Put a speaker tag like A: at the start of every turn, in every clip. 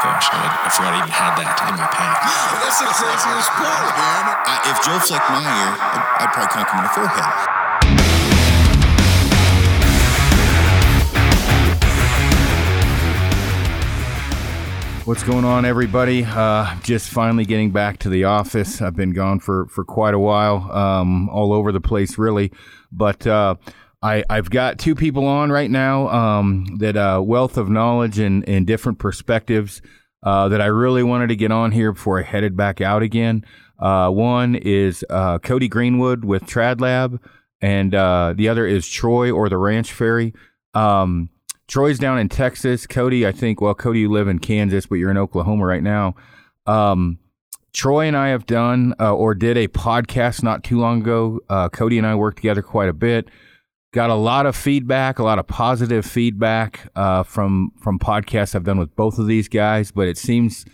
A: gosh, I, I forgot I even had that in my pack.
B: That's the craziest part, man.
C: I, if Joe flicked my ear, I'd, I'd probably conk him in the forehead.
D: What's going on, everybody? Uh, just finally getting back to the office. I've been gone for, for quite a while, um, all over the place, really. But uh, I, I've got two people on right now um, that uh, wealth of knowledge and, and different perspectives uh, that I really wanted to get on here before I headed back out again. Uh, one is uh, Cody Greenwood with Trad Lab, and the other is Troy or the Ranch Fairy. Um, Troy's down in Texas. Cody, I think, well, Cody, you live in Kansas, but you're in Oklahoma right now. Um, Troy and I have done uh, or did a podcast not too long ago. Uh, Cody and I worked together quite a bit. Got a lot of feedback, a lot of positive feedback uh, from from podcasts I've done with both of these guys. But it seems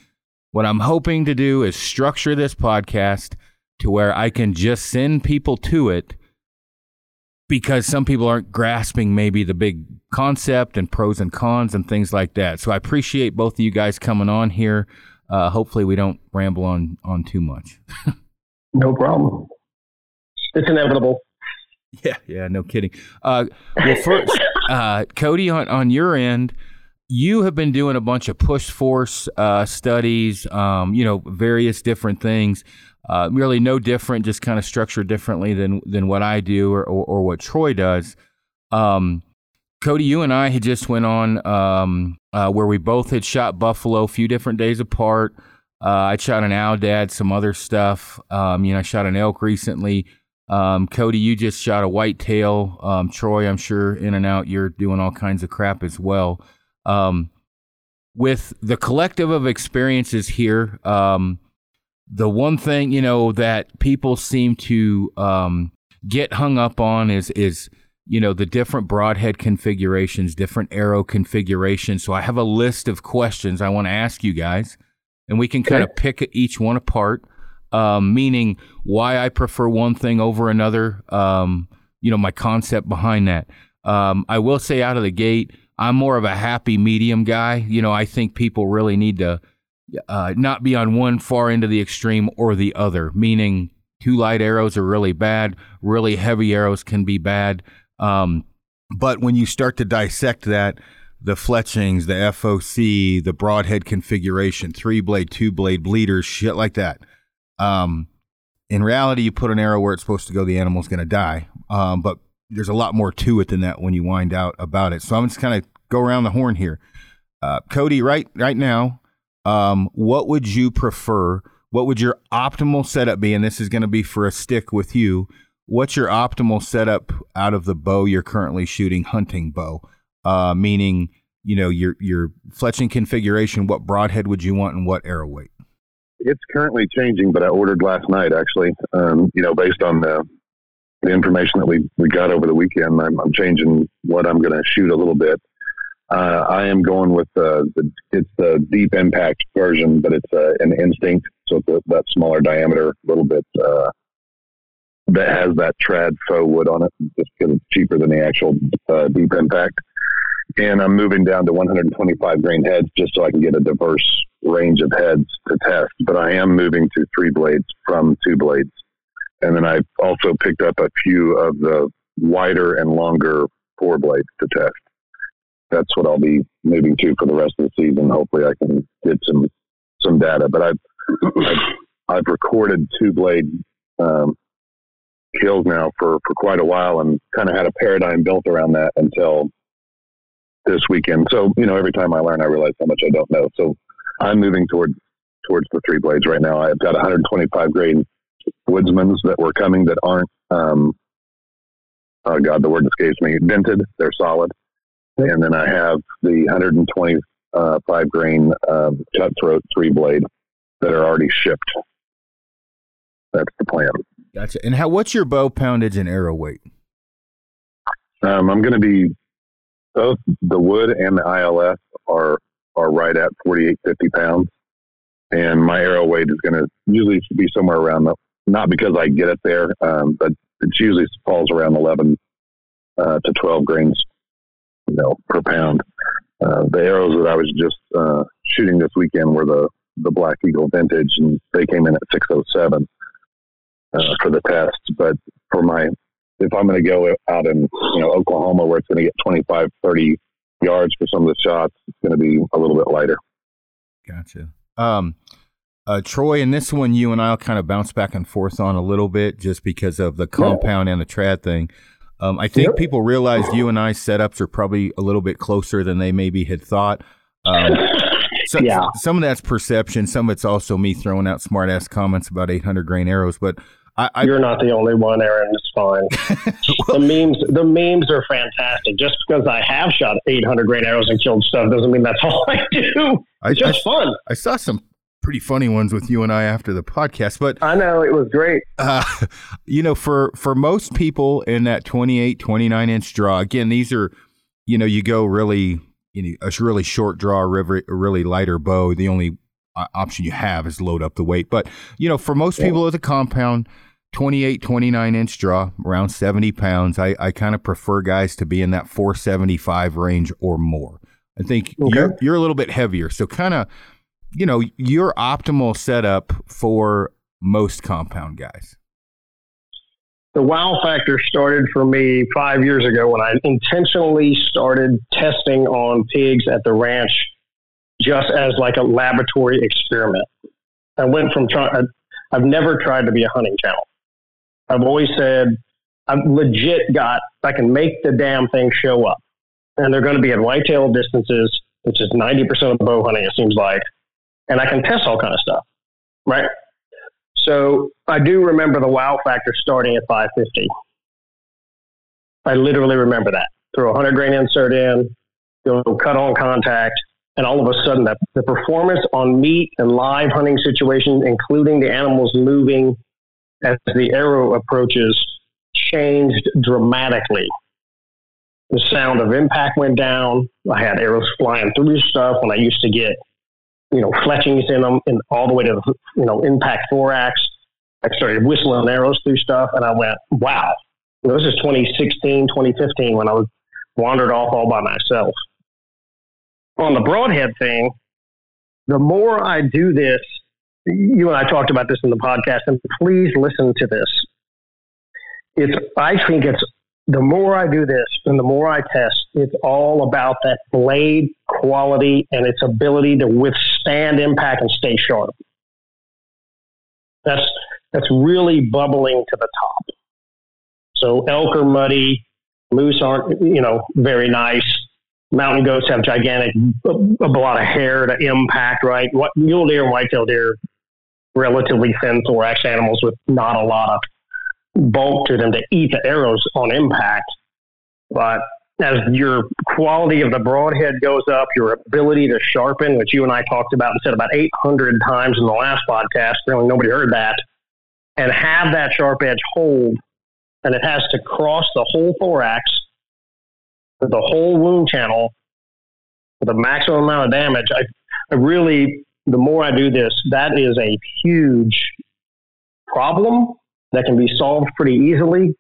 D: what I'm hoping to do is structure this podcast to where I can just send people to it because some people aren't grasping maybe the big concept and pros and cons and things like that. So I appreciate both of you guys coming on here. Uh, hopefully, we don't ramble on on too much.
E: no problem. It's inevitable.
D: Yeah, yeah, no kidding. Uh, well, first, uh, Cody, on on your end, you have been doing a bunch of push force uh, studies. Um, you know, various different things. Uh, really no different, just kind of structured differently than than what I do or, or, or what Troy does. Um, Cody, you and I had just went on um, uh, where we both had shot buffalo a few different days apart. Uh, I shot an aoudad, some other stuff. Um, you know, I shot an elk recently. Um, Cody, you just shot a whitetail. Um, Troy, I'm sure in and out, you're doing all kinds of crap as well. Um, with the collective of experiences here, um, the one thing you know that people seem to um, get hung up on is is you know the different broadhead configurations, different arrow configurations. So I have a list of questions I want to ask you guys, and we can kind of pick each one apart. Um, meaning why I prefer one thing over another. Um, you know my concept behind that. Um, I will say out of the gate, I'm more of a happy medium guy. You know I think people really need to uh, not be on one far end of the extreme or the other, meaning too light arrows are really bad, really heavy arrows can be bad. Um, but when you start to dissect that, the fletchings, the FOC, the broadhead configuration, three blade, two blade bleeders, shit like that. Um, in reality, you put an arrow where it's supposed to go, the animal's going to die. Um, but there's a lot more to it than that when you wind out about it. So I'm just kind of go around the horn here. Uh, Cody, right, right now, um, what would you prefer? What would your optimal setup be? And this is going to be for a stick with you. What's your optimal setup out of the bow you're currently shooting, hunting bow? Uh, meaning, you know, your your fletching configuration. What broadhead would you want, and what arrow weight?
E: It's currently changing, but I ordered last night actually. Um, you know, based on the the information that we we got over the weekend, I'm, I'm changing what I'm going to shoot a little bit. Uh, I am going with uh, the it's the deep impact version, but it's uh, an instinct, so it's a, that smaller diameter, a little bit uh, that has that trad faux wood on it, just because it's cheaper than the actual uh, deep impact. And I'm moving down to 125 grain heads just so I can get a diverse range of heads to test. But I am moving to three blades from two blades, and then I also picked up a few of the wider and longer four blades to test that's what I'll be moving to for the rest of the season. Hopefully, I can get some some data. But I've I've, I've recorded two blade um, kills now for for quite a while, and kind of had a paradigm built around that until this weekend. So you know, every time I learn, I realize how much I don't know. So I'm moving toward towards the three blades right now. I've got 125 grade woodsmans that were coming that aren't. Um, oh God, the word escapes me. Dented. They're solid and then I have the 125 grain um, cutthroat three blade that are already shipped. That's the plan.
D: Gotcha. And how? What's your bow poundage and arrow weight?
E: Um, I'm going to be both the wood and the ILS are are right at 48, 50 pounds, and my arrow weight is going to usually be somewhere around the. Not because I get it there, um, but it usually falls around 11 uh, to 12 grains you know, per pound. uh, the arrows that I was just uh, shooting this weekend were the the Black Eagle Vintage, and they came in at 607 uh, for the test. But for my, if I'm going to go out in you know Oklahoma where it's going to get 25, 30 yards for some of the shots, it's going to be a little bit lighter.
D: Gotcha. Um, uh, Troy, and this one you and I'll kind of bounce back and forth on a little bit just because of the compound and the trad thing. Um, I think yep. people realize you and I setups are probably a little bit closer than they maybe had thought. Um, so, yeah. Some of that's perception. Some of it's also me throwing out smart ass comments about 800 grain arrows. But I, I,
F: you're not the only one, Aaron. It's fine. well, the memes, the memes are fantastic. Just because I have shot 800 grain arrows and killed stuff doesn't mean that's all I do. It's I, just fun.
D: I saw some pretty funny ones with you and I after the podcast. But
F: I know it was great. Uh,
D: you know, for for most people in that 28, 29 inch draw, again, these are, you know, you go really, you know, a really short draw, a really lighter bow. The only uh, option you have is load up the weight. But you know, for most people with a compound. 28, 29 inch draw, around 70 pounds. I, I kind of prefer guys to be in that 475 range or more. I think okay. you're, you're a little bit heavier. So kind of you know, your optimal setup for most compound guys?
F: The wow factor started for me five years ago when I intentionally started testing on pigs at the ranch just as like a laboratory experiment. I went from trying, I've never tried to be a hunting channel. I've always said, I've legit got, I can make the damn thing show up. And they're going to be at whitetail distances, which is 90% of bow hunting, it seems like and I can test all kind of stuff, right? So I do remember the wow factor starting at 550. I literally remember that. Throw a 100 grain insert in, go cut on contact, and all of a sudden the, the performance on meat and live hunting situations, including the animals moving as the arrow approaches, changed dramatically. The sound of impact went down. I had arrows flying through stuff when I used to get you know, fletchings in them and all the way to you know, impact thorax. I started whistling arrows through stuff and I went, wow. This is 2016, 2015 when I was wandered off all by myself. On the broadhead thing, the more I do this, you and I talked about this in the podcast, and please listen to this. It's, I think it's the more I do this and the more I test, it's all about that blade quality and its ability to withstand impact and stay sharp. That's that's really bubbling to the top. So elk are muddy, moose aren't you know very nice. Mountain goats have gigantic a, a lot of hair to impact. Right, what mule deer and whitetail deer, relatively thin thorax animals with not a lot of bulk to them to eat the arrows on impact. But as your quality of the broadhead goes up, your ability to sharpen, which you and I talked about and said about 800 times in the last podcast, really nobody heard that, and have that sharp edge hold, and it has to cross the whole thorax, the whole wound channel, the maximum amount of damage. I, I really, the more I do this, that is a huge problem that can be solved pretty easily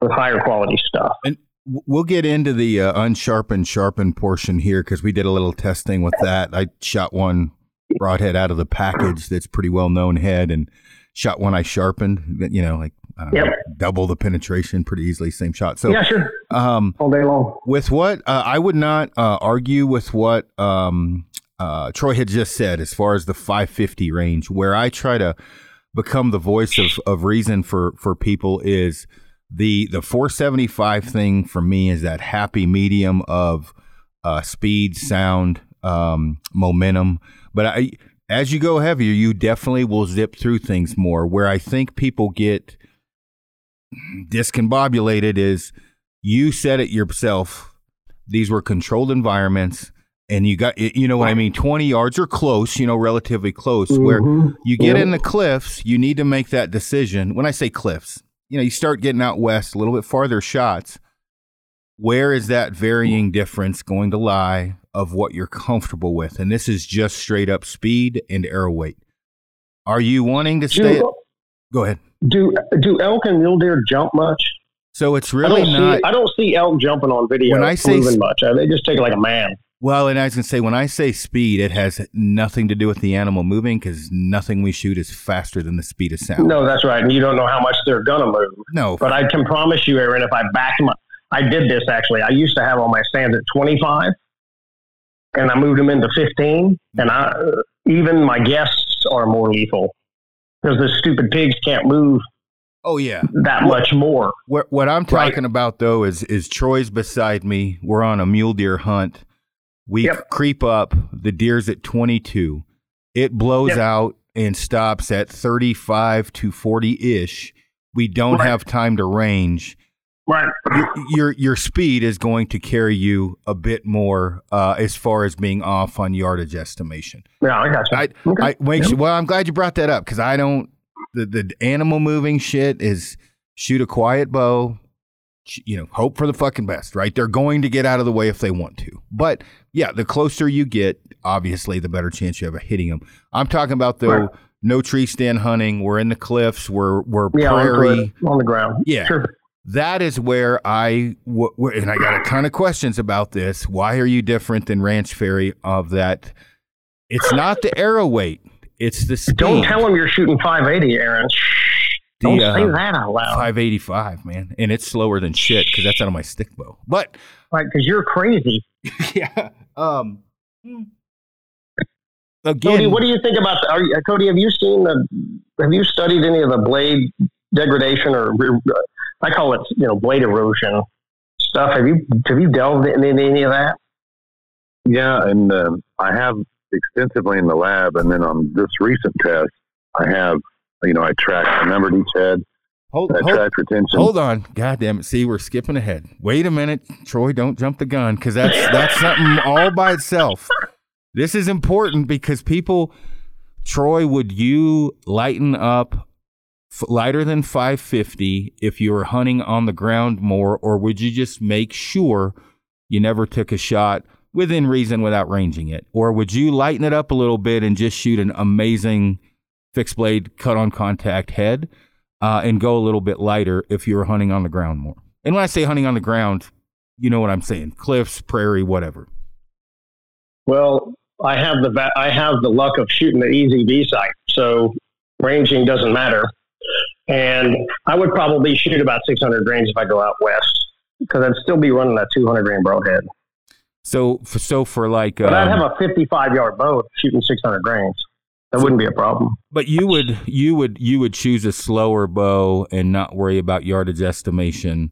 F: with higher quality stuff.
D: And we'll get into the uh, unsharpened, sharpened portion here because we did a little testing with that. I shot one broadhead out of the package that's pretty well known head and shot one I sharpened, you know, like yep. double the penetration pretty easily, same shot. So,
F: yeah, sure. Um, All day long.
D: With what uh, I would not uh, argue with what um, uh, Troy had just said as far as the 550 range, where I try to become the voice of, of reason for for people is the the 475 thing for me is that happy medium of uh, speed, sound, um, momentum. But I, as you go heavier, you definitely will zip through things more. Where I think people get discombobulated is you said it yourself. These were controlled environments and you got you know what I mean? 20 yards or close you know relatively close mm-hmm. where you get in the cliffs you need to make that decision. When I say cliffs you know you start getting out west a little bit farther shots. Where is that varying difference going to lie of what you're comfortable with? And this is just straight up speed and arrow weight. Are you wanting to stay do, go ahead.
F: do do elk and mule deer jump much?
D: So it's really
F: I
D: not
F: see, I don't see elk jumping on video when I say much. They just take it like a man
D: Well, and I was going to say, when I say speed, it has nothing to do with the animal moving because nothing we shoot is faster than the speed of sound.
F: No, that's right. And you don't know how much they're going to move.
D: No.
F: But I can promise you, Aaron, if I back my, I did this actually. I used to have all my stands at 25 and I moved them into 15. And I, uh, even my guests are more lethal because the stupid pigs can't move
D: Oh yeah,
F: that much more.
D: What what I'm
F: Right.
D: talking about though is is Troy's beside me. We're on a mule deer hunt. We
F: Yep.
D: creep up. The deer's at 22. It blows
F: Yep.
D: out and stops at 35 to 40 ish. We don't
F: Right.
D: have time to range.
F: Right.
D: Your, your your speed is going to carry you a bit more uh, as far as being off on yardage estimation.
F: Yeah, I got you.
D: I,
F: Okay.
D: I make sure, well, I'm glad you brought that up because I don't the the animal moving shit is shoot a quiet bow, you know, hope for the fucking best, right? They're going to get out of the way if they want to, but yeah, the closer you get, obviously, the better chance you have of hitting them. I'm talking about the
F: Right.
D: no tree stand hunting. We're in the cliffs. We're we're
F: yeah, on the,
D: prairie.
F: on the ground.
D: Yeah.
F: Sure.
D: That is where I w- w- and I got a ton of questions about this. Why are you different than Ranch Fairy? Of that, it's not the arrow weight; it's the speed.
F: Don't tell them you're shooting 580, Aaron.
D: The,
F: Don't say
D: uh,
F: that out loud.
D: 585, man, and it's slower than shit because that's out of my stick bow. But
F: Right, because you're crazy.
D: yeah, um,
F: Cody, what do you think about? The, are Cody, have you seen the? Have you studied any of the blade degradation or I call it, you know, blade erosion stuff? Have you have you delved into any of that?
E: Yeah, and um, I have extensively in the lab, and then on this recent test, I have, you know, I tracked, I numbered each head,
D: hold,
E: I
D: hold,
E: tracked retention.
D: hold on, God damn it! See, we're skipping ahead. Wait a minute, Troy, don't jump the gun because that's that's something all by itself. This is important because people, Troy, would you lighten up f- lighter than 550 if you were hunting on the ground more, or would you just make sure you never took a shot within reason without ranging it? Or would you lighten it up a little bit and just shoot an amazing fixed blade cut on contact head uh, and go a little bit lighter if you're hunting on the ground more? And when I say hunting on the ground, you know what I'm saying cliffs, prairie, whatever.
F: Well, I have the va- I have the luck of shooting the easy V sight, so ranging doesn't matter. And I would probably shoot about 600 grains if I go out west, because I'd still be running that 200 grain broadhead.
D: So, so for like,
F: But I'd
D: um,
F: have a 55 yard bow shooting 600 grains. That wouldn't be a problem.
D: But you would you would you would choose a slower bow and not worry about yardage estimation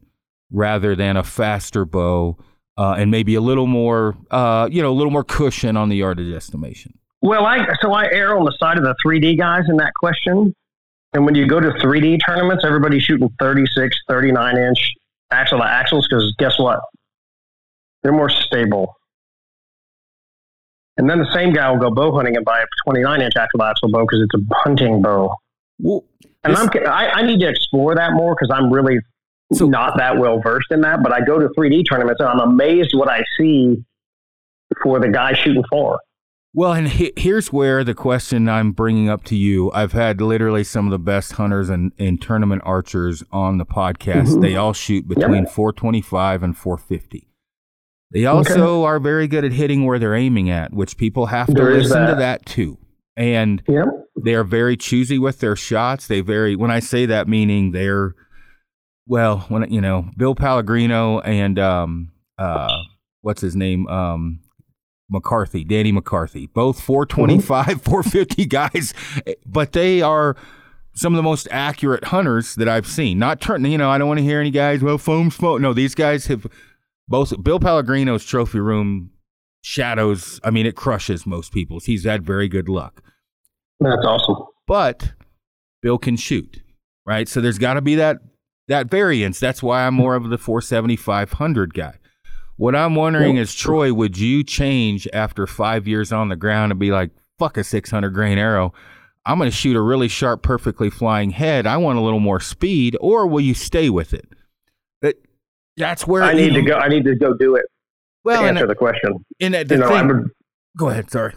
D: rather than a faster bow uh, and maybe a little more uh, you know a little more cushion on the yardage estimation.
F: Well, I so I err on the side of the 3D guys in that question. And when you go to 3D tournaments, everybody's shooting 36, 39 inch axle to axles because guess what? They're more stable. And then the same guy will go bow hunting and buy a 29 inch axle axle bow because it's a hunting bow.
D: Well,
F: And I'm, I, I need to explore that more because I'm really
D: So-
F: not that well versed in that. But I go to 3D tournaments and I'm amazed what I see for the guy shooting far.
D: Well, and he, here's where the question I'm bringing up to you. I've had literally some of the best hunters and, and tournament archers on the podcast.
F: Mhm.
D: They all shoot between 425 and 450. They also are very good at hitting where they're aiming at, which people have to
F: There
D: listen to
F: that.
D: that too. And
F: Yep.
D: they are very choosy with their shots. They very when I say that meaning they're well, when you know, Bill Pellegrino and um uh what's his name? Um McCarthy, Danny McCarthy, both 425, 450 guys, but they are some of the most accurate hunters that I've seen. Not turn, you know, I don't want to hear any guys, well, foam smoke. No, these guys have both Bill Pellegrino's trophy room shadows. I mean, it crushes most people's. He's had very good luck
F: That's awesome.
D: but Bill can shoot, right? So there's got to be that that variance. That's why I'm more of the 470 500 guy. What I'm wondering is, Troy, would you change after five years on the ground and be like, fuck a 600 grain arrow? I'm going to shoot a really sharp, perfectly flying head. I want a little more speed, or will you stay with it? That that's where
F: I need to go. I need to go do it.
D: Well,
F: to
D: and,
F: answer the question.
D: and the
F: You know,
D: thing,
F: I'm,
D: go ahead. Sorry.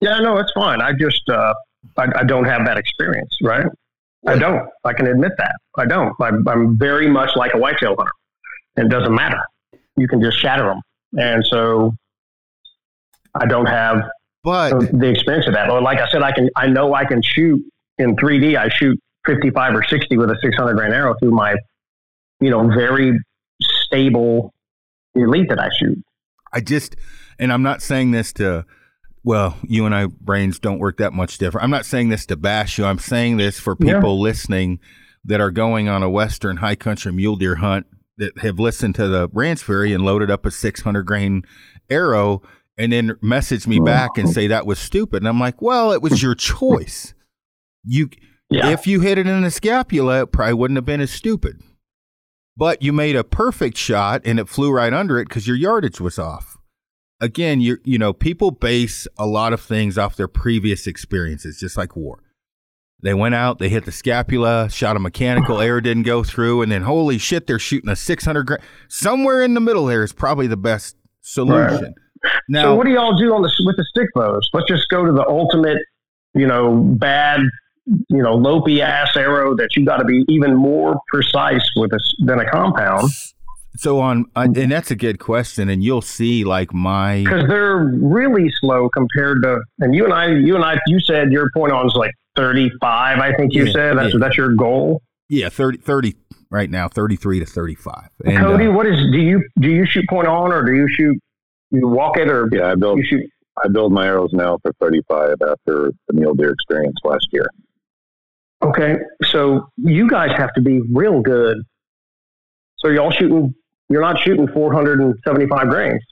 F: yeah, no, it's fine. I just, uh, I, I don't have that experience, right? I don't. I can admit that. I don't. I'm, I'm very much like a whitetail hunter. It doesn't matter. You can just shatter them. And so I don't have
D: but
F: the experience of that. Or like I said, I can I know I can shoot in 3D. I shoot 55 or 60 with a 600 grain arrow through my you know very stable elite that I shoot.
D: I just, and I'm not saying this to, well, you and I brains don't work that much different. I'm not saying this to bash you. I'm saying this for people yeah. listening that are going on a Western high country mule deer hunt that have listened to the Ranch Fairy and loaded up a 600 grain arrow and then message me back and say that was stupid. And I'm like, well, it was your choice. You, yeah. if you hit it in the scapula, it probably wouldn't have been as stupid but you made a perfect shot and it flew right under it because your yardage was off. Again, you you know, people base a lot of things off their previous experiences, just like war. They went out, they hit the scapula, shot a mechanical, air didn't go through, and then holy shit, they're shooting a 600 gra- Somewhere in the middle there is probably the best solution.
F: Right. Now, so what do y'all do on the with the stick bows? Let's just go to the ultimate, you know, bad you know, lopey ass arrow that you got to be even more precise with a, than a compound.
D: So on, and that's a good question, and you'll see like my
F: because they're really slow compared to. And you and I, you and I, you said your point on is like thirty five. I think you yeah, said that's yeah. that's your goal.
D: Yeah, 30, 30 right now, thirty three to thirty five.
F: Cody, uh, what is do you do you shoot point on or do you shoot you walk it or
E: yeah I build you shoot I build my arrows now for thirty five after the mule deer experience last year.
F: Okay, so you guys have to be real good. So y'all shooting? You're not shooting 475 grains.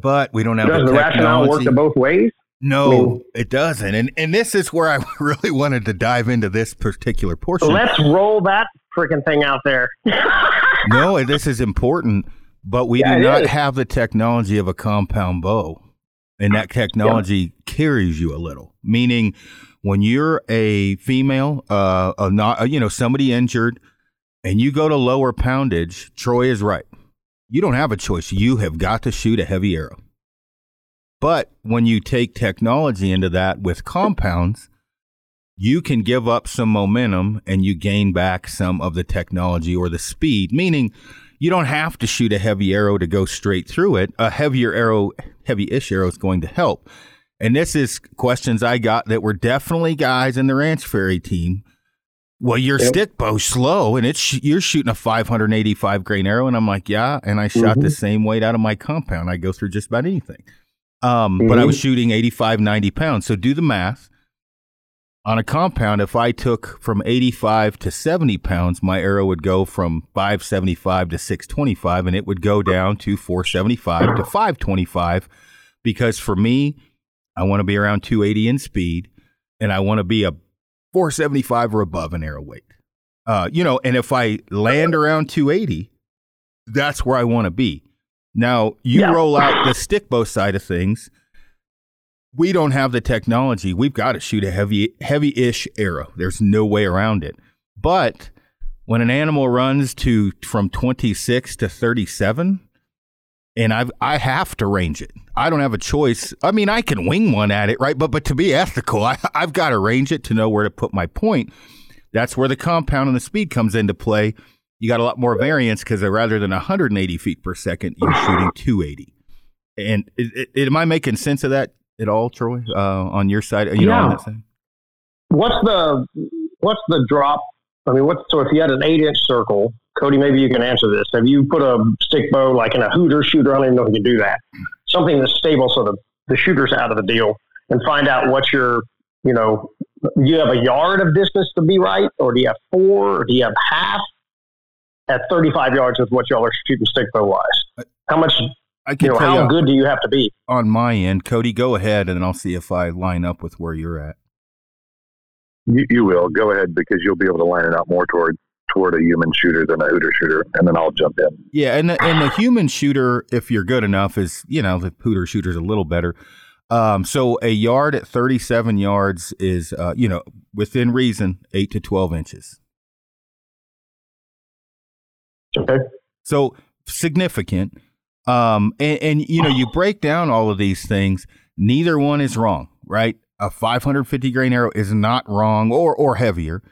D: But we don't have
F: Does the,
D: the
F: rationale work both ways?
D: No, I mean, it doesn't. And and this is where I really wanted to dive into this particular portion.
F: Let's roll that freaking thing out there.
D: no, this is important, but we yeah, do not is. have the technology of a compound bow. And that technology yeah. carries you a little, meaning when you're a female, uh, a not, uh, you know, somebody injured, and you go to lower poundage, Troy is right. You don't have a choice. You have got to shoot a heavy arrow. But when you take technology into that with compounds, you can give up some momentum and you gain back some of the technology or the speed, meaning you don't have to shoot a heavy arrow to go straight through it. A heavier arrow, heavy ish arrow is going to help. And this is questions I got that were definitely guys in the Ranch Fairy team. Well, your yep. stick bow's slow, and it's you're shooting a 585 grain arrow, and I'm like, yeah. And I shot mm-hmm. the same weight out of my compound. I go through just about anything. Um, mm-hmm. But I was mm-hmm. shooting 85, 90 pounds. So do the math. On a compound, if I took from 85 to 70 pounds, my arrow would go from 575 to 625, and it would go down to 475 to 525. Because for me, I want to be around 280 in speed, and I want to be a 475 or above in arrow weight. Uh, you know, and if I land around 280, that's where I want to be. Now, you yeah. roll out the stick bow side of things. We don't have the technology. We've got to shoot a heavy, heavy-ish arrow. There's no way around it. But when an animal runs to from 26 to 37, and I I have to range it. I don't have a choice. I mean, I can wing one at it, right? But but to be ethical, I, I've got to range it to know where to put my point. That's where the compound and the speed comes into play. You got a lot more variance because rather than 180 feet per second, you're shooting 280. And it, it, am I making sense of that at all, Troy? Uh, on your side, you
F: yeah.
D: know,
F: what's the what's the drop? I mean, what's so if you had an eight inch circle Cody, maybe you can answer this. Have you put a stick bow like in a hooter shooter? I don't even know if you can do that. Something that's stable so the, the shooter's out of the deal and find out what your, you know, you have a yard of distance to be right, or do you have four, or do you have half at 35 yards with what y'all are shooting stick bow wise? How much, I can you know, how you good do you have to be?
D: On my end, Cody, go ahead and I'll see if I line up with where you're at.
E: You, you will. Go ahead because you'll be able to line it out more toward toward a human shooter than a hooter shooter, and then I'll jump in.
D: Yeah, and the, and the human shooter, if you're good enough, is you know the hooter shooter's a little better. Um, so a yard at 37 yards is uh, you know within reason eight to 12 inches.
F: Okay.
D: So significant. Um, and, and you know you break down all of these things. Neither one is wrong, right? A 550 grain arrow is not wrong or or heavier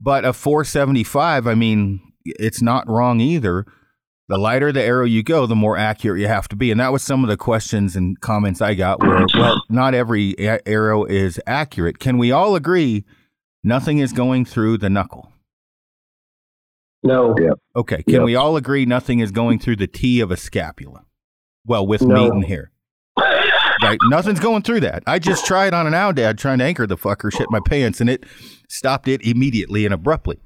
D: but a 475, I mean, it's not wrong either. the lighter the arrow you go, the more accurate you have to be. And that was some of the questions and comments I got where, well, not every a- arrow is accurate. Can we all agree nothing is going through the knuckle?
F: No.
E: Yeah.
D: Okay. Can
E: Yep.
D: we all agree nothing is going through the T of a scapula? Well, with
F: No.
D: meat and hair. Right. Nothing's going through that. I just tried on an aoudad trying to anchor the fucker, shit my pants, and it stopped it immediately and abruptly.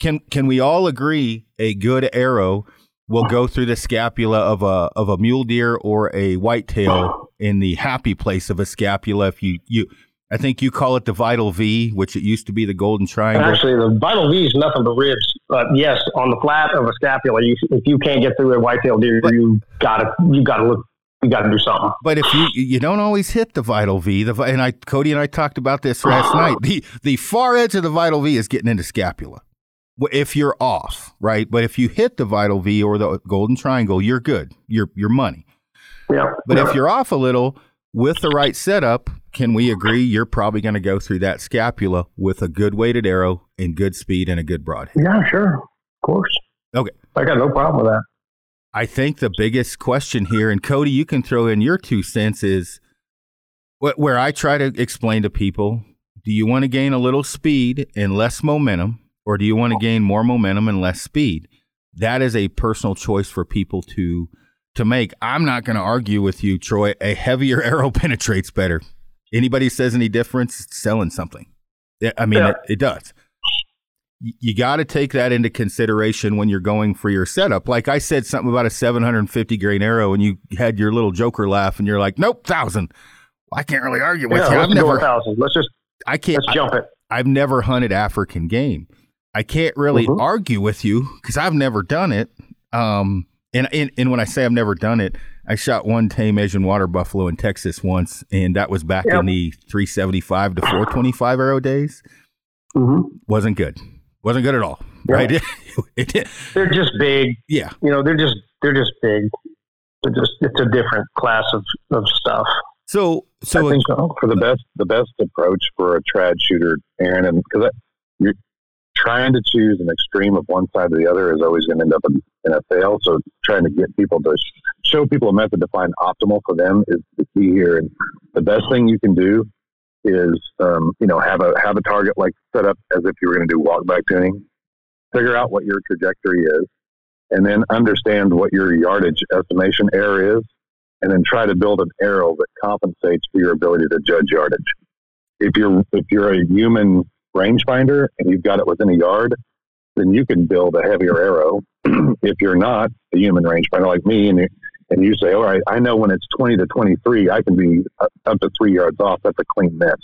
D: Can can we all agree a good arrow will go through the scapula of a of a mule deer or a whitetail in the happy place of a scapula? If you you, I think you call it the vital V, which it used to be the golden triangle.
F: Actually, the vital V is nothing but ribs. But yes, on the flat of a scapula, you, if you can't get through a whitetail deer,
D: But-
F: you gotta you gotta look. You gotta do something.
D: But if you you don't always hit the vital V, the and I Cody and I talked about this last night. The the far edge of the vital V is getting into scapula. If you're off, right? But if you hit the vital V or the golden triangle, you're good. You're you're money.
F: Yeah.
D: But
F: yeah.
D: if you're off a little with the right setup, can we agree you're probably going to go through that scapula with a good weighted arrow and good speed and a good broadhead?
F: yeah, sure, of course.
D: Okay.
F: I got no problem with that.
D: I think the biggest question here, and Cody, you can throw in your two cents, is wh- where I try to explain to people do you want to gain a little speed and less momentum, or do you want to gain more momentum and less speed? That is a personal choice for people to to make. I'm not going to argue with you, Troy. A heavier arrow penetrates better. Anybody says any difference, selling something. I mean,
F: Yeah.
D: it, it does you got to take that into consideration when you're going for your setup. Like I said something about a 750 grain arrow, and you had your little joker laugh, and you're like, "Nope, thousand. I can't really argue with
F: Yeah,
D: you. I've never,
F: thousand. Let's just
D: I can't,
F: let's jump it.
D: I, have never hunted African game. I can't really
F: Mhm.
D: argue with you because I've never done it. Um, and, and and when I say I've never done it, I shot one tame Asian water buffalo in Texas once, and that was back
F: Yep.
D: in the 375 to 425 arrow days.
F: hmm
D: Wasn't good. Wasn't good at all.
F: Yeah.
D: Right? it did.
F: They're just big.
D: Yeah.
F: You know, they're just they're just big. They're just it's a different class of, of stuff.
D: So so
F: I think so.
E: for the best the best approach for a trad shooter, Aaron, and because you're trying to choose an extreme of one side or the other is always going to end up in, in a fail. So trying to get people to show people a method to find optimal for them is the key here. And the best thing you can do is um, you know have a have a target like set up as if you were going to do walk back tuning. Figure out what your trajectory is, and then understand what your yardage estimation error is, and then try to build an arrow that compensates for your ability to judge yardage. If you're if you're a human rangefinder and you've got it within a yard, then you can build a heavier arrow. if you're not a human rangefinder like me, and and you say, all right, I know when it's 20 to 23, I can be up up to three yards off. That's a clean miss.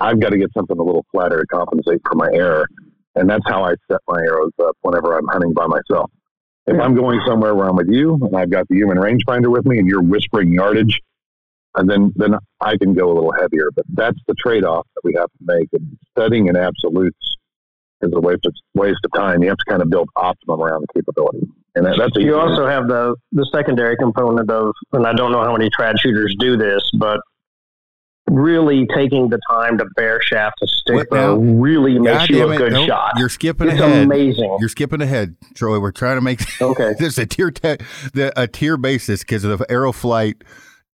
E: I've got to get something a little flatter to compensate for my error. And that's how I set my arrows up whenever I'm hunting by myself. If I'm going somewhere where I'm with you and I've got the human rangefinder with me and you're whispering yardage, and then then I can go a little heavier. But that's the trade off that we have to make. And studying in absolutes is a waste of, waste of time. You have to kind of build optimum around the capability. And that, that's
F: You also have the the secondary component of, and I don't know how many trad shooters do this, but really taking the time to bear shaft a stick
D: What
F: bow really makes
D: God
F: you a
D: it.
F: good
D: Nope.
F: shot.
D: You're skipping
F: It's
D: ahead.
F: amazing.
D: You're skipping ahead, Troy. We're trying to make
F: Okay.
D: there's a tier te- the, a tier basis because the arrow flight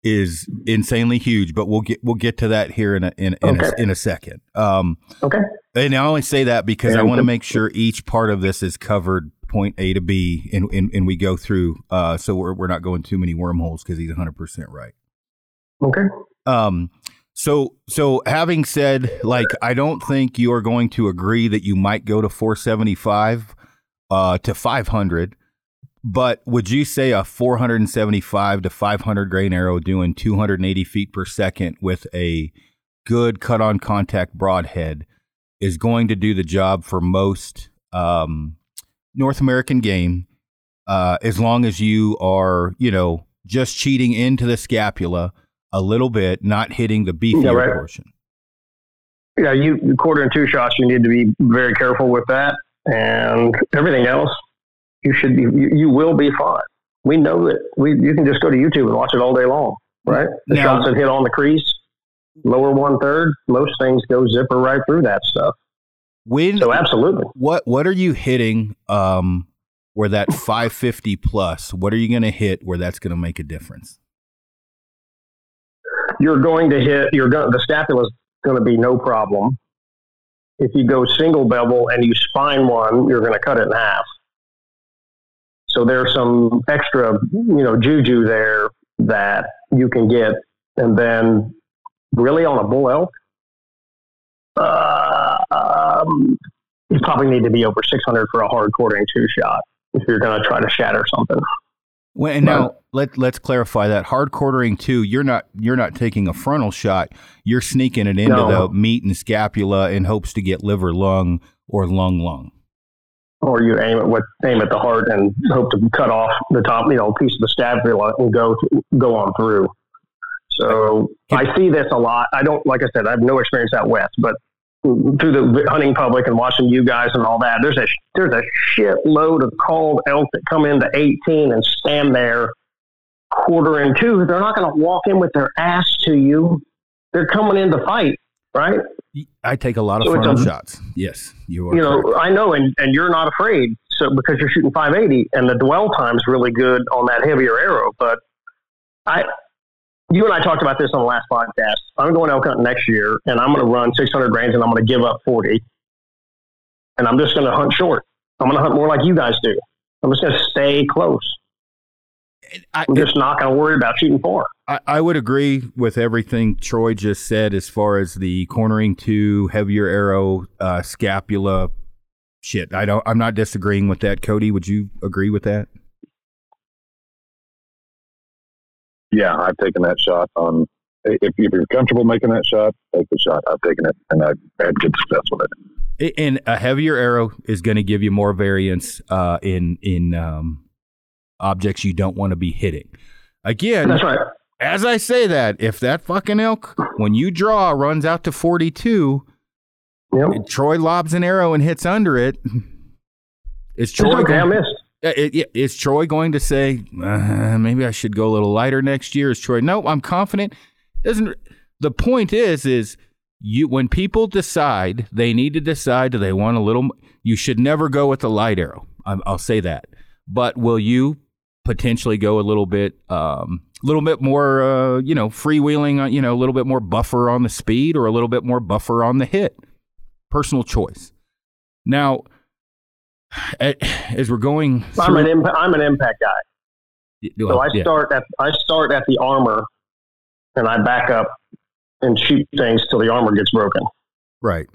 D: is insanely huge, but we'll get we'll get to that here in a in, in,
F: Okay.
D: a, in a second. Um,
F: Okay.
D: and I only say that because I want to make sure each part of this is covered point A to B, and and, and we go through. Uh, so we're we're not going too many wormholes because he's 100 percent right.
F: Okay.
D: Um, so so having said, like, I don't think you are going to agree that you might go to 475 uh, to 500. But would you say a 475 to 500 grain arrow doing 280 feet per second with a good cut on contact broadhead is going to do the job for most um, North American game uh, as long as you are, you know, just cheating into the scapula a little bit, not hitting the beefier
F: Yeah, right.
D: portion.
F: Yeah, you you quarter and two shots. You need to be very careful with that, and everything else, you should be. You, you will be fine. We know that. We you can just go to YouTube and watch it all day long, right? The
D: Now-
F: shots that hit on the crease, lower one third. Most things go zipper right through that stuff.
D: When
F: So absolutely.
D: what what are you hitting um where that 550 plus, what are you going to hit where that's going to make a difference?
F: You're going to hit. You're going. The scapula is going to be no problem. If you go single bevel and you spine one, you're going to cut it in half. So there's some extra, you know, juju there that you can get, and then really on a bull elk, uh, um, you probably need to be over 600 for a hard quartering two shot if you're going to try to shatter something.
D: Well, and now let let's clarify that hard quartering too. You're not you're not taking a frontal shot. You're sneaking it into
F: No.
D: the meat and scapula in hopes to get liver, lung, or lung, lung.
F: or you aim at what aim at the heart and hope to cut off the top, you know, piece of the scapula and go go on through. So I see this a lot. I don't, like I said, I have no experience out west, but through the hunting public and watching you guys and all that, there's a there's a shitload of called elk that come into 18 and stand there quarter and two. They're not going to walk in with their ass to you. They're coming in to fight, right?
D: I take a lot of
F: So it's
D: frontal
F: a-
D: shots. Yes, you are.
F: you know,
D: correct.
F: I know, and, and you're not afraid. So because you're shooting 580, and the dwell time's really good on that heavier arrow. But I, you and I talked about this on the last podcast. I'm going elk hunting next year, and I'm going to run 600 grains, and I'm going to give up 40, and I'm just going to hunt short. I'm going to hunt more like you guys do. I'm just going to stay close.
D: I,
F: I'm just not going to worry about shooting four.
D: I, I would agree with everything Troy just said as far as the cornering to heavier arrow, uh, scapula. Shit, I don't. I'm not disagreeing with that. Cody, would you agree with that?
E: Yeah, I've taken that shot on. If, if you're comfortable making that shot, take the shot. I've taken it, and I've had good success with it.
D: And a heavier arrow is going to give you more variance uh, in in um, objects you don't want to be hitting. Again,
F: That's right.
D: as I say that, if that fucking elk, when you draw, runs out to 42,
F: Yep.
D: Troy lobs an arrow and hits under it.
F: It's
D: Troy
F: okay. I missed.
D: Uh, it- is Troy going to say uh, maybe I should go a little lighter next year? Is Troy? No, I'm confident. Doesn't the point is is you when people decide they need to decide do they want a little? You should never go with the light arrow. I'm, I'll say that. But will you potentially go a little bit, um, little bit more, uh, you know, freewheeling? on You know, a little bit more buffer on the speed or a little bit more buffer on the hit. Personal choice. Now, a- as we're going,
F: I'm an imp- I'm an impact guy. So
D: well,
F: I
D: yeah.
F: start at I start at the armor, and I back up and shoot things till the armor gets broken.
D: right.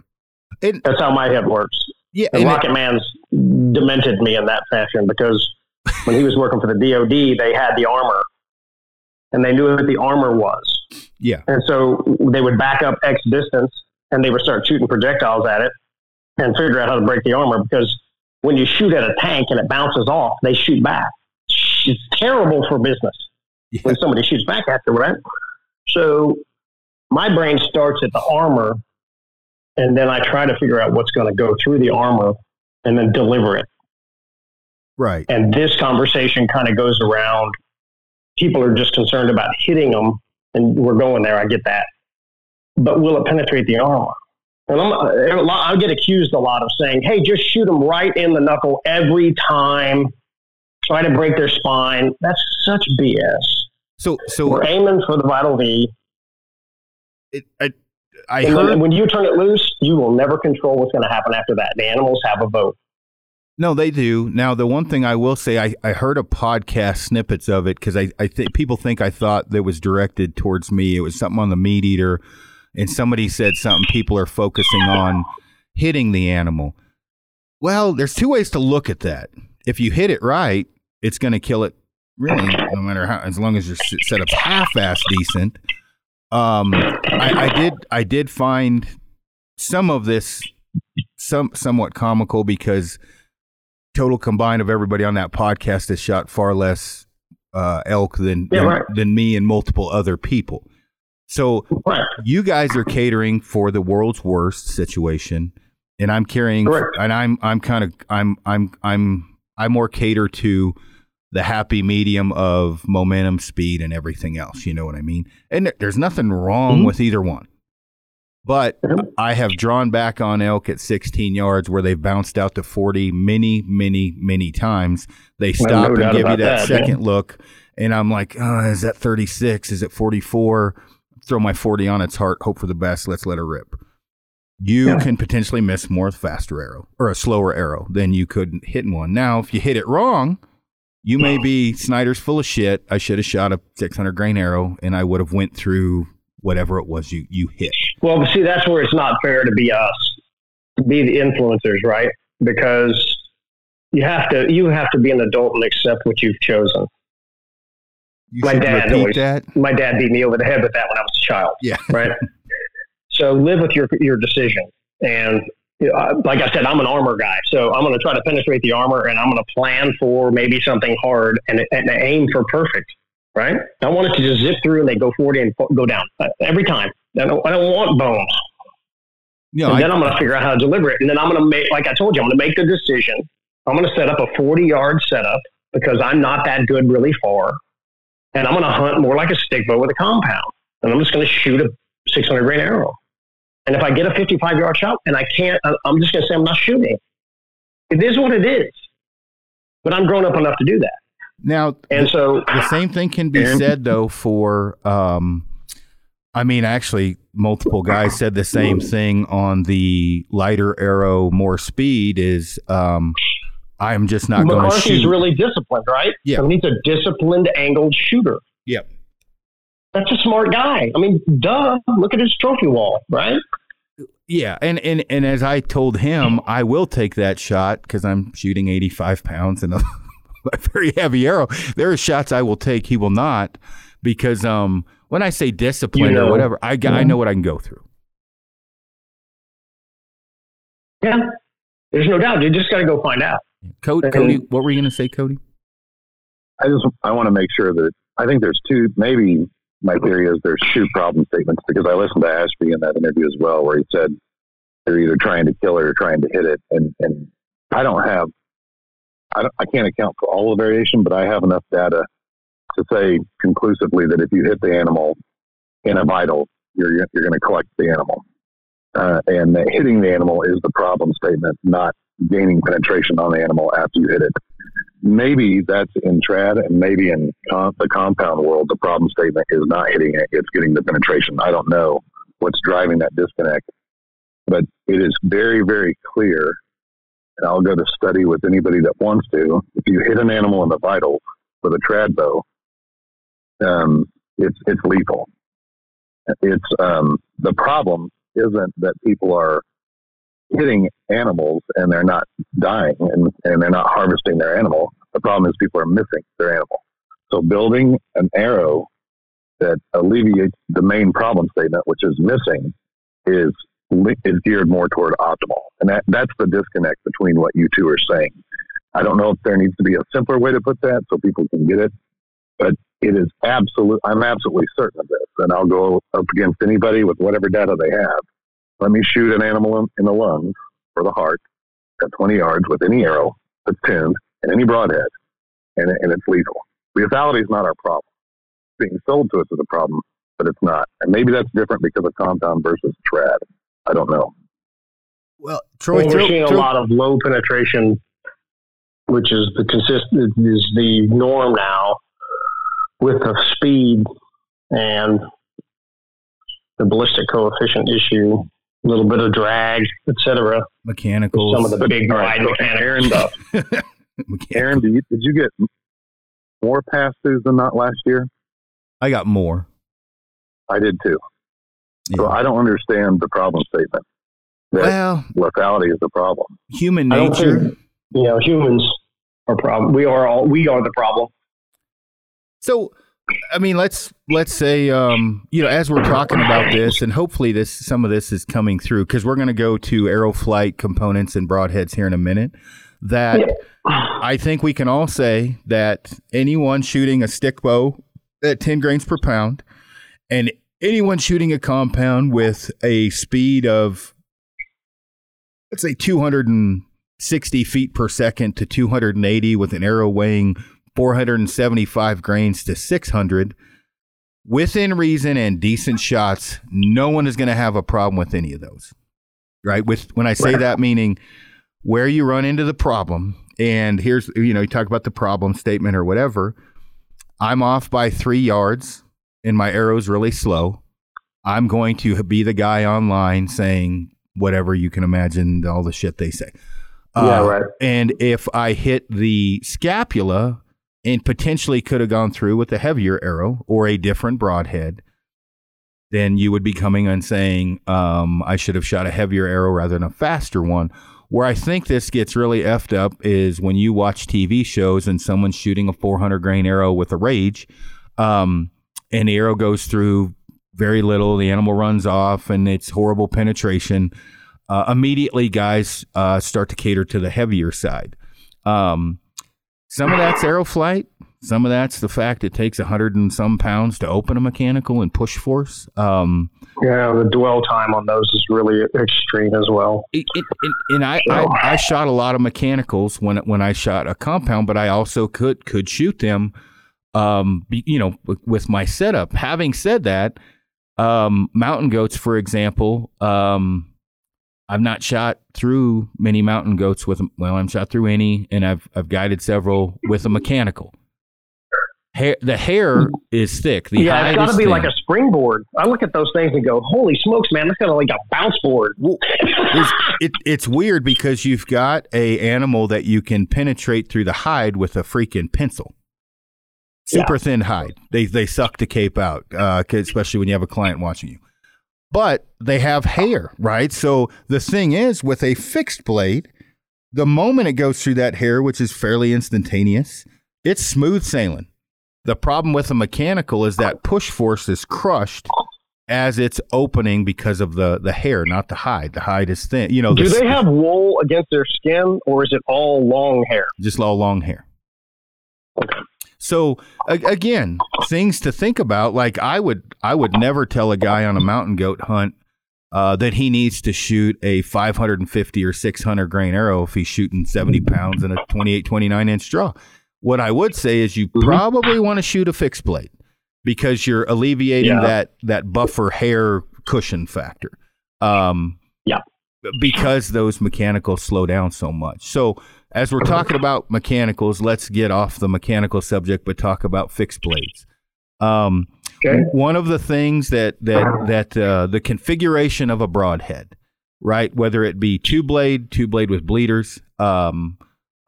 D: And
F: That's how my head works.
D: yeah,
F: And
D: and it-
F: Rocket Man's demented me in that fashion because when he was working for the DoD, they had the armor, and they knew what the armor was,
D: yeah,
F: and so they would back up X distance, and they would start shooting projectiles at it, and figure out how to break the armor because when you shoot at a tank and it bounces off, they shoot back. It's terrible for business
D: yeah.
F: when somebody shoots back at you, right? So my brain starts at the armor, and then I try to figure out what's going to go through the armor and then deliver it.
D: right.
F: And this conversation kind of goes around. People are just concerned about hitting them, and we're going there. I get that, but will it penetrate the armor? And I'm, I get accused a lot of saying, "Hey, just shoot them right in the knuckle every time. Try to break their spine." That's such BS.
D: So, so
F: We're aiming for the vital V.
D: it, I, I
F: And
D: heard.
F: when, you turn it loose, you will never control what's going to happen after that. The animals have a vote.
D: No, they do. Now, the one thing I will say, I, I heard a podcast snippets of it because I, I think people think I thought that was directed towards me. It was something on the MeatEater, and somebody said something people are focusing on hitting the animal. Well, there's two ways to look at that. If you hit it right, it's going to kill it. Really, no matter how, as long as your setup's half-ass decent. Um, I, I did, I did find some of this some somewhat comical because total combined of everybody on that podcast has shot far less uh, elk than
F: Yeah,
D: than,
F: right.
D: than me and multiple other people. So you guys are catering for the world's worst situation, and I'm carrying,
F: Correct.
D: and I'm I'm kind of I'm I'm I'm I more cater to the happy medium of momentum, speed, and everything else. You know what I mean? And there's nothing wrong
F: Mhm.
D: with either one. But I have drawn back on elk at 16 yards where they've bounced out to 40 many, many, many times. They
F: Well,
D: stop
F: no
D: and give you that,
F: that,
D: second look, and I'm like, oh, is that 36? Is it 44? Throw my 40 on its heart, hope for the best. Let's let her rip. You
F: Yeah.
D: can potentially miss more faster arrow or a slower arrow than you could hitting one. Now, if you hit it wrong, you may be Snyder's full of shit. I should have shot a 600 grain arrow, and I would have went through whatever it was you you hit.
F: Well, see, that's where it's not fair to be us, to be the influencers, right? Because you have to you have to be an adult and accept what you've chosen.
D: You
F: My dad
D: repeat
F: always-
D: that.
F: My dad beat me over the head with that when I was a child.
D: Yeah.
F: right? so live with your your decision. And you know, like I said, I'm an armor guy, so I'm going to try to penetrate the armor, and I'm going to plan for maybe something hard and, and aim for perfect. Right? I want it to just zip through and they go 40 and go down uh, every time. I don't, I don't want bones.
D: Know,
F: and
D: I-
F: then I'm going to figure out how to deliver it. And then I'm going to make, like I told you, I'm going to make the decision. I'm going to set up a 40 yard setup because I'm not that good really far. And I'm going to hunt more like a stick bow with a compound. And I'm just going to shoot a 600 grain arrow. And if I get a 55 yard shot and I can't, I'm just going to say I'm not shooting. It is what it is. But I'm grown up enough to do that.
D: now
F: And so,
D: the same thing can be said though for um I mean actually multiple guys said the same thing on the lighter arrow more speed is um I'm just not going to
F: McCarthy's
D: shoot.
F: really disciplined, right?
D: Yeah.
F: I mean, he's a disciplined angled shooter.
D: Yep.
F: That's a smart guy. I mean, duh. Look at his trophy wall, right?
D: Yeah, and, and and as I told him, I will take that shot because I'm shooting 85 pounds and a, very heavy arrow. There are shots I will take, he will not, because um when I say discipline
F: You
D: or whatever, I got, I know what I can go through.
F: Yeah. There's no doubt. You just got to go find out.
D: Cody, Cody, what were you going to say, Cody?
E: I just I want to make sure that I think there's two. Maybe my theory is there's two problem statements because I listened to Ashby in that interview as well, where he said they're either trying to kill it or trying to hit it, and and I don't have I don't, I can't account for all the variation, but I have enough data to say conclusively that if you hit the animal in a vital, you're you're going to collect the animal, uh, and that hitting the animal is the problem statement, not gaining penetration on the animal after you hit it. Maybe that's in trad and maybe in the compound world the problem statement is not hitting it it's getting the penetration. I don't know what's driving that disconnect but it is very very clear and i'll go to study with anybody that wants to. If you hit an animal in the vitals with a trad bow um, it's it's lethal. It's um, the problem isn't that people are hitting animals and they're not dying and, and they're not harvesting their animal. The problem is people are missing their animal. So building an arrow that alleviates the main problem statement, which is missing, is is geared more toward optimal. And that, that's the disconnect between what you two are saying. I don't know if there needs to be a simpler way to put that so people can get it, but it is absolute. I'm absolutely certain of this, and I'll go up against anybody with whatever data they have. Let me shoot an animal in, in the lungs or the heart at 20 yards with any arrow that's tuned and any broadhead, and, and it's lethal. Lethality is not our problem. Being sold to us is a problem, but it's not. And maybe that's different because of compound versus trad. I don't know.
D: Well, Troy,
F: well, we're seeing a lot of low penetration, which is the consistent is the norm now, with the speed and the ballistic coefficient issue, a little bit of drag, etc.
D: mechanicals.
F: Some of the big
E: All right,
F: wide
E: so
F: mechanical
E: Aaron,
F: uh,
D: stuff.
E: Aaron, do you, did you get more pass throughs than that last year?
D: I got more.
E: I did too. So I don't understand the problem statement. That
D: Well,
E: lethality is the problem.
D: human nature.
F: think- You know, humans are problem. We are all we are the problem.
D: So, I mean, let's let's say, um, you know, as we're talking about this, and hopefully this some of this is coming through because we're going to go to arrow flight components and broadheads here in a minute. That I think we can all say that anyone shooting a stick bow at ten grains per pound, and anyone shooting a compound with a speed of let's say 260 feet per second to 280 with an arrow weighing 475 grains to 600 within reason and decent shots, no one is going to have a problem with any of those. Right? With when I say that meaning where you run into the problem and here's you know, you talk about the problem statement or whatever. I'm off by 3 yards and my arrow's really slow. I'm going to be the guy online saying whatever you can imagine all the shit they say.
F: Yeah,
D: Uh,
F: right.
D: And if I hit the scapula and potentially could have gone through with a heavier arrow or a different broadhead, then you would be coming and saying, um, I should have shot a heavier arrow rather than a faster one. Where I think this gets really effed up is when you watch TV shows and someone's shooting a 400 grain arrow with a rage, um, and the arrow goes through very little, the animal runs off, and it's horrible penetration. Uh, immediately, guys uh, start to cater to the heavier side. Um, some of that's Arrow flight. Some of that's the fact it takes a hundred and some pounds to open a mechanical and push force. Um,
F: Yeah, the dwell time on those is really extreme as well.
D: it, it, it, and I, I, I shot a lot of mechanicals when when I shot a compound, but I also could could shoot them, um, you know, with, with my setup. Having said that, um, mountain goats, for example, um, I've not shot through many mountain goats with well, I'm shot through any, and I've I've guided several with a mechanical. Hair, the hair is thick. The
F: yeah, it's got to be
D: thin.
F: like a springboard. I look at those things and go, "Holy smokes, man! That's kind of like a bounce board."
D: Well, it's, it, it's weird because you've got a animal that you can penetrate through the hide with a freaking pencil. Super thin hide. They they suck the cape out, uh, especially when you have a client watching you. But they have hair, right? So the thing is, with a fixed blade, the moment it goes through that hair, which is fairly instantaneous, it's smooth sailing. The problem with a mechanical is that push force is crushed as it's opening because of the the hair, not the hide. The hide is thin. You know,
F: Do
D: the-
F: they have wool against their skin, or is it all long hair?
D: just all long hair. So a- again, things to think about. Like I would, I would never tell a guy on a mountain goat hunt uh, that he needs to shoot a 550 or 600 grain arrow if he's shooting 70 pounds in a 28, 29 inch draw. What I would say is you probably want to shoot a fixed blade because you're alleviating
F: Yeah.
D: that that buffer hair cushion factor. Um,
F: Yeah.
D: because those mechanicals slow down so much. So as we're talking about mechanicals, let's get off the mechanical subject, but talk about fixed blades. Um,
F: Okay.
D: One of the things that that that uh, the configuration of a broadhead, right? Whether it be two blade, two blade with bleeders, um,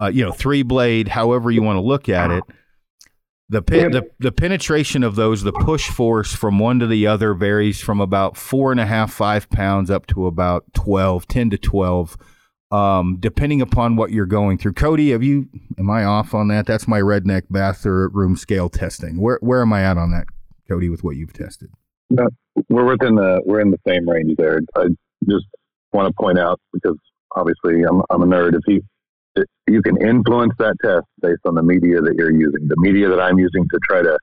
D: uh, you know, three blade, however you want to look at it. The, the the penetration of those, the push force from one to the other varies from about four and a half, five pounds up to about 12, 10 to 12, um, depending upon what you're going through. Cody, have you, am I off on that? That's my redneck bathroom scale testing. Where, where am I at on that, Cody, with what you've tested?
E: we're within the we're in the same range there. I just want to point out because obviously I'm I'm a nerd. If you if you can influence that test based on the media that you're using, the media that I'm using to try to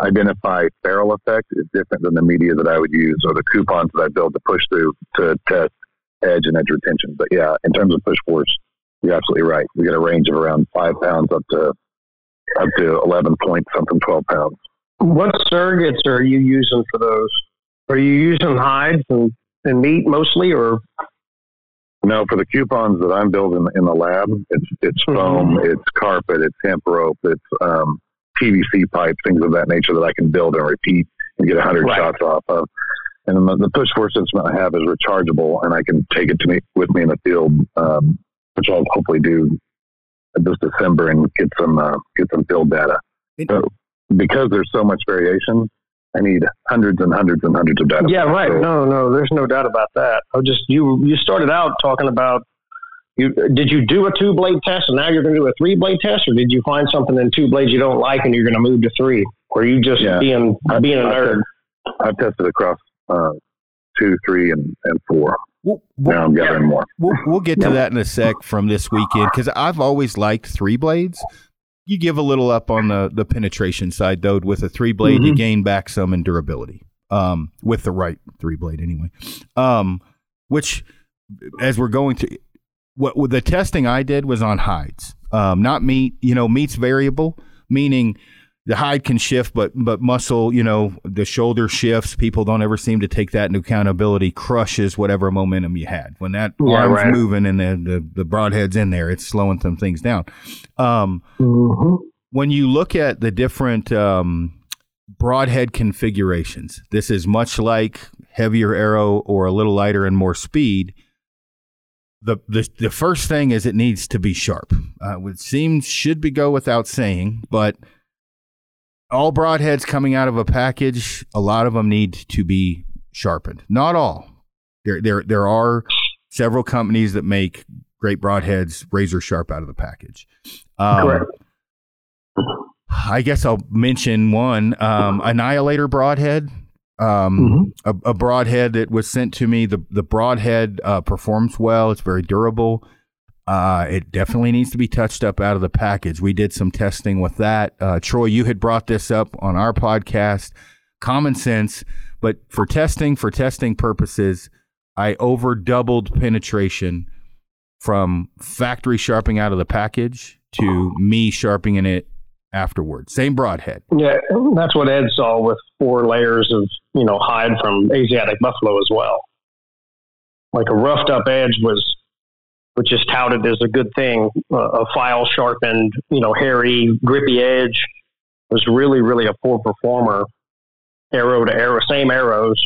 E: identify ferrule effect is different than the media that I would use or the coupons that I build to push through to test edge and edge retention. But yeah, in terms of push force, you're absolutely right. We get a range of around five pounds up to up to eleven point something, twelve pounds.
F: What surrogates are you using for those? Are you using hides and, and meat mostly, or
E: No, for the coupons that I'm building in the lab, it's it's foam, it's carpet, it's hemp rope, it's um, PVC pipe, things of that nature that I can build and repeat and get a hundred
F: Right.
E: shots off of. And the, the push force instrument I have is rechargeable, and I can take it to me with me in the field, um, which I'll hopefully do this December and get some uh, get some field data. So because there's so much variation, I need hundreds and hundreds and hundreds of data.
F: yeah, right?
E: So-
F: No, no, there's no doubt about that. I just you you started out talking about you did you do a two blade test and now you're going to do a three blade test, or did you find something in two blades you don't like and you're going to move to three? Or are you just
E: Yeah.
F: being
E: I-
F: being a
E: I-
F: nerd?
E: I've tested across uh, two, three, and, and four.
D: We'll, we'll,
E: Now I'm gathering more.
D: we'll, we'll get to that in a sec from this weekend because I've always liked three blades. You give a little up on the, the penetration side, though. With a three blade, you gain back some in durability. Um, with the right three blade, anyway. Um, which, as we're going to, what what the testing I did was on hides, um, not meat. You know, meat's variable, meaning the hide can shift, but but muscle, you know, the shoulder shifts. People don't ever seem to take that into accountability. Crushes whatever momentum you had when that
F: Yeah,
D: arm's
F: right.
D: moving and the, the the broadhead's in there. It's slowing some things down. Um,
F: Mhm.
D: when you look at the different um, broadhead configurations, this is much like heavier arrow or a little lighter and more speed. The, the the first thing is it needs to be sharp. Uh, it seems should be go without saying, but all broadheads coming out of a package, a lot of them need to be sharpened. Not all. There there there are several companies that make great broadheads razor sharp out of the package. Um,
F: Correct.
D: I guess I'll mention one um, Annihilator broadhead. Um, a, a broadhead that was sent to me. The the broadhead uh, performs well. It's very durable. Uh, it definitely needs to be touched up out of the package. We did some testing with that. Uh, Troy, you had brought this up on our podcast. Common sense, but for testing, for testing purposes, I over doubled penetration from factory sharpening out of the package to me sharpening it afterwards. Same broadhead.
F: Yeah, that's what Ed saw with four layers of you know hide from Asiatic buffalo as well. Like a roughed up edge was, which is touted as a good thing. Uh, a file sharpened, you know, hairy, grippy edge was really, really a poor performer. Arrow to arrow, same arrows,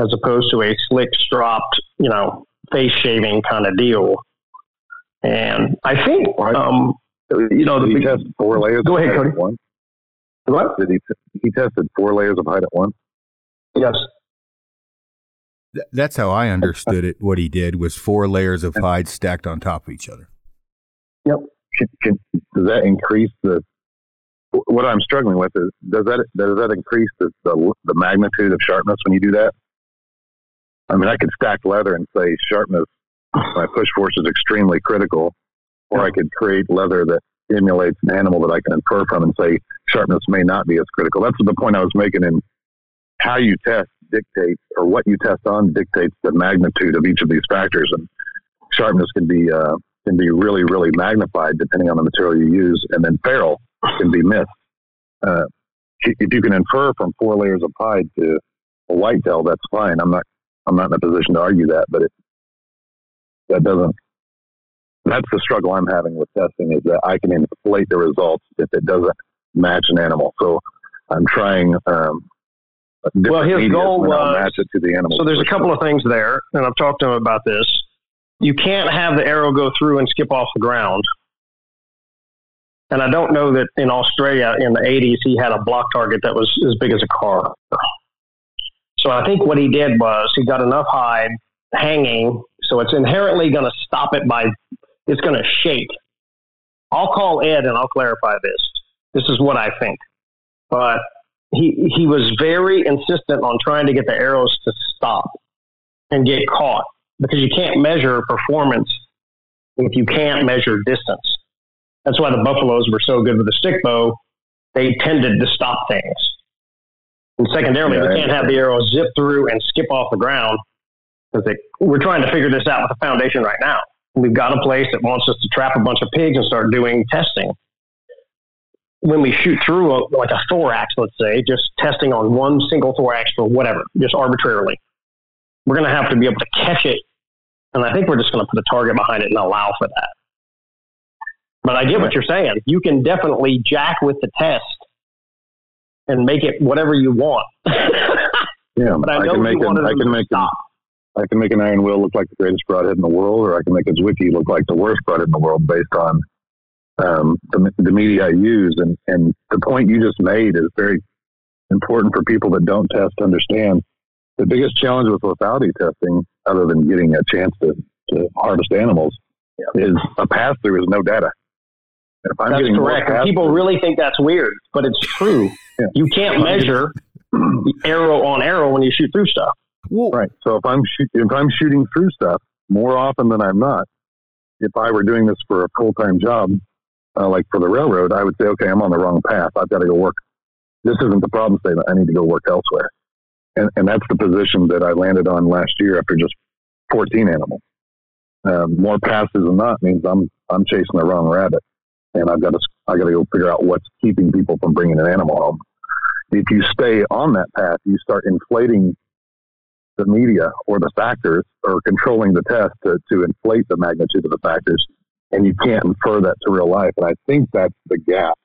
F: as opposed to a slick, stropped, you know, face shaving kind of deal. And I think, um, you know, the
E: he
F: big,
E: test four layers?
F: Go ahead, Cody.
E: At
F: what?
E: Did he? He tested four layers of hide at once.
F: Yes.
D: Th- that's how I understood it. What he did was four layers of hide stacked on top of each other.
E: Can, can, does that increase the? What I'm struggling with is does that does that increase the, the the magnitude of sharpness when you do that? I mean, I could stack leather and say sharpness. My push force is extremely critical, or I could create leather that emulates an animal that I can infer from and say sharpness may not be as critical. That's the point I was making in how you test dictates or what you test on dictates the magnitude of each of these factors and sharpness can be uh, can be really really magnified depending on the material you use and then ferrule can be missed. Uh, if you can infer from four layers of hide to a whitetail that's fine. I'm not I'm not in a position to argue that but it that doesn't that's the struggle I'm having with testing is that I can inflate the results if it doesn't match an animal. So I'm trying um,
F: Well, his goal was-
E: match it to the animal.
F: So there's a couple of things there, and I've talked to him about this. You can't have the arrow go through and skip off the ground. And I don't know that in Australia in the 80s he had a block target that was as big as a car. So I think what he did was he got enough hide hanging, so it's inherently going to stop it by, it's going to shake. I'll call Ed and I'll clarify this. This is what I think. But he he was very insistent on trying to get the arrows to stop and get caught because you can't measure performance if you can't measure distance. That's why the buffaloes were so good with the stick bow. They tended to stop things. And secondarily,
E: Yeah,
F: we can't have the arrow zip through and skip off the ground because we're trying to figure this out with the foundation right now. We've got a place that wants us to trap a bunch of pigs and start doing testing when we shoot through a, like a thorax, let's say, just testing on one single thorax for whatever, just arbitrarily, we're going to have to be able to catch it. And I think we're just going to put a target behind it and allow for that. But I get what you're saying. You can definitely jack with the test and make it whatever you want.
E: Yeah,
F: but I
E: can make an, I can make an. I can make an iron will look like the greatest broadhead in the world, or I can make a Zwickey look like the worst broadhead in the world based on um, the, the media I use. And, and the point you just made is very important for people that don't test to understand. The biggest challenge with lethality testing, other than getting a chance to, to harvest animals, is a pass through is no data. If I'm
F: That's
E: getting
F: correct. And people really think that's weird, but it's true.
E: Yeah.
F: You can't measure arrow on arrow when you shoot through stuff.
D: Well,
E: Right. So if I'm shoot, if I'm shooting through stuff more often than I'm not, if I were doing this for a full time job, uh, like for the railroad, I would say, okay, I'm on the wrong path. I've got to go work. This isn't the problem statement. I need to go work elsewhere. And and that's the position that I landed on last year after just 14 animals. Um, more passes than not means I'm I'm chasing the wrong rabbit, and I've got to I got to go figure out what's keeping people from bringing an animal home. If you stay on that path, you start inflating the media or the factors or controlling the test to, to inflate the magnitude of the factors. And you can't infer that to real life. And I think that's the gap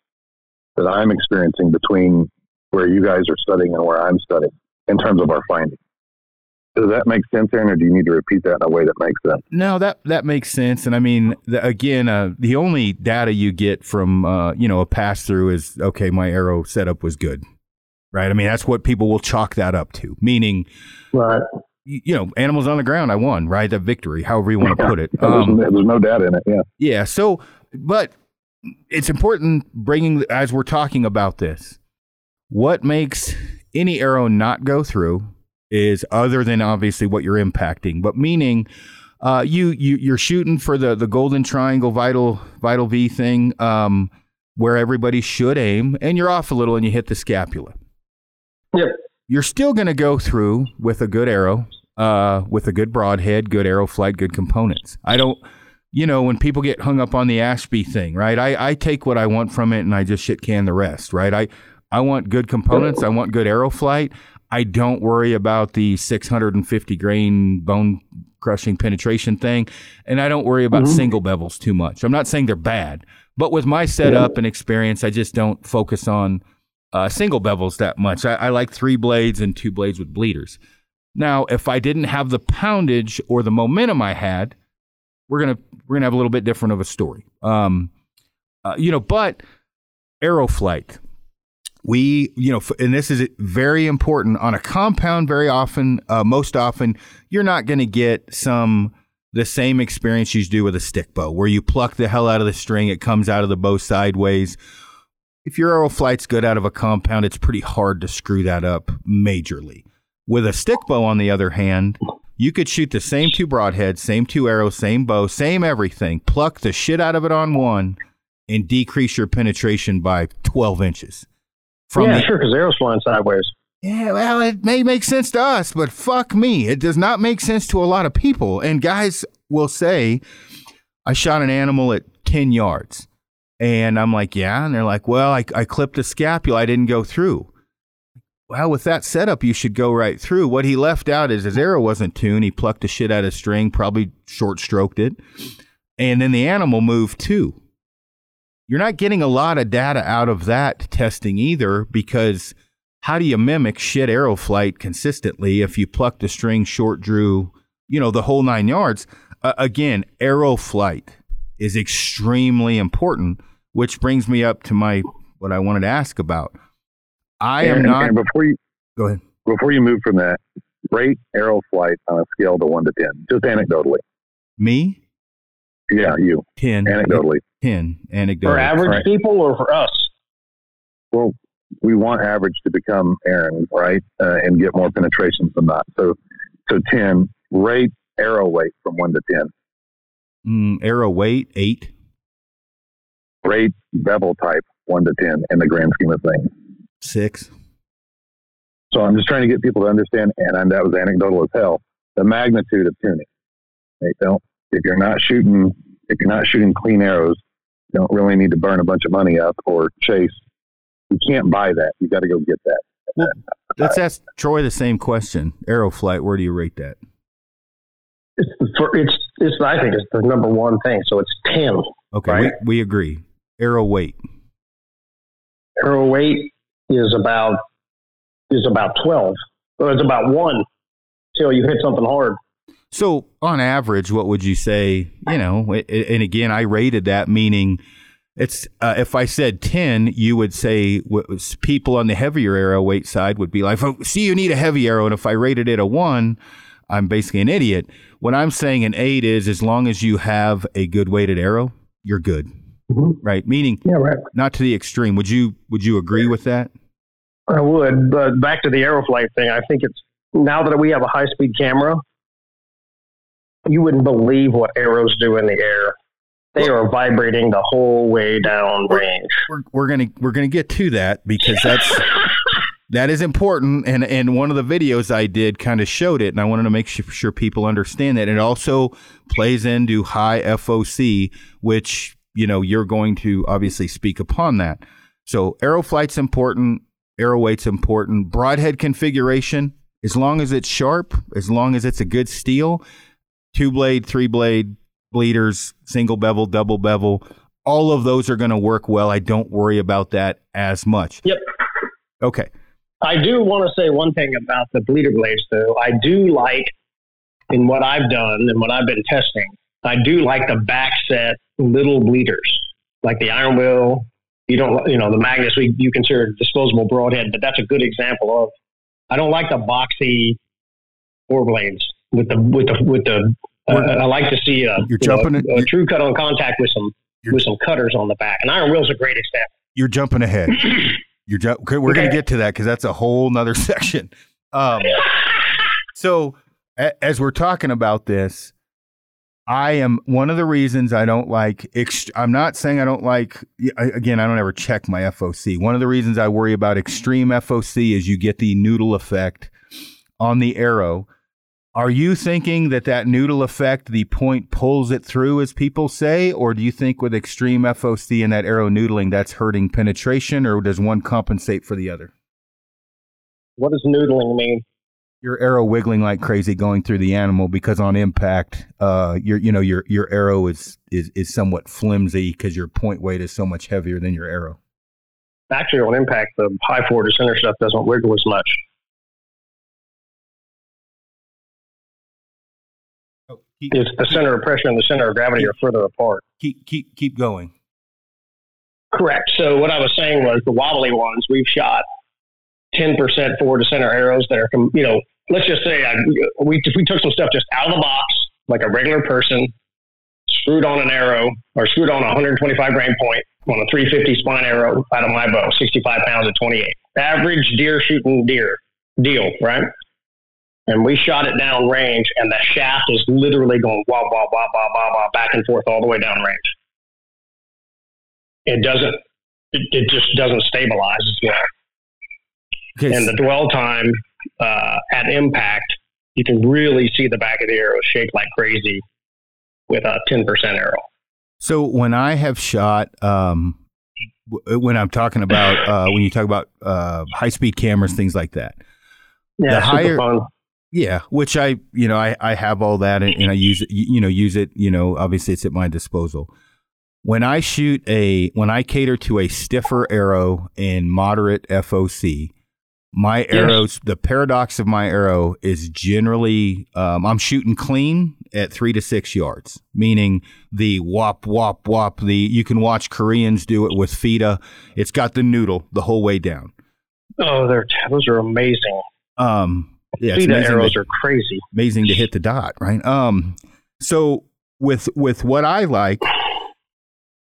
E: that I'm experiencing between where you guys are studying and where I'm studying in terms of our findings. Does that make sense, Aaron, or do you need to repeat that in a way that makes sense?
D: No, that that makes sense. And I mean, the, again, uh, the only data you get from uh, you know a pass through is okay, my arrow setup was good, right? I mean, that's what people will chalk that up to, meaning,
F: Right.
D: You, know, animals on the ground, I won, right? That victory, however you want to put it.
E: there's,
D: Um,
E: there's no doubt in it. Yeah.
D: yeah. So, but it's important bringing as we're talking about this. What makes any arrow not go through is other than obviously what you're impacting, but meaning uh, you you you're shooting for the the golden triangle vital vital V thing um, where everybody should aim, and you're off a little and you hit the scapula.
F: Yep.
D: You're still going to go through with a good arrow, uh, with a good broadhead, good arrow flight, good components. I don't you know, when people get hung up on the Ashby thing, right? I, I take what I want from it and I just shit can the rest, right? I, I want good components. I want good arrow flight. I don't worry about the 650 grain bone crushing penetration thing. And I don't worry about single bevels too much. I'm not saying they're bad, but with my setup and experience, I just don't focus on uh, single bevels that much. I, I like three blades and two blades with bleeders. Now, if I didn't have the poundage or the momentum I had, we're gonna we're gonna have a little bit different of a story. Um, uh, you know, but arrow flight, we you know, and this is very important on a compound. Very often, uh, most often, you're not gonna get some the same experience you do with a stick bow, where you pluck the hell out of the string, it comes out of the bow sideways. If your arrow flight's good out of a compound, it's pretty hard to screw that up majorly. With a stick bow, on the other hand, you could shoot the same two broadheads, same two arrows, same bow, same everything, pluck the shit out of it on one, and decrease your penetration by 12 inches. From
F: yeah,
D: the-
F: sure, because arrows flying sideways.
D: yeah, well, it may make sense to us, but fuck me. It does not make sense to a lot of people. And guys will say, I shot an animal at 10 yards. And I'm like, yeah. And they're like, well, I, I clipped a scapula. I didn't go through. Well, with that setup, you should go right through. What he left out is his arrow wasn't tuned. He plucked the shit out of string, probably short stroked it. And then the animal moved too. You're not getting a lot of data out of that testing either because how do you mimic shit arrow flight consistently if you pluck the string short drew, you know, the whole nine yards? Uh, again, arrow flight is extremely important, which brings me up to my what I wanted to ask about. I am not.
E: And before you
D: Go ahead.
E: before you move from that, rate arrow flight on a scale to one to ten, just anecdotally.
D: Me,
E: Yeah, you
D: ten.
E: anecdotally.
D: Ten. Anecdotal.
F: For average
E: right.
F: people or for us?
E: Well, we want average to become Aaron, right, uh, and get more penetrations from that. So, so ten. Rate arrow weight from one to ten.
D: Mm, arrow weight eight.
E: Rate bevel type one to ten in the grand scheme of things.
D: Six.
E: So I'm just trying to get people to understand, and I- that was anecdotal as hell, the magnitude of tuning. They don't. If you're not shooting, if you're not shooting clean arrows, you don't really need to burn a bunch of money up or chase. You can't buy that. You got to go get that.
D: Let's ask Troy the same question. Arrow flight. Where do you rate that?
F: It's for, it's it's I think it's the number one thing. So it's ten.
D: Okay,
F: Right.
D: we, we agree. Arrow weight.
F: Arrow weight is about is about twelve. Or it's about one till you hit something hard.
D: So, on average, what would you say? You know, and again, I rated that meaning it's uh, if I said ten, you would say people on the heavier arrow weight side would be like, oh, "See, you need a heavy arrow," and if I rated it a one, I'm basically an idiot. What I'm saying an eight is as long as you have a good weighted arrow, you're good,
F: Mhm.
D: right? Meaning
F: Yeah, right.
D: not to the extreme. Would you Would you agree with that?
F: I would, but back to the arrow flight thing. I think it's now that we have a high speed camera, you wouldn't believe what arrows do in the air. They are vibrating the whole way down range.
D: We're, we're gonna we're gonna get to that because that's that is important and and one of the videos I did kind of showed it and I wanted to make sure, sure people understand that it also plays into high FOC which you know, you're going to obviously speak upon that. So arrow flight's important, arrow weight's important, broadhead configuration, as long as it's sharp, as long as it's a good steel, two blade, three blade, bleeders, single bevel, double bevel, all of those are going to work well. I don't worry about that as much.
F: Yep.
D: Okay.
F: I do want to say one thing about the bleeder blades, though. I do like, in what I've done and what I've been testing, I do like the back set little bleeders, like the Iron Will. You don't, you know, the Magnus we you consider disposable broadhead, but that's a good example of. I don't like the boxy four blades with the with the with the. Uh, I like to see a,
D: You're
F: you
D: jumping it-
F: a, a true cut on contact with some with some cutters on the back. And Iron Will's a great example.
D: You're jumping ahead. You're ju- okay, we're going to get to that because that's a whole nother section. Um, so a- as we're talking about this, I am one of the reasons I don't like. Ext- I'm not saying I don't like. Again, I don't ever check my FOC. One of the reasons I worry about extreme FOC is you get the noodle effect on the arrow. Are you thinking that that noodle effect, the point pulls it through, as people say, or do you think with extreme FOC and that arrow noodling, that's hurting penetration, or does one compensate for the other?
F: What does noodling mean?
D: Your arrow wiggling like crazy going through the animal because on impact, uh, your you know your your arrow is is is somewhat flimsy because your point weight is so much heavier than your arrow.
F: Actually, on impact, the high forward to center stuff doesn't wiggle as much.
D: Oh, keep,
F: It's the center of pressure and the center of gravity are further apart.
D: keep keep keep going.
F: Correct. So what I was saying was the wobbly ones we've shot ten percent forward to center arrows that are, you know, let's just say I, we we took some stuff just out of the box like a regular person, screwed on an arrow or screwed on a 125 grain point on a 350 spine arrow out of my bow, 65 pounds at 28, average deer shooting deer deal, right? And we shot it down range, and the shaft is literally going wah wah wah wah wah wah back and forth all the way down range it doesn't it, it just doesn't stabilize.
D: Okay,
F: And the dwell time uh, at impact, you can really see the back of the arrow shaped like crazy with a 10% arrow.
D: So when I have shot, um, w- when I'm talking about uh, when you talk about uh, high speed cameras, things like that.
F: Yeah,
D: The higher-
F: fun.
D: Yeah, which I you know I, I have all that and, and I use it you know use it you know obviously it's at my disposal. When I shoot a when I cater to a stiffer arrow in moderate FOC, my arrows the paradox of my arrow is generally um, I'm shooting clean at three to six yards, meaning the wop wop wop. The you can watch Koreans do it with FITA. It's got the noodle the whole way down.
F: Oh, they're those are amazing.
D: Um, yeah, FITA
F: arrows
D: that-
F: are crazy.
D: amazing to hit the dot, right? Um, so with with what I like,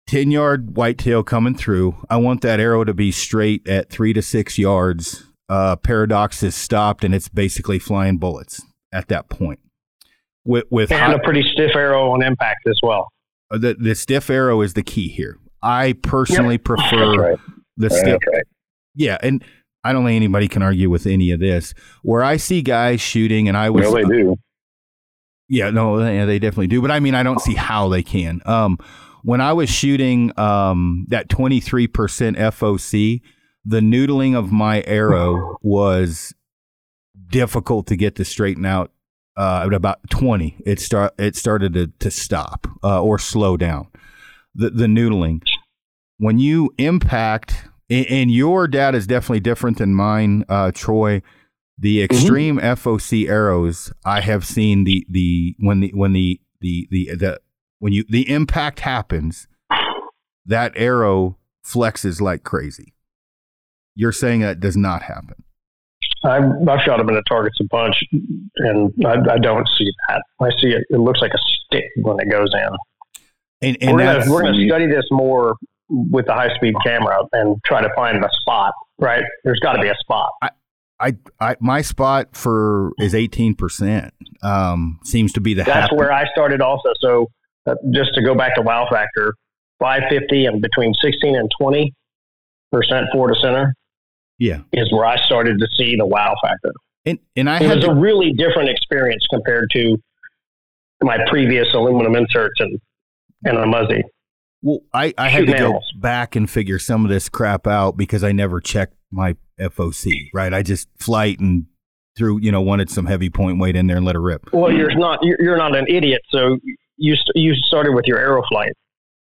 D: ten yard whitetail coming through, I want that arrow to be straight at three to six yards. Uh, paradox is stopped, and it's basically flying bullets at that point. With with
F: And
D: hot-
F: a pretty stiff arrow on impact as well.
D: uh, the the stiff arrow is the key here. I personally prefer
F: right.
D: the stiff.
F: Right.
D: Yeah, and I don't think anybody can argue with any of this. Where I see guys shooting, and I was
E: Well, they do.
D: Yeah, no, yeah, they definitely do. But I mean, I don't see how they can. Um, when I was shooting um, that 23% FOC, the noodling of my arrow was difficult to get to straighten out. Uh, at about 20, it start it started to, to stop uh, or slow down. The the noodling. When you impact, and, your data is definitely different than mine, uh, Troy the extreme FOC arrows I have seen the the when the when the the the, the when you the impact happens that arrow flexes like crazy. You're saying that does not happen.
F: I've, I've shot them in the targets a bunch, and I, I don't see that. I see it. It looks like a stick when it goes in.
D: And and
F: we're gonna, study this more with the high speed camera and try to find the spot. Right? There's got to be a spot.
D: I I my spot for is 18%. Um seems to be the
F: That's where I started also. So uh, just to go back to wow factor, 550 and between 16 and 20 percent forward to center
D: Yeah.
F: is where I started to see the wow factor.
D: And and I
F: It
D: had
F: was
D: to-
F: a really different experience compared to my previous aluminum inserts and and a Muzzy.
D: Well, I, I had to go back and figure some of this crap out because I never checked my FOC, right? I just flight and threw, you know, wanted some heavy point weight in there and let it rip.
F: Well, you're not you're, not an idiot, so you st- you started with your arrow flight,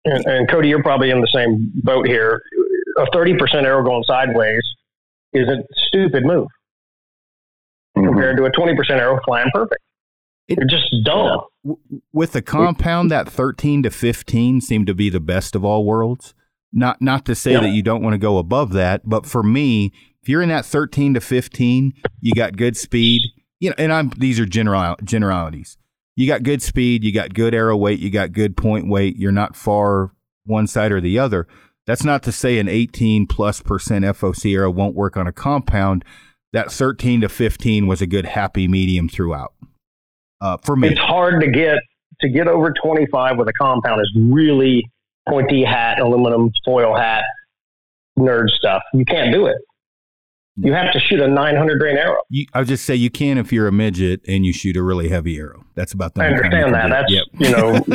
F: and, and Cody, you're probably in the same boat here. A thirty percent arrow going sideways is a stupid move
E: Mhm.
F: compared to a twenty percent arrow flying perfect.
D: It-
F: You're just dumb.
D: W- With the compound, that 13 to 15 seemed to be the best of all worlds. Not not to say
F: Yeah.
D: that you don't want to go above that, but for me, if you're in that 13 to 15, you got good speed. You know, and I'm these are general generalities. You got good speed, you got good arrow weight, you got good point weight. You're not far one side or the other. That's not to say an 18 plus percent FOC arrow won't work on a compound. That 13 to 15 was a good happy medium throughout. Uh, for me,
F: It's hard to get to get over twenty five with a compound is really pointy hat, aluminum foil hat, nerd stuff. You can't do it. You have to shoot a nine hundred grain arrow.
D: You, I'll just say you can if you're a midget and you shoot a really heavy arrow. That's about the
F: I
D: only time you
F: understand that. That's
D: it.
F: you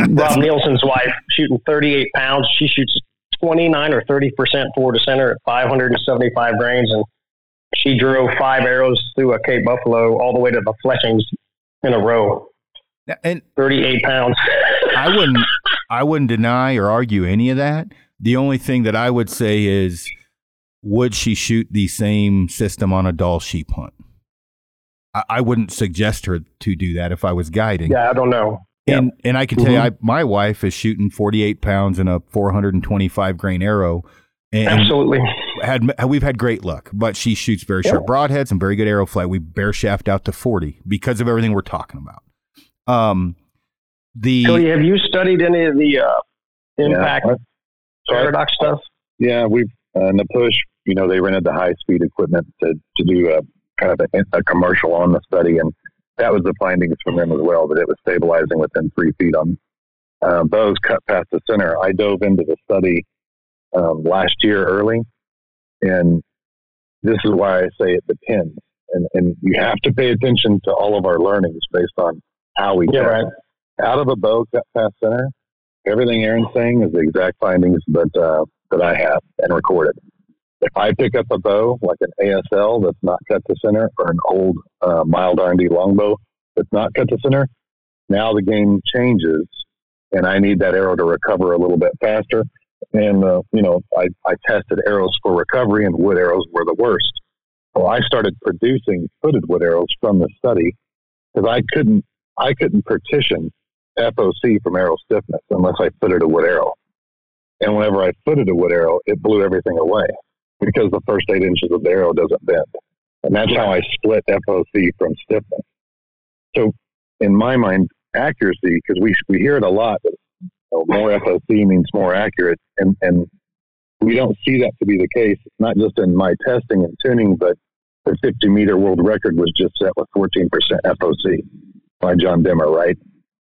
F: know Rob Nielsen's wife shooting 38 pounds. She shoots 29 or 30 percent forward to center at 575 grains, and she drove five arrows through a Cape Buffalo all the way to the Fletchings in a row.
D: And
F: 38 pounds.
D: I wouldn't, I wouldn't deny or argue any of that. The only thing that I would say is, would she shoot the same system on a Dall sheep hunt? I, I wouldn't suggest her to do that if I was guiding.
F: yeah, I don't know.
D: And and I can tell you, I, my wife is shooting 48 pounds in a 425 grain arrow, and
F: Absolutely.
D: had we've had great luck. But she shoots very sharp broadheads and very good arrow flight. We bare shaft out to 40 because of everything we're talking about. Um, the
F: Cody, have you studied any of the uh, impact
E: Yeah.
F: paradox stuff?
E: Yeah, we've uh, in the push. You know, they rented the high speed equipment to to do a kind of a, a commercial on the study, and that was the findings from them as well. That it was stabilizing within three feet on uh, bows cut past the center. I dove into the study um, last year early, and this is why I say it depends. And and you have to pay attention to all of our learnings based on how we
F: Yeah, right.
E: out of a bow cut past center, everything Aaron's saying is the exact findings that uh, that I have and recorded. If I pick up a bow like an ASL that's not cut to center, or an old uh, mild R&D longbow that's not cut to center, now the game changes, and I need that arrow to recover a little bit faster. And uh, you know, I, I tested arrows for recovery, and wood arrows were the worst. So I started producing footed wood arrows from the study because I couldn't I couldn't partition FOC from arrow stiffness unless I footed a wood arrow. And whenever I footed a wood arrow, it blew everything away because the first eight inches of the arrow doesn't bend. And that's how I split FOC from stiffness. So in my mind, accuracy, because we, we hear it a lot, that you know, more FOC means more accurate. And, and we don't see that to be the case. It's not just in my testing and tuning, but the 50 meter world record was just set with 14% FOC by John Dimmer, right?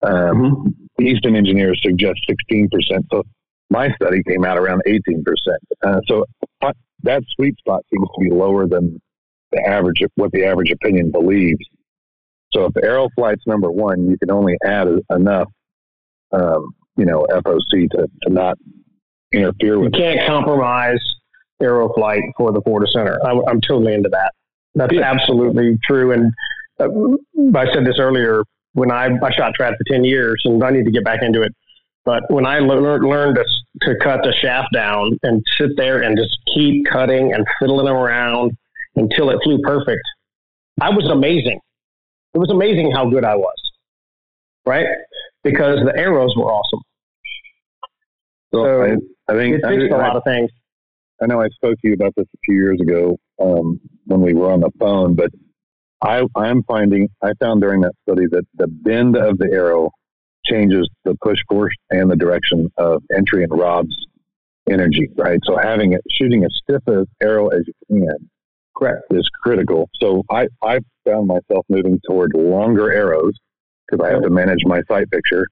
E: Um, Easton engineers suggest 16%. So my study came out around 18%. Uh, so uh, that sweet spot seems to be lower than the average, what the average opinion believes. So if arrow flight's number one, you can only add a- enough, um, you know, FOC to, to not interfere
F: You
E: with it.
F: can't compromise arrow flight for the to center. I'm, I'm totally into that. That's
E: Yeah.
F: absolutely true. And uh, I said this earlier when I, I shot trad for 10 years and I need to get back into it. But when I lear- learned to, to cut the shaft down and sit there and just keep cutting and fiddling around until it flew perfect, I was amazing. It was amazing how good I was, right? Because the arrows were awesome.
E: So
F: So
E: I, I think
F: It fixed a lot of things.
E: I know I spoke to you about this a few years ago um, when we were on the phone, but I, I'm finding I found during that study that the bend of the arrow changes the push force and the direction of entry and Rob's energy. Right, so having it shooting as stiff as arrow as you can, correct, is critical. So I I found myself moving toward longer arrows because I have to manage my sight picture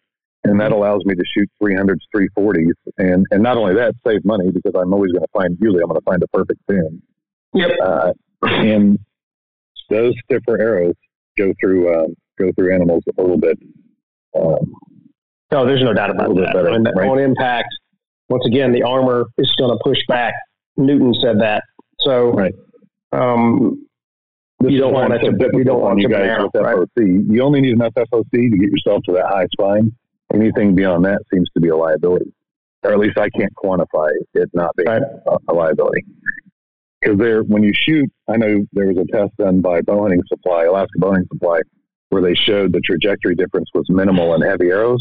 E: and that allows me to shoot 300s, 340s, and and not only that, save money because I'm always going to find. Usually, I'm going to find a perfect tune.
F: Yep.
E: Uh, and those stiffer arrows go through um, go through animals a little bit. Um,
F: No, there's no doubt about that.
E: better, right?
F: On impact, once again, the armor is going to push back. Newton said that. So,
E: Right.
F: um, You don't want to- you don't want
E: you
F: to
E: guys
F: narrow,
E: with
F: right?
E: FOC. You only need enough FOC to get yourself to that high spine. Anything beyond that seems to be a liability, or at least I can't quantify it not being
F: Right.
E: a, a liability. Because there, when you shoot, I know there was a test done by Bowhunting Supply, Alaska Bowhunting Supply, where they showed the trajectory difference was minimal in heavy arrows.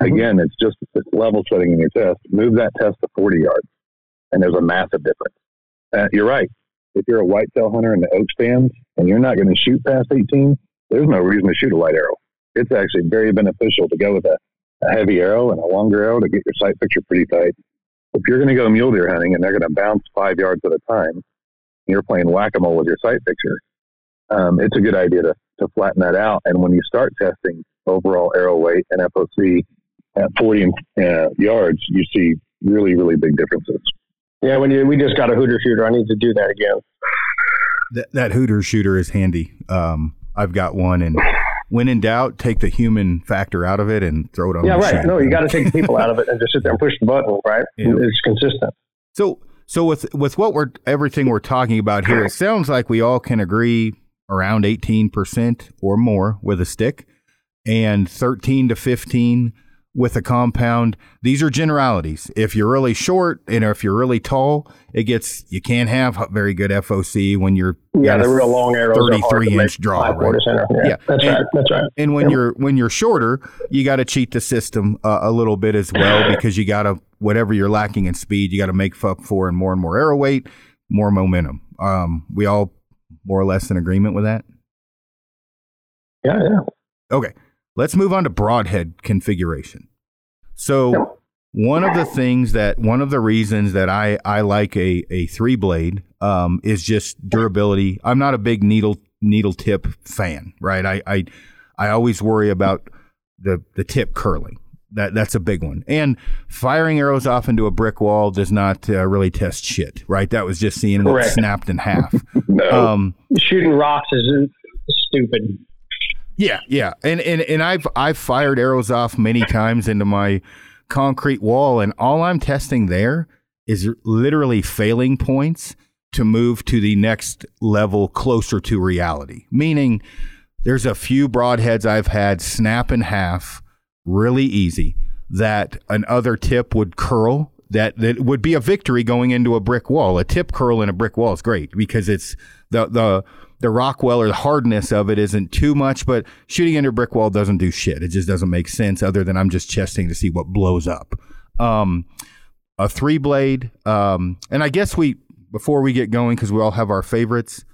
F: Mm-hmm.
E: Again, it's just it's level setting in your test. Move that test to 40 yards, and there's a massive difference. Uh, you're right. If you're a whitetail hunter in the oak stands and you're not going to shoot past 18, there's no reason to shoot a light arrow. It's actually very beneficial to go with a, a heavy arrow and a longer arrow to get your sight picture pretty tight. If you're going to go mule deer hunting and they're going to bounce five yards at a time, and you're playing whack a mole with your sight picture, um, it's a good idea to, to flatten that out. And when you start testing overall arrow weight and FOC at 40 uh, yards, you see really, really big differences.
F: yeah, when you, we just got a hooter shooter, I need to do that again.
D: That, that Hooter shooter is handy. Um, I've got one, and when in doubt, take the human factor out of it and throw it on.
F: Yeah,
D: the
F: right.
D: machine.
F: No, you got to take the people out of it and just sit there and push the button, right?
D: Yeah.
F: It's consistent.
D: So, so with with what we're everything we're talking about here, it sounds like we all can agree around eighteen percent or more with a stick, and thirteen to fifteen with a compound. These are generalities. If you're really short and if you're really tall, it gets you can't have very good FOC when you're
F: Yeah, the
D: a
F: real long arrows. are hard to
D: 33 inch draw, right?
F: Yeah,
D: Yeah.
F: that's
D: And-
F: right. That's right.
D: And when
F: Yep.
D: you're when you're shorter, you got to cheat the system uh, a little bit as well because you got to whatever you're lacking in speed, you got to make up for in more and more arrow weight, more momentum. Um, we all more or less in agreement with that.
F: Yeah, yeah.
D: Okay, let's move on to broadhead configuration. So one of the things that one of the reasons that I I like a a three blade um, is just durability. I'm not a big needle needle tip fan, right? I I I always worry about the the tip curling. That that's a big one. And firing arrows off into a brick wall does not uh, really test shit, right? That was just seeing it snapped in half.
E: No.
D: Um,
F: Shooting rocks is stupid.
D: Yeah, yeah, and and and I've I've fired arrows off many times into my concrete wall, and all I'm testing there is literally failing points to move to the next level closer to reality. Meaning, there's a few broadheads I've had snap in half really easy that an other tip would curl. That, that would be a victory going into a brick wall. A tip curl in a brick wall is great because it's the the the Rockwell or the hardness of it isn't too much, but shooting into a brick wall doesn't do shit. It just doesn't make sense other than I'm just testing to see what blows up. Um, a three blade, um, and I guess we before we get going because we all have our favorites.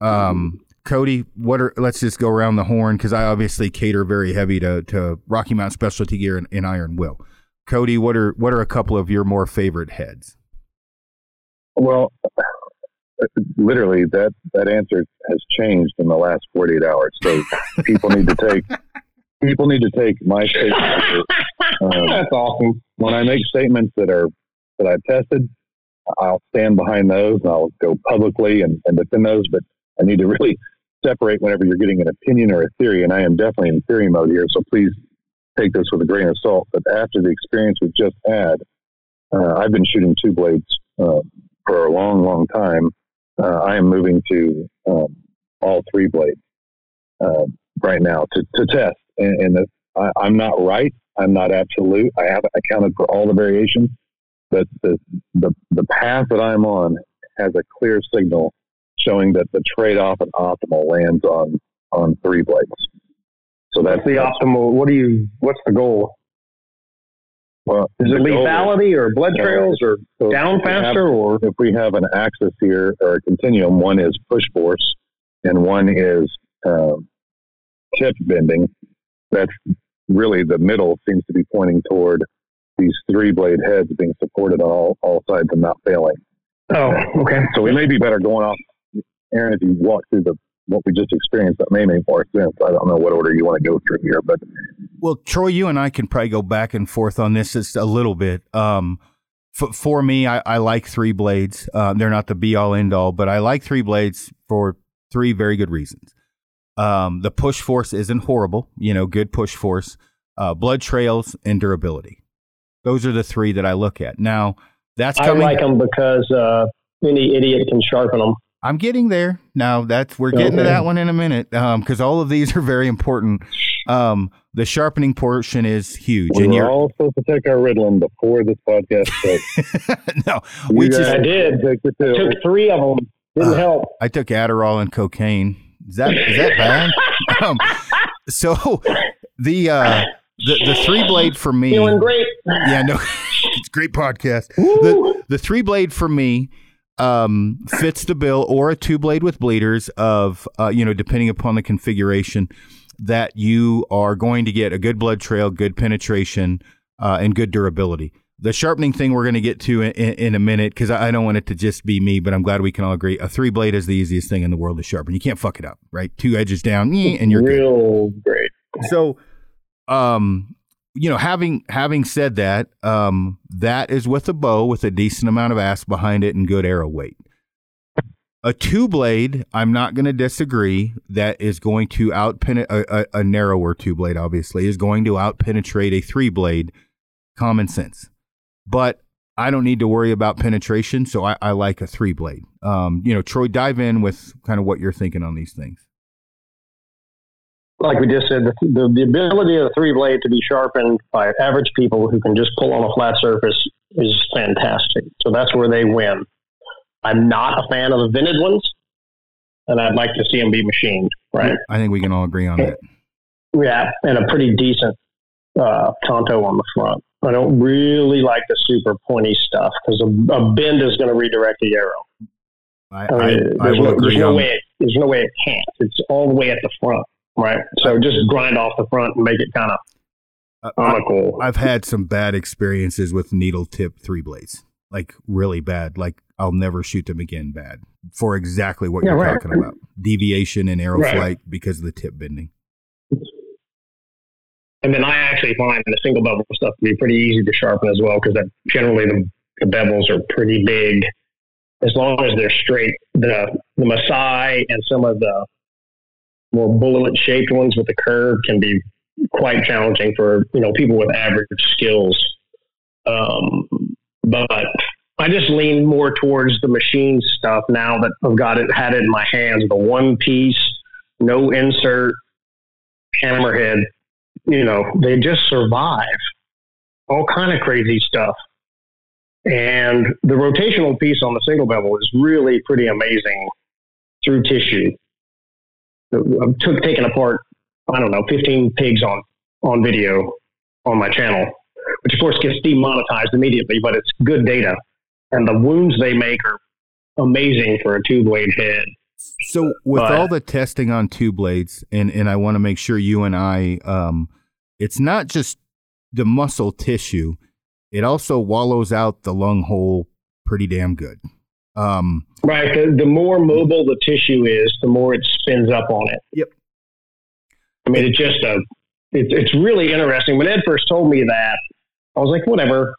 D: Um, Cody, what are let's just go around the horn because I obviously cater very heavy to, to Rocky Mountain Specialty Gear and, and Iron Will. Cody, what are what are a couple of your more favorite heads?
E: Well, literally, that that answer has changed in the last 48 hours. So people need to take people need to take my statement. Um,
F: That's awesome.
E: when I make statements that are that I've tested, I'll stand behind those and I'll go publicly and, and defend those. But I need to really separate whenever you're getting an opinion or a theory. And I am definitely in theory mode here. So please take this with a grain of salt. But after the experience we've just had, uh, I've been shooting two blades uh, for a long, long time. Uh, I am moving to um, all three blades uh, right now to, to test. And, and the, I, I'm not right. I'm not absolute. I haven't accounted for all the variations, but the, the, the path that I'm on has a clear signal showing that the trade-off and optimal lands on, on three blades. So that's
F: the optimal. What do you? What's the goal?
E: well,
F: Is it lethality or blood
E: Yeah.
F: trails or
E: so
F: down
E: we have-
F: faster or?
E: if we have an axis here or a continuum, one is push force and one is um, tip bending. That's really the middle seems to be pointing toward these three blade heads being supported on all, all sides and not failing.
F: Oh, okay.
E: So we may be better going off, Aaron, if you walk through the what we just experienced, that may make more sense. I don't know what order you want to go through here, but
D: Well, Troy, you and I can probably go back and forth on this just a little bit. Um, for, for me, I, I like three blades. Uh, they're not the be all end all, but I like three blades for three very good reasons. Um, the push force isn't horrible, you know, good push force, uh, blood trails, and durability. Those are the three that I look at. Now, that's
F: I
D: coming.
F: like them because uh, any idiot can sharpen them.
D: I'm getting there. Now that's we're getting to that one in a minute because all of these are very important. Um, the sharpening portion is huge,
E: We
D: and you're
E: all supposed to take our Ritalin before this podcast started.
D: no, we
E: You
D: just
F: I did.
E: Took the.
F: Took three of them. Didn't
D: Uh,
F: help.
D: I took Adderall and cocaine. Is that is that bad? um, so the uh, the the three blade for me.
F: Feeling great.
D: Yeah, no, it's great podcast.
F: Woo.
D: The the three blade for me um, fits the bill, or a two blade with bleeders of uh, you know depending upon the configuration that you are going to get a good blood trail, good penetration, uh, and good durability. The sharpening thing we're going to get to in, in, in a minute because I, I don't want it to just be me, but I'm glad we can all agree a three blade is the easiest thing in the world to sharpen. You can't fuck it up, right? Two edges down, eh, and you're good
F: real great.
D: so um you know having having said that um that is with a bow with a decent amount of ass behind it and good arrow weight. A two blade i'm not going to disagree that is going to out a, a, narrower two blade obviously is going to out penetrate a three blade common sense. But i don't need to worry about penetration so i, I like a three blade. Um you know troy dive in with kind of what you're thinking on these things
F: Like we just said, the, the, the ability of the three blade to be sharpened by average people who can just pull on a flat surface is fantastic. So that's where they win. I'm not a fan of the vented ones, and I'd like to see them be machined, right?
D: i think we can all agree on that
F: Yeah, and a pretty decent uh, conto on the front. I don't really like the super pointy stuff because a, a bend is going to redirect the arrow.
D: I,
F: I
D: I,
F: mean,
D: I
F: there's, no,
D: agree
F: there's no way it, there's no way it can't. It's all the way at the front, right? So just grind off the front and make it kind of comical.
D: I've had some bad experiences with needle tip three blades, like really bad. Like I'll never shoot them again. Bad for exactly what
F: Yeah,
D: you're
F: right.
D: talking about: deviation in arrow
F: Right.
D: flight because of the tip bending.
F: And then I actually find the single bevel stuff to be pretty easy to sharpen as well because generally the, the bevels are pretty big. As long as they're straight, the the Masai and some of the more bullet shaped ones with a curve can be quite challenging for you know people with average skills. Um, but I just lean more towards the machine stuff now that I've got it had it in my hands. The one piece, no insert, hammerhead you know, they just survive all kind of crazy stuff. And the rotational piece on the single bevel is really pretty amazing through tissue. I've took taken apart, I don't know, 15 pigs on, on video on my channel, which of course gets demonetized immediately, but it's good data. And the wounds they make are amazing for a two blade head.
D: So with
F: But-
D: all the testing on two blades, and and I want to make sure you and I, um, it's not just the muscle tissue; it also wallows out the lung hole pretty damn good. Um,
F: Right. The, the more mobile the tissue is, the more it spins up on it.
D: Yep.
F: I mean, it's just a, it's, it's really interesting. When Ed first told me that, I was like, whatever.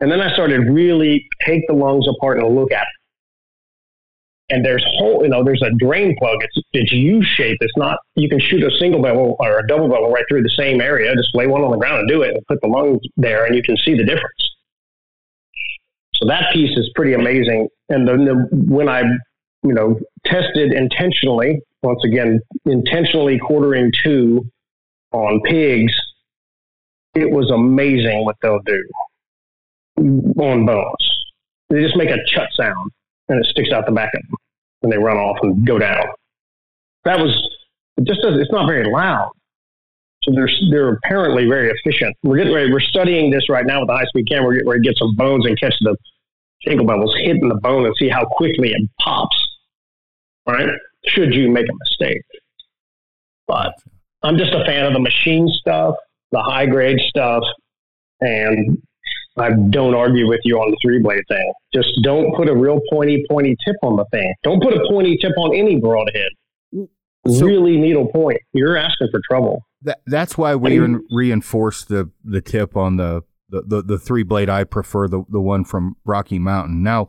F: And then I started really take the lungs apart and look at it. And there's whole, you know, there's a drain plug. It's it's U shaped. It's not. You can shoot a single bevel or a double bevel right through the same area. Just lay one on the ground and do it, and put the lungs there, and you can see the difference. So that piece is pretty amazing. And then the, when I, you know, tested intentionally, once again, intentionally quartering two on pigs, it was amazing what they'll do on bones. They just make a chut sound and it sticks out the back of them and they run off and go down. That was, it just it's not very loud. So they're, they're apparently very efficient. We're getting ready, we're studying this right now with the high speed camera. We're getting ready to get some bones and catch the single bubbles hitting the bone and see how quickly it pops. Right? Should you make a mistake. But I'm just a fan of the machine stuff, the high grade stuff, and I don't argue with you on the three blade thing. Just don't put a real pointy, pointy tip on the thing. Don't put a pointy tip on any broadhead.
D: So-
F: really needle point. You're asking for trouble.
D: That that's why we
F: I
D: re- reinforce the the tip on the the, the, the three blade. I prefer the the one from Rocky Mountain. Now,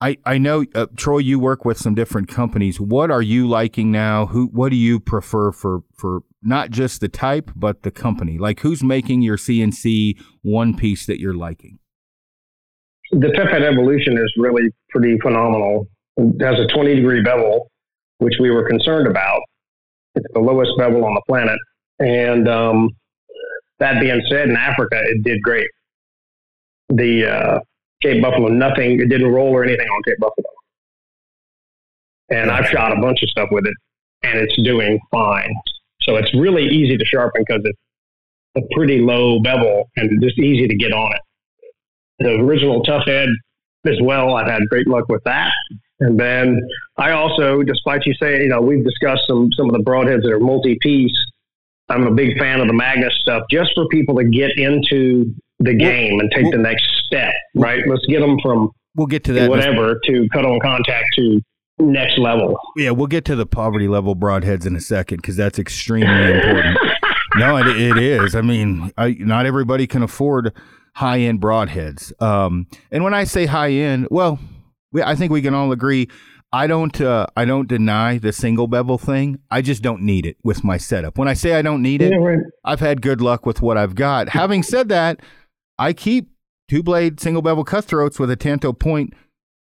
D: I I know uh, Troy, you work with some different companies. What are you liking now? Who what do you prefer for for not just the type, but the company? Like who's making your CNC one piece that you're liking?
F: The Pet Pet Evolution is really pretty phenomenal. It has a 20 degree bevel, which we were concerned about. It's the lowest bevel on the planet. And um, that being said, in Africa, it did great. The uh, Cape Buffalo, nothing, it didn't roll or anything on Cape Buffalo. And I've shot a bunch of stuff with it, and it's doing fine. So it's really easy to sharpen because it's a pretty low bevel and just easy to get on it. The original tough head as well, I've had great luck with that. And then I also, despite you saying, you know, we've discussed some some of the broadheads that are multi-piece. I'm a big fan of the Magnus stuff, just for people to get into the game and take the next step. Right? Let's get them from
D: We'll get to that.
F: whatever to cut on contact to next level.
D: Yeah, we'll get to the poverty level broadheads in a second because that's extremely important. no, it, it is. I mean, I, not everybody can afford high end broadheads. Um, and when I say high end, well, we, I think we can all agree. I don't. Uh, I don't deny the single bevel thing. I just don't need it with my setup. When I say I don't need it,
F: Yeah, right.
D: I've had good luck with what I've got. Having said that, I keep two blade single bevel cutthroats with a tanto point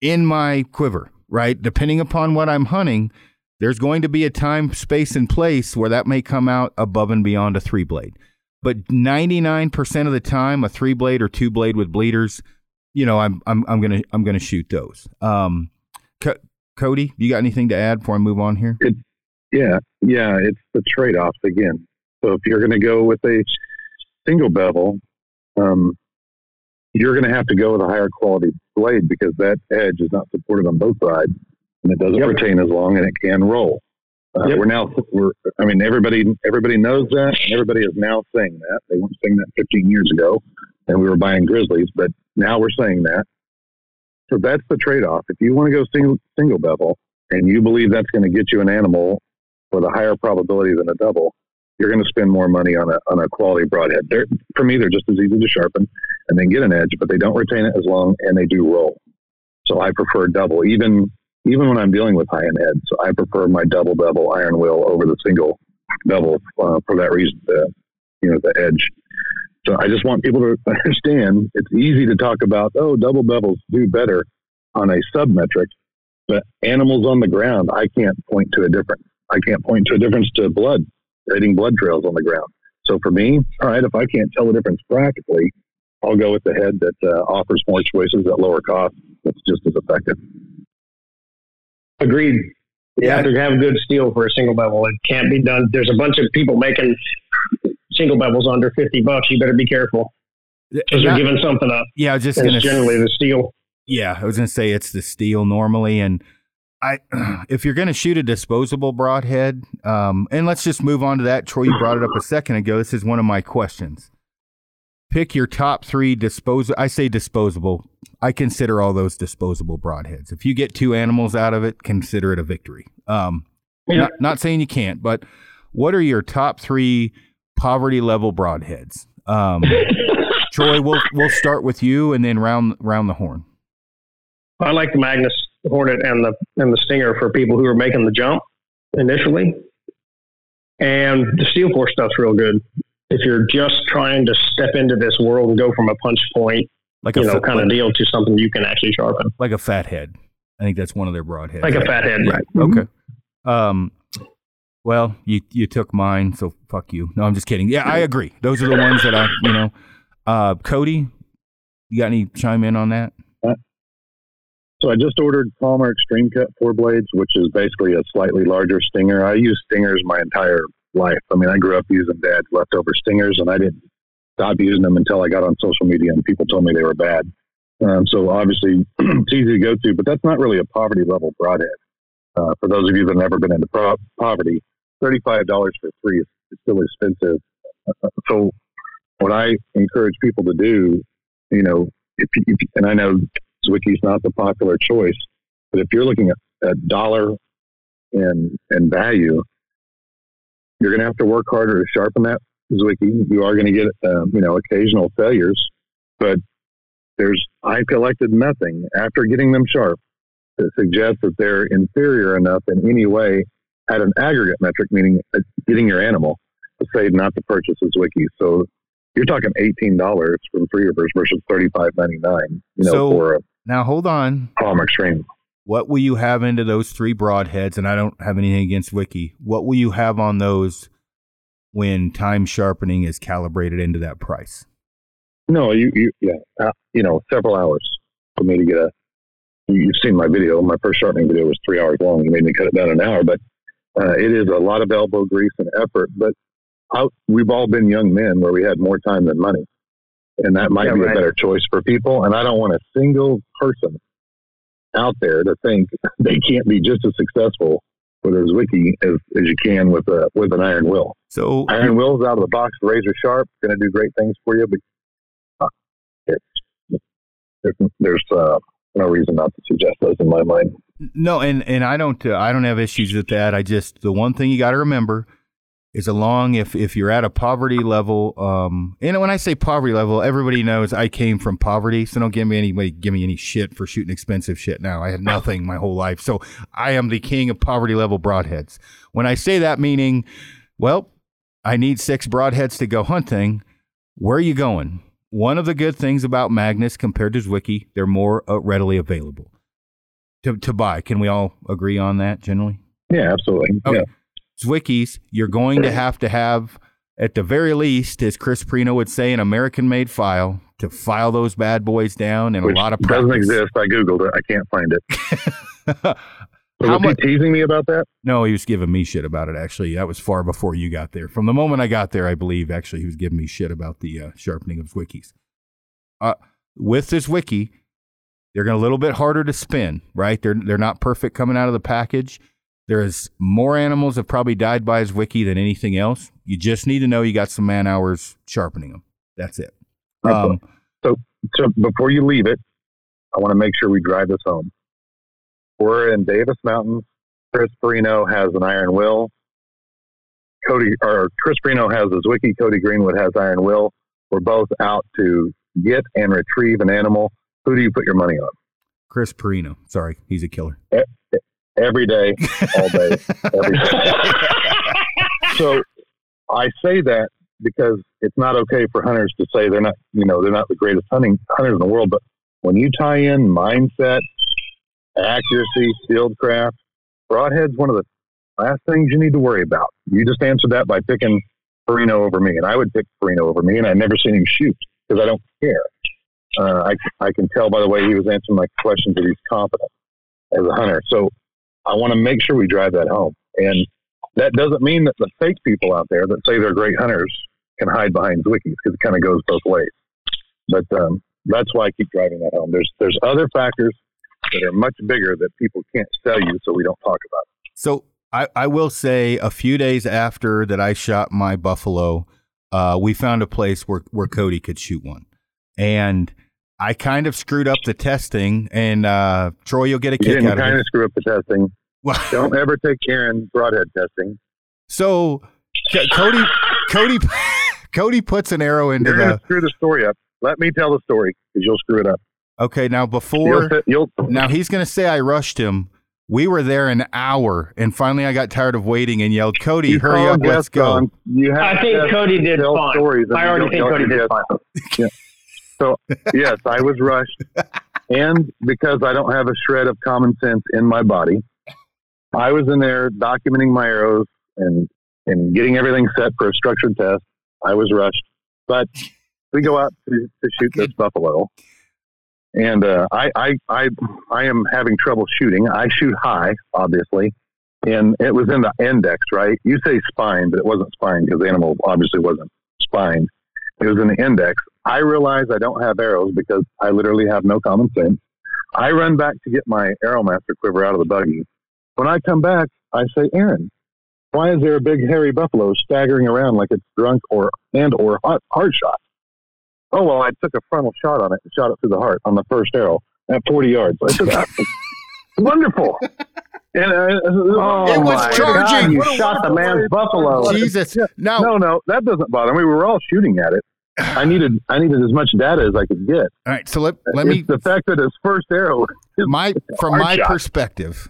D: in my quiver, right? Depending upon what I'm hunting, there's going to be a time, space, and place where that may come out above and beyond a three blade. But 99% of the time, a three blade or two blade with bleeders, you know, I'm I'm I'm gonna I'm gonna shoot those. Um, Cody, you got anything to add before I move on here?
E: Yeah, yeah, it's the trade offs again. So if you're going to go with a single bevel, um, you're going to have to go with a higher quality blade because that edge is not supported on both sides, and it doesn't
F: Yep.
E: retain as long, and it can roll. Uh,
F: Yep.
E: We're now, we're, I mean, everybody, everybody knows that, and everybody is now saying that. They weren't saying that 15 years ago, and we were buying Grizzlies, but now we're saying that. So that's the trade off. If you want to go single single bevel, and you believe that's going to get you an animal with a higher probability than a double, you're going to spend more money on a on a quality broadhead. They're, for me, they're just as easy to sharpen and they get an edge, but they don't retain it as long and they do roll. So I prefer double, even even when I'm dealing with high end heads. I prefer my double bevel Iron Will over the single bevel uh, for that reason. The you know the edge. So I just want people to understand it's easy to talk about oh double bevels do better on a submetric, but animals on the ground I can't point to a difference. I can't point to a difference to blood, hitting blood trails on the ground. So for me, all right, if I can't tell the difference practically, I'll go with the head that uh, offers more choices at lower cost. That's just as effective.
F: Agreed. You have to have good steel for a single bevel. It can't be done. There's a bunch of people making single bevels under 50 bucks. You better be careful because you're giving something up.
D: yeah, I was just gonna
F: generally the steel.
D: Yeah, I was gonna say it's the steel normally, and I if you're gonna shoot a disposable broadhead, um, and let's just move on to that. Troy, you brought it up a second ago. This is one of my questions. Pick your top three disposable. I say disposable. I consider all those disposable broadheads. If you get two animals out of it, consider it a victory. Um,
F: Yeah.
D: not, not saying you can't, but what are your top three poverty level broadheads? Um, Troy, we'll we'll start with you, and then round round the horn.
F: I like the Magnus Hornet and the and the Stinger for people who are making the jump initially. And the Steel Force stuff's real good. If you're just trying to step into this world and go from a punch point,
D: Like
F: you
D: a
F: know, kind of deal to something you can actually sharpen,
D: like a Phat Head. I think that's one of their broadheads.
F: like a Phat Head.
D: Yeah.
F: Right.
D: Okay. Um. Well, you you took mine, so fuck you. No, I'm just kidding. Yeah, I agree. Those are the ones that I, you know. Uh, Cody, you got any chime in on that?
E: So I just ordered Palmer Extreme Cut four blades, which is basically a slightly larger stinger. I use stingers my entire life. I mean, I grew up using dad's leftover stingers, and I didn't stop using them until I got on social media and people told me they were bad. Um, so obviously, it's easy to go to, but that's not really a poverty level broadhead. Uh, for those of you that have never been into pro- poverty, thirty-five dollars for three is, is still expensive. So, what I encourage people to do, you know, if, if and I know Zwickey's not the popular choice, but if you're looking at, at dollar and and value, you're going to have to work harder to sharpen that Zwickey. You are going to get um, you know occasional failures, but there's I collected nothing after getting them sharp that suggests that they're inferior enough in any way at an aggregate metric, meaning uh, getting your animal. say not to purchase a Zwickey. So you're talking eighteen dollars from Three Rivers versus thirty five ninety nine. You know,
D: So-
E: for a
D: Now hold on.
E: Palm Extreme.
D: What will you have into those three broadheads? And I don't have anything against Zwickey. What will you have on those when time sharpening is calibrated into that price?
E: No, you, you yeah, uh, you know, several hours for me to get a. you- You've seen my video. My first sharpening video was three hours long. You made me cut it down an hour, but uh, it is a lot of elbow grease and effort. But I, we've all been young men where we had more time than money, and that might
F: Yeah,
E: be
F: right.
E: a better choice for people. And I don't want a single person out there to think they can't be just as successful with a Zwickey as, as you can with a with an iron will.
D: So
E: Iron Will's out of the box, razor sharp, going to do great things for you, but uh, it's there's, there's uh, no reason not to suggest those in my mind.
D: No, and and I don't uh, I don't have issues with that. I just the one thing you got to remember is along if if you're at a poverty level, um, and when I say poverty level, everybody knows I came from poverty, so don't give me anybody give me any shit for shooting expensive shit. Now I had nothing my whole life, so I am the king of poverty level broadheads. When I say that, meaning, well, I need six broadheads to go hunting. Where are you going? One of the good things about Magnus compared to Zwickey, they're more uh, readily available to, to buy. Can we all agree on that generally?
E: Yeah, absolutely.
D: Okay.
E: Yeah.
D: Zwickeys, you're going to have to have, at the very least, as Chris Perino would say, an American made file to file those bad boys down and
E: Which
D: a lot of
E: doesn't exist. I googled it. I can't find it. So
D: How
E: was
D: much?
E: he teasing me about that?
D: No, he was giving me shit about it. Actually, that was far before you got there. From the moment I got there, I believe actually he was giving me shit about the uh, sharpening of Zwickeys. Uh, with Zwickey, they're going a little bit harder to spin, right? They're they're not perfect coming out of the package. There's more animals have probably died by Zwickey than anything else. You just need to know you got some man hours sharpening them. That's it. Um,
E: So before you leave it, I want to make sure we drive this home. We're in Davis Mountains. Chris Perino has an iron will. Cody or Chris Perino has a Zwicky. Cody Greenwood has iron will. We're both out to get and retrieve an animal. Who do you put your money on?
D: Chris Perino. Sorry, he's a killer.
E: Every day, all day, every day. so I say that because it's not okay for hunters to say they're not, you know, they're not the greatest hunting hunters in the world. But when you tie in mindset, accuracy, field fieldcraft, broadhead's one of the last things you need to worry about. You just answered that by picking Perino over me, and I would pick Perino over me, and I've never seen him shoot because I don't care. Uh, I, I can tell by the way he was answering my questions that he's confident as a hunter. So I want to make sure we drive that home. And that doesn't mean that the fake people out there that say they're great hunters can hide behind Zwickeys because it kind of goes both ways. But um, that's why I keep driving that home. There's there's other factors that are much bigger that people can't sell you, so we don't talk about. it.
D: So I, I will say a few days after that I shot my buffalo, uh, we found a place where, where Cody could shoot one. And I kind of screwed up the testing and uh, Troy, you'll get a
E: You
D: kick out of it.
E: kind of screw up the testing. Don't ever take Aaron broadhead testing.
D: so C- Cody Cody Cody puts an arrow into
E: You're
D: the
E: screw the story up. Let me tell the story because you'll screw it up.
D: Okay, now
E: You'll,
D: before
E: you'll
D: now he's going to say I rushed him. We were there an hour and finally I got tired of waiting and yelled, "Cody,
E: you
D: hurry up, let's go."
E: You have
F: I think Cody did
E: tell
F: fine.
E: stories and
F: I already think Cody did
E: your
F: fine.
E: Yeah. So yes, I was rushed, and because I don't have a shred of common sense in my body, I was in there documenting my arrows and and getting everything set for a structured test. I was rushed, but we go out to, to shoot this buffalo, and uh, I, I I I am having trouble shooting. I shoot high, obviously, and it was in the index, right? You say spine, but it wasn't spine because the animal obviously wasn't spined. It was in the index. I realize I don't have arrows because I literally have no common sense. I run back to get my Arrowmaster quiver out of the buggy. When I come back, I say, Aaron, why is there a big hairy buffalo staggering around like it's drunk or and or hot, hard shot? Oh well, I took a frontal shot on it and shot it through the heart on the first arrow at 40 yards. I said, "That's wonderful. And uh,
F: Oh,
D: It was charging.
F: God, you
E: What
F: shot the man's buffalo.
D: Jesus.
E: Yeah.
D: Now
E: no, no, that doesn't bother me. We were all shooting at it. I needed I needed as much data as I could get.
D: All right, so let let
E: it's
D: me
E: the fact that his first arrow is
D: my from my
E: shot.
D: perspective.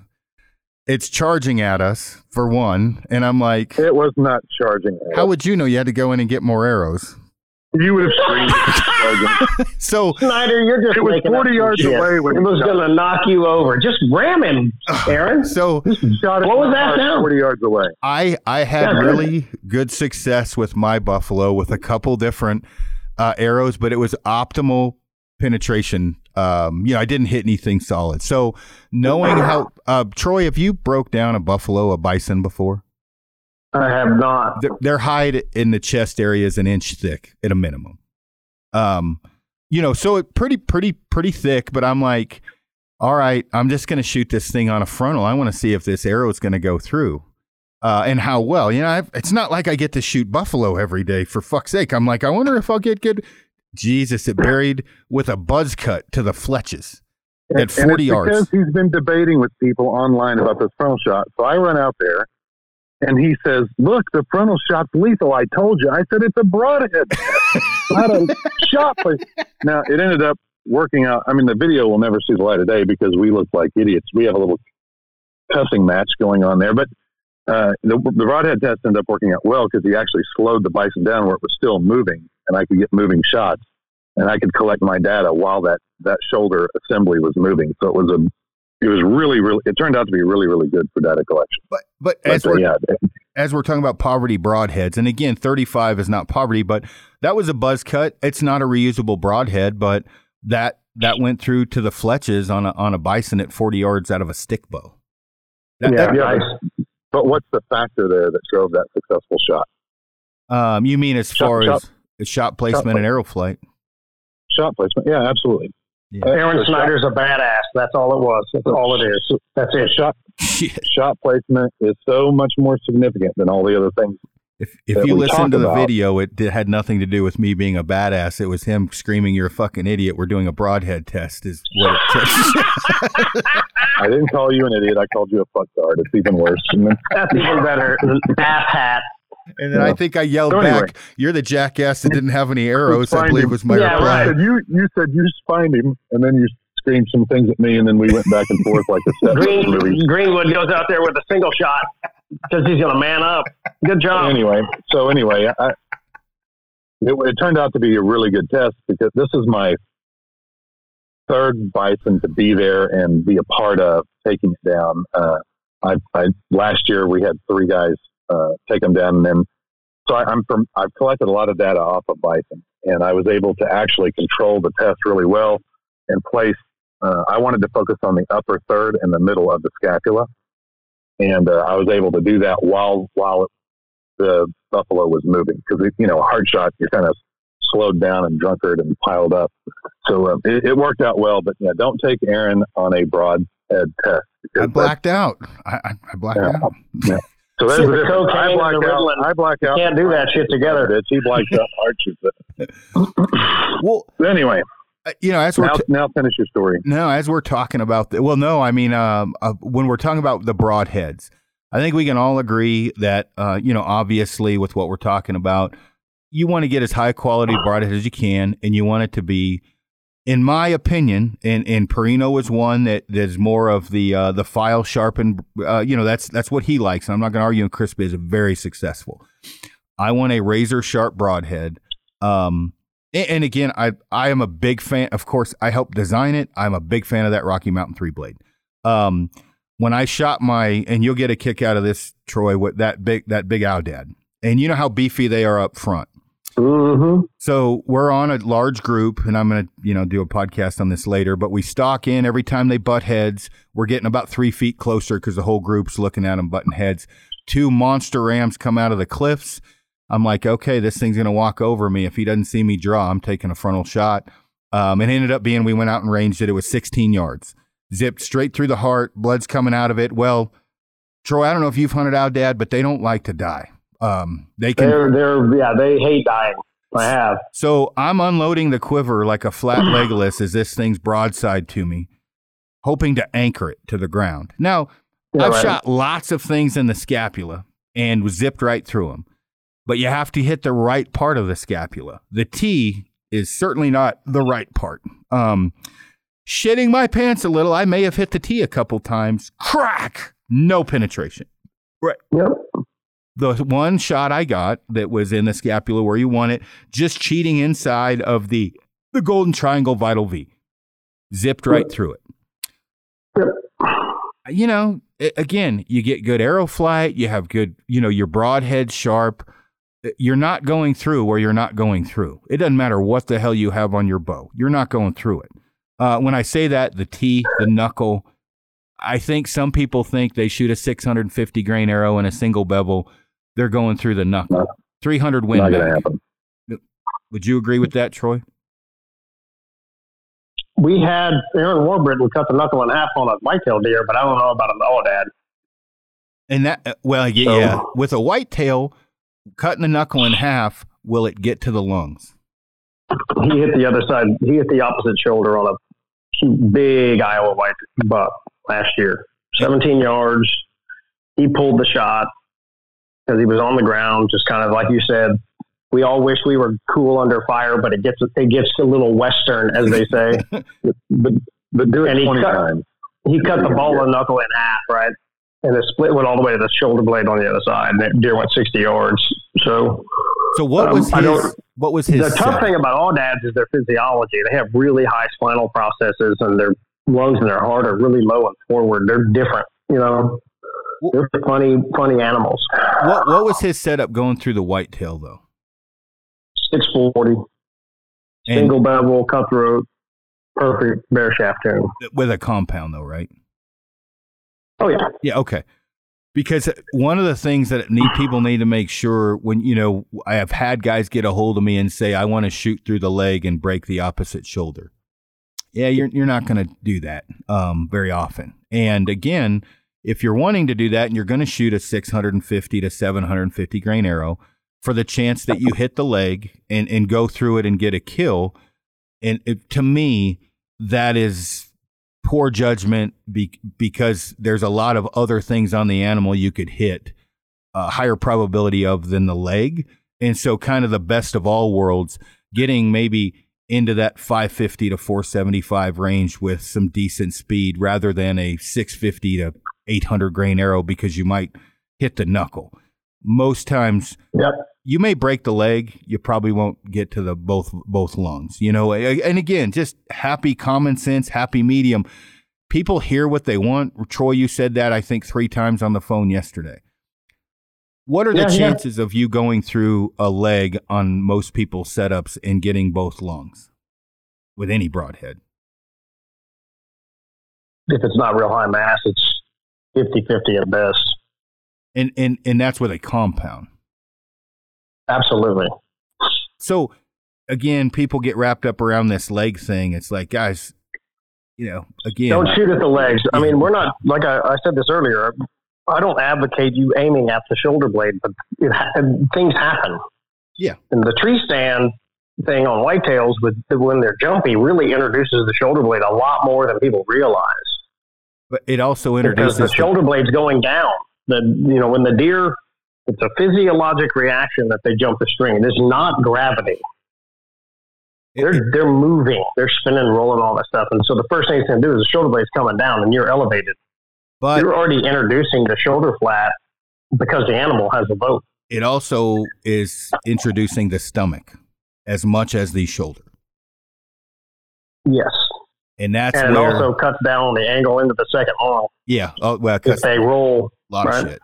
D: it's charging at us for one, and I'm like,
E: It was not charging. at
D: how
E: us.
D: would you know you had to go in and get more arrows?
E: You would have screamed? it was charging.
D: So
F: Snyder, you're just
E: It was 40 yards
F: shit.
E: away when
F: it was going to knock you over. Just ram him, Aaron.
D: so
E: Shot
F: What was that
E: heart
F: sound?
E: 40 yards away.
D: I I had
F: Yeah.
D: really good success with my buffalo with a couple different uh, arrows, but it was optimal penetration. Um, you know, I didn't hit anything solid. So knowing how uh, Troy, have you broke down a buffalo, a bison before?
F: I have not.
D: Their, their hide in the chest area is an inch thick at a minimum. Um, you know, so it pretty pretty pretty thick. But I'm like, all right, I'm just going to shoot this thing on a frontal. I want to see if this arrow is going to go through. Uh, and how well, you know, I've, it's not like I get to shoot buffalo every day. For fuck's sake, I'm like, I wonder if I'll get good. Jesus, it buried with a buzz cut to the fletches at
E: And
D: 40
E: it's
D: yards.
E: Because he's been debating with people online about this frontal shot. So I run out there and he says, Look, the frontal shot's lethal. I told you. I said, It's a broadhead. Not a shot. place." Now, it ended up working out. I mean, the video will never see the light of day because we look like idiots. We have a little cussing match going on there. But uh, the, the broadhead test ended up working out well because he actually slowed the bison down where it was still moving and I could get moving shots and I could collect my data while that, that shoulder assembly was moving. So it was a, it was really, really, it turned out to be really, really good for data collection.
D: But but as
E: uh,
D: we're
E: yeah,
D: as we're talking about poverty broadheads, and again, 35 is not poverty, but that was a buzz cut. It's not a reusable broadhead, but that that went through to the fletches on a on a bison at 40 yards out of a stick bow. That,
F: yeah,
D: that-
E: yeah,
F: nice.
E: but what's the factor there that drove that successful shot?
D: um, you mean as
E: Shot-
D: far
E: shot-
D: as shot placement and arrow flight?
E: Shot placement. Yeah, absolutely.
D: Yeah.
F: Aaron
E: The shot-
F: Snyder's a badass. That's all it was. That's all it is. That's it.
E: Shot, shot placement is so much more significant than all the other things.
D: If if you listen to the
E: about.
D: video, it did, had nothing to do with me being a badass. It was him screaming, "You're a fucking idiot." We're doing a broadhead test. Is what it took.
E: I didn't call you an idiot. I called you a fucktard. It's even worse.
F: That's even better. Ass hat.
D: And then I think I yelled
E: So anyway.
D: back, "You're the jackass that didn't have any arrows." I believe
E: him.
D: was my
F: Yeah,
D: reply.
F: right.
E: said you you said you spined him, and then you screamed some things at me, and then we went back and forth like a Step
F: Green,
E: movie.
F: Greenwood goes out there with a single shot because he's going to man up. Good job.
E: Anyway, so anyway, I, it, it turned out to be a really good test because this is my third bison to be there and be a part of taking it down. Uh, I, I last year we had three guys uh, take them down, and then so I, I'm from. I've collected a lot of data off of bison, and I was able to actually control the test really well and place. Uh, I wanted to focus on the upper third and the middle of the scapula, and uh, I was able to do that while while the buffalo was moving because you know a hard shot you're kind of slowed down and drunkard and piled up. So um, it, it worked out well, but yeah, don't take Aaron on a broad head test.
D: I blacked out. I, I, blacked
E: Yeah.
D: out.
E: So that's
F: See,
E: the
F: the
E: difference. I
F: cocaine
E: black
F: and the
E: out.
F: Ritalin,
E: I black out.
F: can't do that shit together.
E: Bitch, he blacks out hard shit.
D: Well,
E: anyway,
D: uh, you know, as we're
E: now,
D: t-
E: now finish your story.
D: no, as we're talking about, the, well, no, I mean, um, uh, when we're talking about the broadheads, I think we can all agree that, uh, you know, obviously with what we're talking about, you want to get as high quality broadhead as you can, and you want it to be, in my opinion, and and Perino is one that that's more of the uh, the file sharpened. Uh, you know, that's that's what he likes. I'm not going to argue. And Crispy is very successful. I want a razor sharp broadhead. Um, and, and again, I I am a big fan. Of course, I helped design it. I'm a big fan of that Rocky Mountain three blade. Um, when I shot my, and you'll get a kick out of this, Troy, with that big that big Aoudad, and you know how beefy they are up front.
F: Mm-hmm.
D: So we're on a large group, and I'm to, you know, do a podcast on this later. But we stalk in every time they butt heads. We're getting about three feet closer because the whole group's looking at them butting heads. Two monster rams come out of the cliffs. I'm like, okay, this thing's to walk over me. If he doesn't see me draw, I'm taking a frontal shot. Um, it ended up being we went out and ranged it. It was 16 yards, zipped straight through the heart. Blood's coming out of it. Well, Troy, I don't know if you've hunted aoudad, but they don't like to die. Um, they can.
F: They're, they're, yeah, they hate dying. I have.
D: So I'm unloading the quiver like a flat legless as this thing's broadside to me, hoping to anchor it to the ground. Now,
F: Yeah,
D: I've
F: right.
D: shot lots of things in the scapula and was zipped right through them, but you have to hit the right part of the scapula. The T is certainly not the right part. Um, shitting my pants a little, I may have hit the T a couple times. Crack! no penetration. Right.
F: Yep.
D: The one shot I got that was in the scapula where you want it, just cheating inside of the the golden triangle vital V, zipped right through it.
F: Yep.
D: You know, again, you get good arrow flight, you have good, you know, your broadhead sharp. You're not going through where you're not going through. It doesn't matter what the hell you have on your bow. You're not going through it. Uh, when I say that, the T, the knuckle, I think some people think they shoot a 650 grain arrow in a single bevel. They're going through the knuckle.
E: No.
D: 300
E: Not
D: win
E: going to
D: back.
E: happen.
D: Would you agree with that, Troy?
F: We had Aaron Warbritton cut the knuckle in half on a whitetail deer, but I don't know about an aoudad.
D: And that, uh, well, yeah,
F: So-
D: yeah. With a whitetail, cutting the knuckle in half, will it get to the lungs?
F: He hit the other side. He hit the opposite shoulder on a big Iowa white buck last year. 17 yards. He pulled the shot because he was on the ground, just kind of like you said. We all wish we were cool under fire, but it gets it gets a little western, as they say.
E: But, but do it
F: And he
E: 20
F: cut-
E: times.
F: he cut the ball of the knuckle in half, right? And the split went all the way to the shoulder blade on the other side. And that deer went 60 yards. So
D: So what
F: Um,
D: was his? What was his?
F: the tough
D: setup?
F: thing about aoudads is their physiology. They have really high spinal processes, and their lungs and their heart are really low and forward. They're different, you know. They're funny, funny animals.
D: What What was his setup going through the whitetail though?
F: Six forty, single bevel, cutthroat, perfect bare shaft tune.
D: with a compound though, right?
F: Oh yeah,
D: Yeah, okay. Because one of the things that need people need to make sure when you know I have had guys get a hold of me and say I want to shoot through the leg and break the opposite shoulder. Yeah, you're you're not going to do that um, very often. And again, if you're wanting to do that and you're going to shoot a 650 to 750 grain arrow for the chance that you hit the leg and and go through it and get a kill, and it, to me that is poor judgment be, because there's a lot of other things on the animal you could hit a higher probability of than the leg. And so, kind of the best of all worlds, getting maybe into that 550 to 475 range with some decent speed rather than a 650 to 800 grain arrow because you might hit the knuckle. Most times,
F: yep.
D: you may break the leg you probably won't get to the both both lungs you know and again just happy common sense happy medium people hear what they want troy you said that i think three times on the phone yesterday what are the
F: Yeah, yeah.
D: chances of you going through a leg on most people's setups and getting both lungs with any broadhead
F: If it's not real high mass, it's 50-50 at best.
D: and and and that's with a compound
F: Absolutely.
D: So again, people get wrapped up around this leg thing. It's like, guys, you know, again,
F: Don't shoot at the legs. I mean, we're not like I, I said this earlier. I don't advocate you aiming at the shoulder blade, but it, things happen.
D: Yeah.
F: And the tree stand thing on whitetails with when they're jumpy really introduces the shoulder blade a lot more than people realize
D: but it also
F: because
D: introduces
F: the
D: the-
F: shoulder blade's going down. The you know when the deer, it's a physiologic reaction that they jump the string. It is not gravity.
D: it-
F: They're they're moving, they're spinning, rolling, all that stuff. And so the first thing it's going to do is the shoulder blade's coming down, and you're elevated.
D: but
F: you're already introducing the shoulder flat because the animal has a vote.
D: it also is introducing the stomach as much as the shoulder,
F: Yes,
D: and that's
F: and it also cuts down on the angle into the second long
D: yeah, oh, well,
F: if they roll.
D: a lot of shit.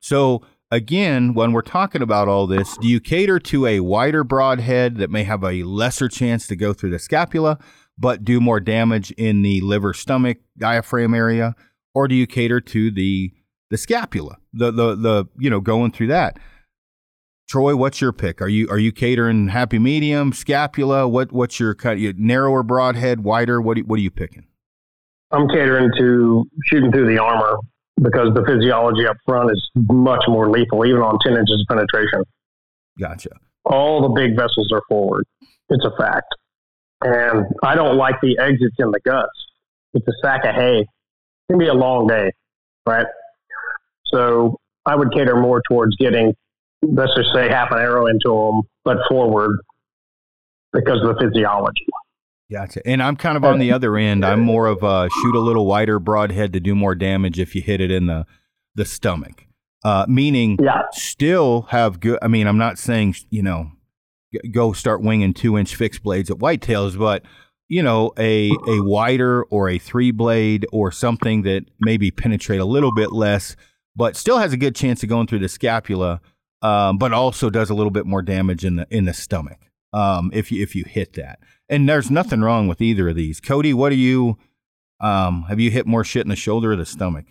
D: So again, when we're talking about all this, do you cater to a wider broadhead that may have a lesser chance to go through the scapula, but do more damage in the liver, stomach, diaphragm area, or do you cater to the the scapula, the the the you know going through that? Troy, what's your pick? Are you are you catering happy medium, scapula? What what's your cut? You, narrower broadhead, wider? What do what are you picking?
F: I'm catering to shooting through the armor because the physiology up front is much more lethal, even on 10 inches of penetration.
D: Gotcha.
F: All the big vessels are forward. It's a fact. And I don't like the exits in the guts. It's a sack of hay. It can be a long day, right? So I would cater more towards getting, let's just say, half an arrow into them, but forward because of the physiology.
D: Gotcha. And I'm kind of on the other end. I'm more of a shoot a little wider broadhead to do more damage if you hit it in the the stomach. Uh, meaning,
F: Yeah.
D: still have good. I mean, I'm not saying you know go start winging two inch fixed blades at whitetails, but you know a a wider or a three blade or something that maybe penetrate a little bit less, but still has a good chance of going through the scapula, um, but also does a little bit more damage in the in the stomach um, if you if you hit that. And there's nothing wrong with either of these. Cody, what do you um, have you hit more shit in the shoulder or the stomach?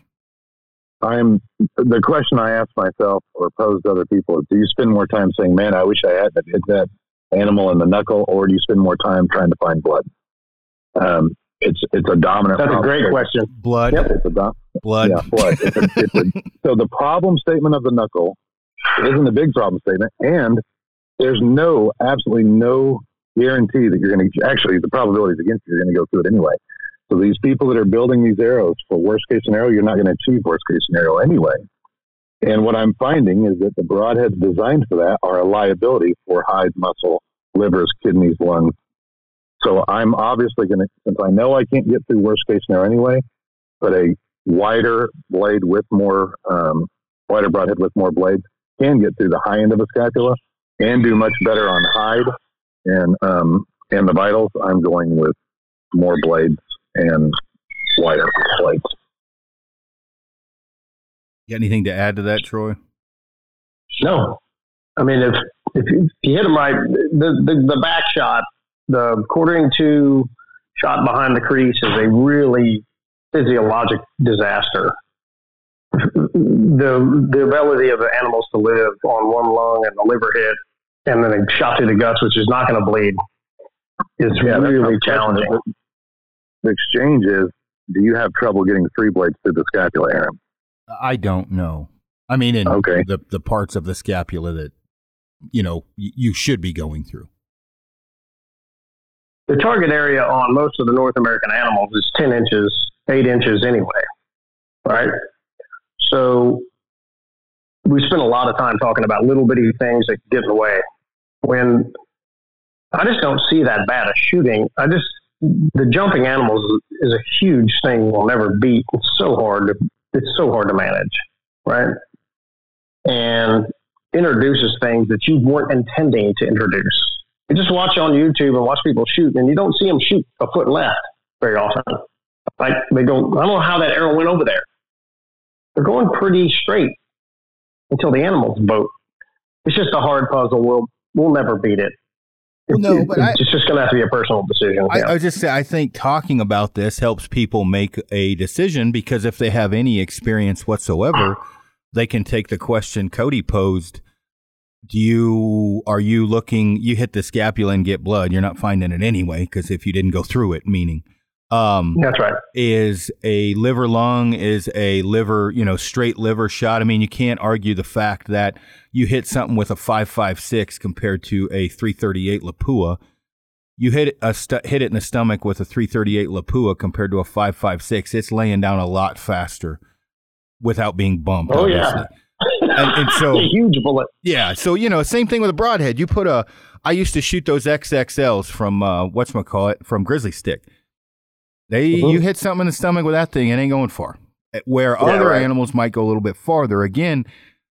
E: I'm the question I ask myself or pose to other people is: Do you spend more time saying, "Man, I wish I hadn't hit that animal in the knuckle," or do you spend more time trying to find blood? Um, it's it's a dominant.
F: That's a great
E: problem.
F: question.
D: Blood,
F: Yep.
E: It's a dom-
D: blood.
E: yeah, blood. It's a, it's a, so the problem statement of the knuckle isn't a big problem statement, and there's no absolutely no guarantee that you're going to actually the probability is against you, you're going to go through it anyway. So these people that are building these arrows for worst case scenario, you're not going to achieve worst case scenario anyway. And what I'm finding is that the broadheads designed for that are a liability for hide, muscle, livers, kidneys, lungs. So I'm obviously going to, since I know I can't get through worst case scenario anyway, but a wider blade with more, um, wider broadhead with more blades can get through the high end of a scapula and do much better on hide and um, and the vitals. I'm going with more blades and wider blades.
D: You got anything to add to that, Troy?
F: No, I mean if if you, hit them right, the, the the back shot, the quartering two shot behind the crease is a really physiologic disaster. The the ability of the animals to live on one lung and the liver hit, and then a shot through the guts, which is not going to bleed, is
E: Yeah,
F: really
E: my
F: challenging.
E: The, the exchange is: Do you have trouble getting three blades through the scapula, Aaron?
D: I don't know. I mean, in
E: Okay.
D: the the parts of the scapula that you know y- you should be going through.
F: the target area on most of the North American animals is 10 inches, 8 inches anyway, right? So we spend a lot of time talking about little bitty things that get in the way. When I just don't see that bad a shooting. I just, the jumping animals is a huge thing we'll never beat. It's so hard to, it's so hard to manage, right? And introduces things that you weren't intending to introduce. You just watch on YouTube and watch people shoot, and you don't see them shoot a foot left very often. Like they go, I don't know how that arrow went over there. They're going pretty straight until the animals boat. It's just a hard puzzle. We'll we'll never beat it.
D: Well, no, but
F: it's just going to have to be a personal decision.
D: I,
F: yeah.
D: I just say I think talking about this helps people make a decision because if they have any experience whatsoever, they can take the question Cody posed. Do you are you looking? You hit the scapula and get blood. You're not finding it anyway because if you didn't go through it, meaning. Um,
F: That's right.
D: is a liver lung is a liver you know straight liver shot i mean you can't argue the fact that you hit something with a 556 compared to a 338 lapua you hit a stu- hit it in the stomach with a 338 lapua compared to a 556 it's laying down a lot faster without being bumped
F: Oh, yeah.
D: and, and so
F: a huge bullet.
D: yeah, so you know, same thing with a broadhead. You put a, I used to shoot those XXLs from uh, what's call it from Grizzly Stik. They
F: Mhm.
D: you hit something in the stomach with that thing, it ain't going far. Where
F: Yeah,
D: other
F: right.
D: animals might go a little bit farther. Again,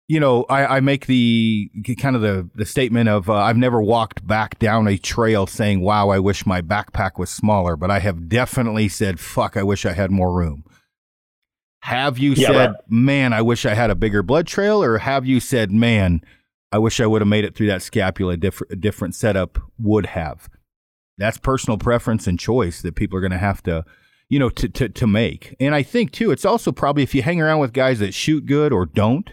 D: you know, I, I make the kind of the the statement of uh, I've never walked back down a trail saying, "Wow, I wish my backpack was smaller," but I have definitely said, "Fuck, I wish I had more room." Have you
F: Yeah,
D: said,
F: right.
D: "Man, I wish I had a bigger blood trail," or have you said, "Man, I wish I would have made it through that scapula. A different setup would have." That's personal preference and choice that people are going to have to, you know, to, to to make. And I think too, it's also probably if you hang around with guys that shoot good or don't,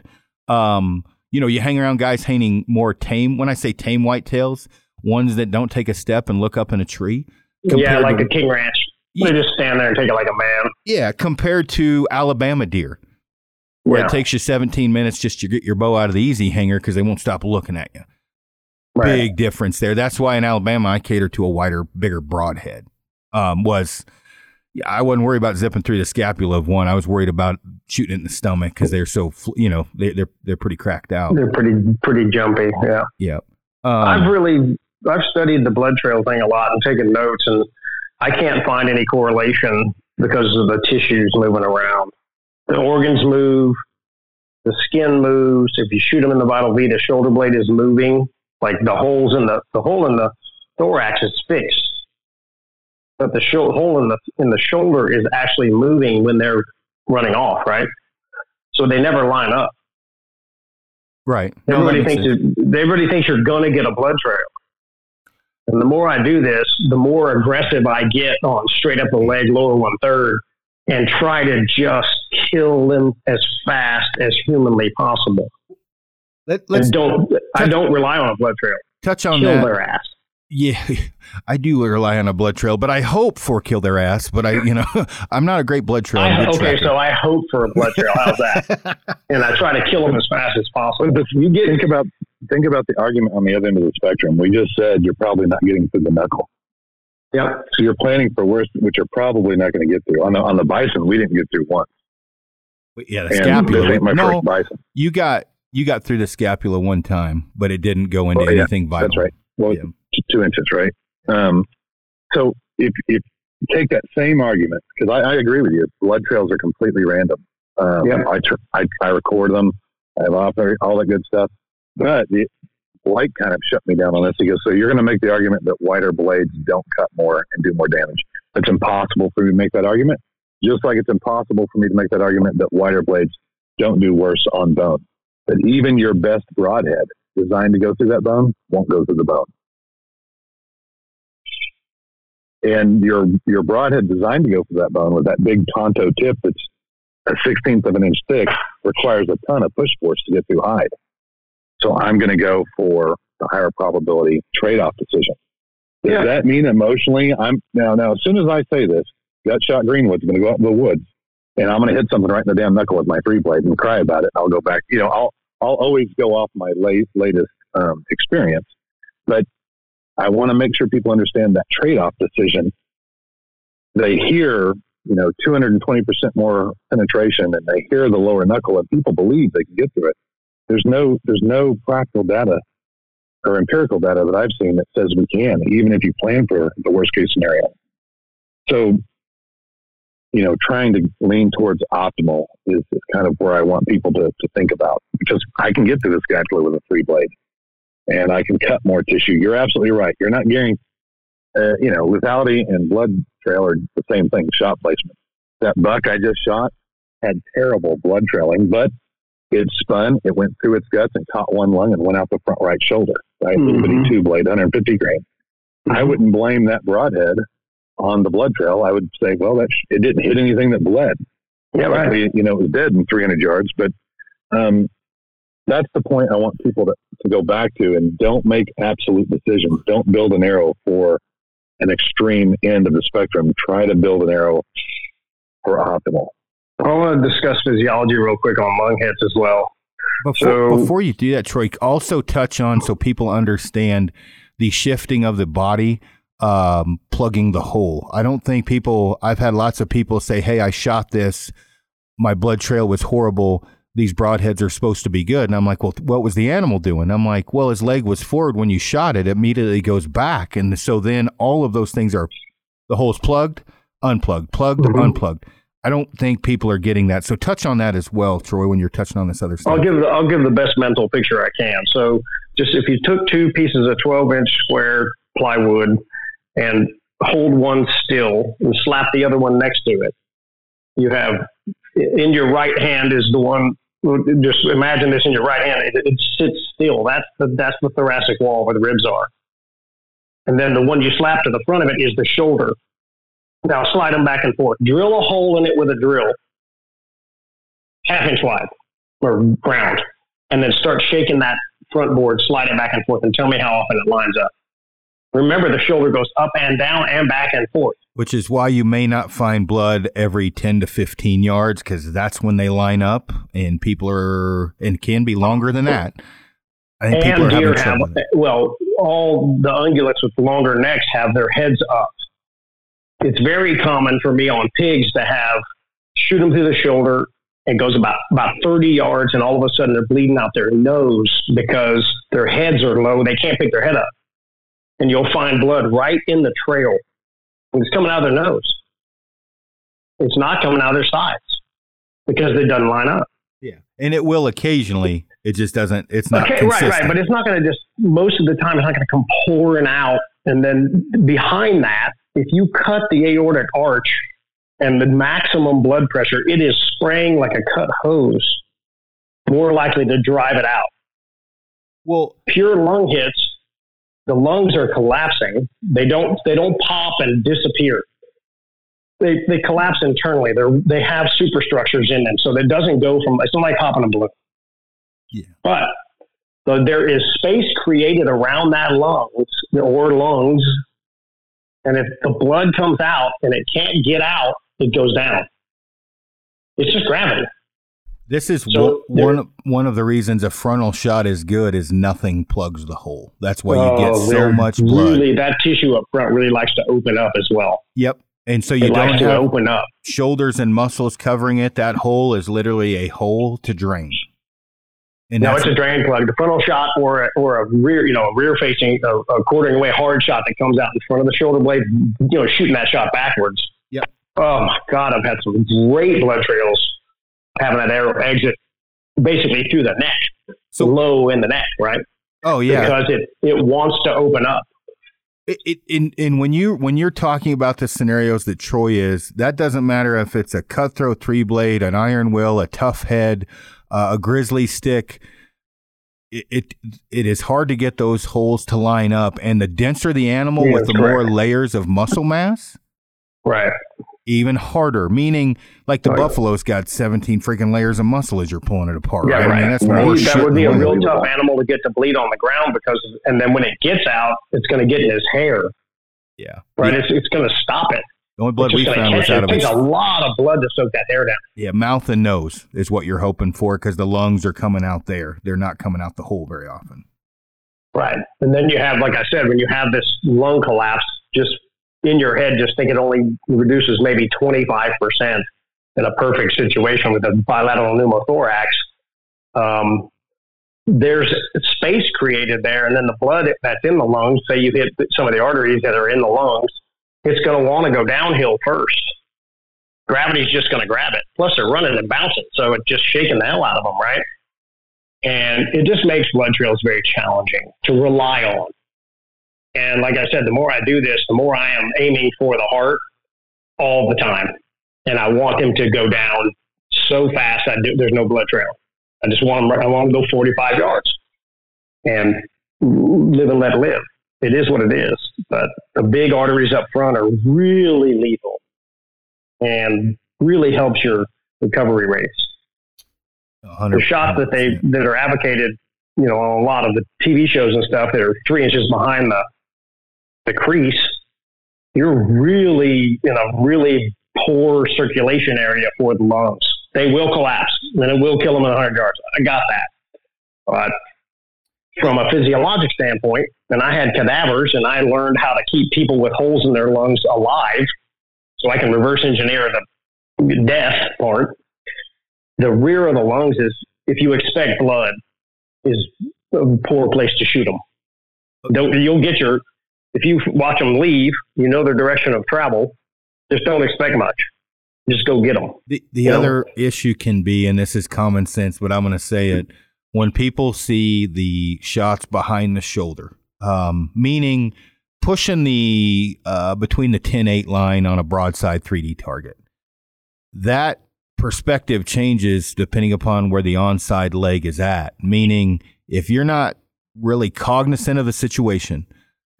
D: um, you know, you hang around guys hanging more tame. When I say tame whitetails, ones that don't take a step and look up in a tree.
F: Yeah, like
D: to-
F: a king ranch.
D: Yeah.
F: They just stand there and take it like a man.
D: Yeah, compared to Alabama deer, where
F: Yeah.
D: it takes you 17 minutes just to get your bow out of the easy hanger because they won't stop looking at you.
F: Right.
D: Big difference there. That's why in Alabama I cater to a wider, bigger broadhead. Um, was yeah, I wasn't worried about zipping through the scapula of one. I was worried about shooting it in the stomach because they're so you know they, they're they're pretty cracked out.
F: They're pretty pretty jumpy. Yeah.
D: Yeah.
F: I've
D: Um,
F: really I've studied the blood trail thing a lot and taken notes and I can't find any correlation because of the tissues moving around. The organs move, the skin moves. If you shoot them in the vital V, the shoulder blade is moving. Like the holes in the the hole in the thorax is fixed, but the hole in the in the shoulder is actually moving when they're running off. Right, so they never line up.
D: Right.
F: Everybody no, thinks everybody thinks you're going to get a blood trail. And the more I do this, the more aggressive I get on straight up the leg, lower one third, and try to just kill them as fast as humanly possible. Let, us don't touch, I don't rely on a blood trail.
D: Touch on
F: kill
D: that.
F: their ass.
D: Yeah, I do rely on a blood trail, but I hope for kill their ass. But I, you know, I'm not a great blood trail.
F: I, okay, tracker. so I hope for a blood trail. How's that? and I try to kill them as fast as possible.
E: But you get think about think about the argument on the other end of the spectrum. We just said you're probably not getting through the knuckle.
F: Yeah.
E: So you're planning for worse, which you're probably not going to get through. On the on the bison, we didn't get through once.
D: Yeah, the scapula. no, you got you got through the scapula one time, but it didn't go into oh, yeah, anything vital.
E: That's right. Well, yeah. two inches, right? Um, so if if you take that same argument, because I, I, agree with you, blood trails are completely random. Um, yeah. I, tr- I I record them. I have all, all that good stuff. But the, Blake kind of shut me down on this. He goes, "So you're going to make the argument that wider blades don't cut more and do more damage? It's impossible for me to make that argument. Just like it's impossible for me to make that argument that wider blades don't do worse on bone. But even your best broadhead designed to go through that bone won't go through the bone. And your your broadhead designed to go through that bone with that big tanto tip that's a sixteenth of an inch thick requires a ton of push force to get through hide. So I'm going to go for the higher probability trade off decision. Does yeah. that mean emotionally I'm now now as soon as I say this, gut shot Greenwood's going to go out in the woods and I'm going to hit something right in the damn knuckle with my three blade and cry about it. I'll go back. You know, I'll I'll always go off my late, latest um, experience, but I want to make sure people understand that trade off decision. They hear you know 220% more penetration, and they hear the lower knuckle, and people believe they can get through it. There's no there's no practical data or empirical data that I've seen that says we can, even if you plan for the worst case scenario. So, you know, trying to lean towards optimal is, is kind of where I want people to, to think about because I can get to this scapula with a three blade and I can cut more tissue. You're absolutely right. You're not getting, uh, you know, lethality and blood trail are the same thing, shot placement. That buck I just shot had terrible blood trailing, but it spun, it went through its guts and caught one lung and went out the front right shoulder, right? Mm-hmm. Mm-hmm. two blade, 150 grain. Mm-hmm. I wouldn't blame that broadhead on the blood trail. I would say, well, that sh- it didn't hit anything that bled. Yeah, right. You know, it was dead in 300 yards, but um, that's the point I want people to, to go back to and don't make absolute decisions. Don't build an arrow for an extreme end of the spectrum. Try to build an arrow for optimal.
F: I want to discuss physiology real quick on lung hits as well.
D: Before, so, before you do that, Troy, also touch on so people understand the shifting of the body, um, plugging the hole. I don't think people, I've had lots of people say, hey, I shot this. My blood trail was horrible. These broadheads are supposed to be good. And I'm like, well, what was the animal doing? I'm like, well, his leg was forward when you shot it. It immediately goes back. And so then all of those things are the hole's plugged, unplugged, plugged, mm-hmm. unplugged. I don't think people are getting that. So touch on that as well, Troy, when you're touching on this other stuff.
F: I'll give the, I'll give the best mental picture I can. So just if you took two pieces of 12 inch square plywood and hold one still and slap the other one next to it, you have in your right hand is the one. Just imagine this in your right hand. It, it sits still. That's the that's the thoracic wall where the ribs are. And then the one you slap to the front of it is the shoulder now slide them back and forth. Drill a hole in it with a drill, half inch wide or ground, and then start shaking that front board, slide it back and forth, and tell me how often it lines up. Remember, the shoulder goes up and down and back and forth.
D: Which is why you may not find blood every 10 to 15 yards because that's when they line up, and people are, and can be longer than that.
F: I think and people are having trouble. Have, well, all the ungulates with longer necks have their heads up it's very common for me on pigs to have shoot them through the shoulder. It goes about about 30 yards, and all of a sudden they're bleeding out their nose because their heads are low. They can't pick their head up, and you'll find blood right in the trail It's coming out of their nose. It's not coming out of their sides because it doesn't line up.
D: Yeah, and it will occasionally. It just doesn't. It's not
F: okay,
D: consistent.
F: right, right. But it's not going to just most of the time. It's not going to come pouring out. And then behind that, if you cut the aortic arch and the maximum blood pressure, it is spraying like a cut hose. More likely to drive it out.
D: well,
F: Pure lung hits, the lungs are collapsing. They don't. They don't pop and disappear. They, they collapse internally. They're, they have superstructures in them, so that doesn't go from. It's not like popping a balloon.
D: Yeah.
F: But so there is space created around that lungs or lungs, and if the blood comes out and it can't get out, it goes down. It's just gravity.
D: This is
F: So
D: one, one one of the reasons a frontal shot is good is nothing plugs the hole. That's why you get
F: Oh,
D: so much blood.
F: Really, that tissue up front really likes to open up as well.
D: Yep. And so you
F: It
D: don't have
F: open up.
D: shoulders and muscles covering it. That hole is literally a hole to drain. And
F: No, it's a drain plug. The frontal shot or a, or a rear, you know, a rear facing, a, a quartering away hard shot that comes out in front of the shoulder blade, you know, shooting that shot backwards.
D: Yep.
F: Oh my God, I've had some great blood trails having that arrow exit basically through the neck,
D: So-
F: low in the neck, right?
D: oh yeah.
F: Because it, it wants to open up.
D: It, it, in, in when you when you're talking about the scenarios that Troy is, that doesn't matter if it's a cutthroat three blade, an Iron Will, a tough head, uh, a Grizzly Stik. It, it it is hard to get those holes to line up, and the denser the animal
F: Yeah,
D: with the
F: that's
D: more layers of muscle mass,
F: Right.
D: Even harder. Meaning, like the
F: Oh, yeah.
D: buffalo's got 17 freaking layers of muscle as you're pulling it apart.
F: Yeah,
D: right?
F: right.
D: I mean, that's
F: Right.
D: more
F: that would be a real tough animal to get to bleed on the ground because, and then when it gets out, it's going to get in his hair,
D: Yeah.
F: right?
D: The,
F: It's, it's going to stop it.
D: the only blood we found was out of
F: It takes a lot of blood to soak that hair down.
D: Yeah, mouth and nose is what you're hoping for because the lungs are coming out there. They're not coming out the hole very often.
F: Right. And then you have, like I said, when you have this lung collapse, just in your head, just think it only reduces maybe 25% in a perfect situation with a bilateral pneumothorax. Um, there's space created there, and then the blood that's in the lungs, say you hit some of the arteries that are in the lungs, it's going to want to go downhill first. Gravity's just going to grab it. Plus, they're running and bouncing, so it's just shaking the hell out of them, right? And it just makes blood trails very challenging to rely on. And like I said, the more I do this, the more I am aiming for the heart all the time. And I want them to go down so fast I do, there's no blood trail. I just want them, I want him to go 45 yards and live and let live. It is what it is. But the big arteries up front are really lethal and really helps your recovery rates the shots that they that are advocated, you know, on a lot of the TV shows and stuff that are three inches behind the the crease, you're really in a really poor circulation area for the lungs. They will collapse, and it will kill them in 100 yards. I got that, but from a physiologic standpoint, and I had cadavers, and I learned how to keep people with holes in their lungs alive, so I can reverse engineer the death part the rear of the lungs is if you expect blood is a poor place to shoot them. Don't you'll get your if you watch them leave, you know their direction of travel. Just don't expect much. Just go get them.
D: The, the
F: You know?
D: other issue can be, and this is common sense, but I'm going to say it when people see the shots behind the shoulder, um, meaning pushing the uh, between the 10 8 line on a broadside 3D target. That perspective changes depending upon where the onside leg is at, meaning if you're not really cognizant of the situation,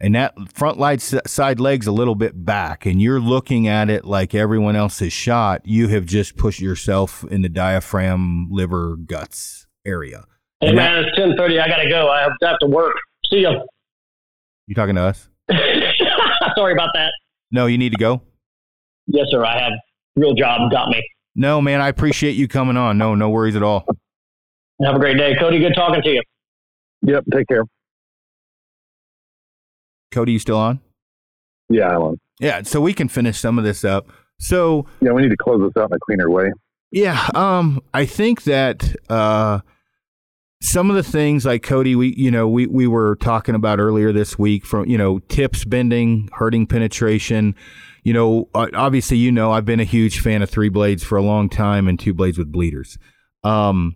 D: and that front light s- side leg's a little bit back and you're looking at it like everyone else has shot you have just pushed yourself in the diaphragm liver guts area
F: Hey
D: And
F: man, it's ten thirty. I gotta go. I have to, have to work. See ya.
D: you talking to us
F: Sorry about that.
D: no you need to go
F: Yes, sir. I have real job. Got me.
D: no man i appreciate you coming on no no worries at all
F: Have a great day, Cody. Good talking to you.
E: Yep. Take care.
D: Cody you still on
E: Yeah, I'm on.
D: yeah so we can finish some of this up so
E: Yeah, we need to close this out in a cleaner way.
D: Yeah, um, I think that uh, some of the things like Cody, we you know we we were talking about earlier this week from you know tips bending, hurting penetration. You know, obviously, you know I've been a huge fan of three blades for a long time and two blades with bleeders. Um,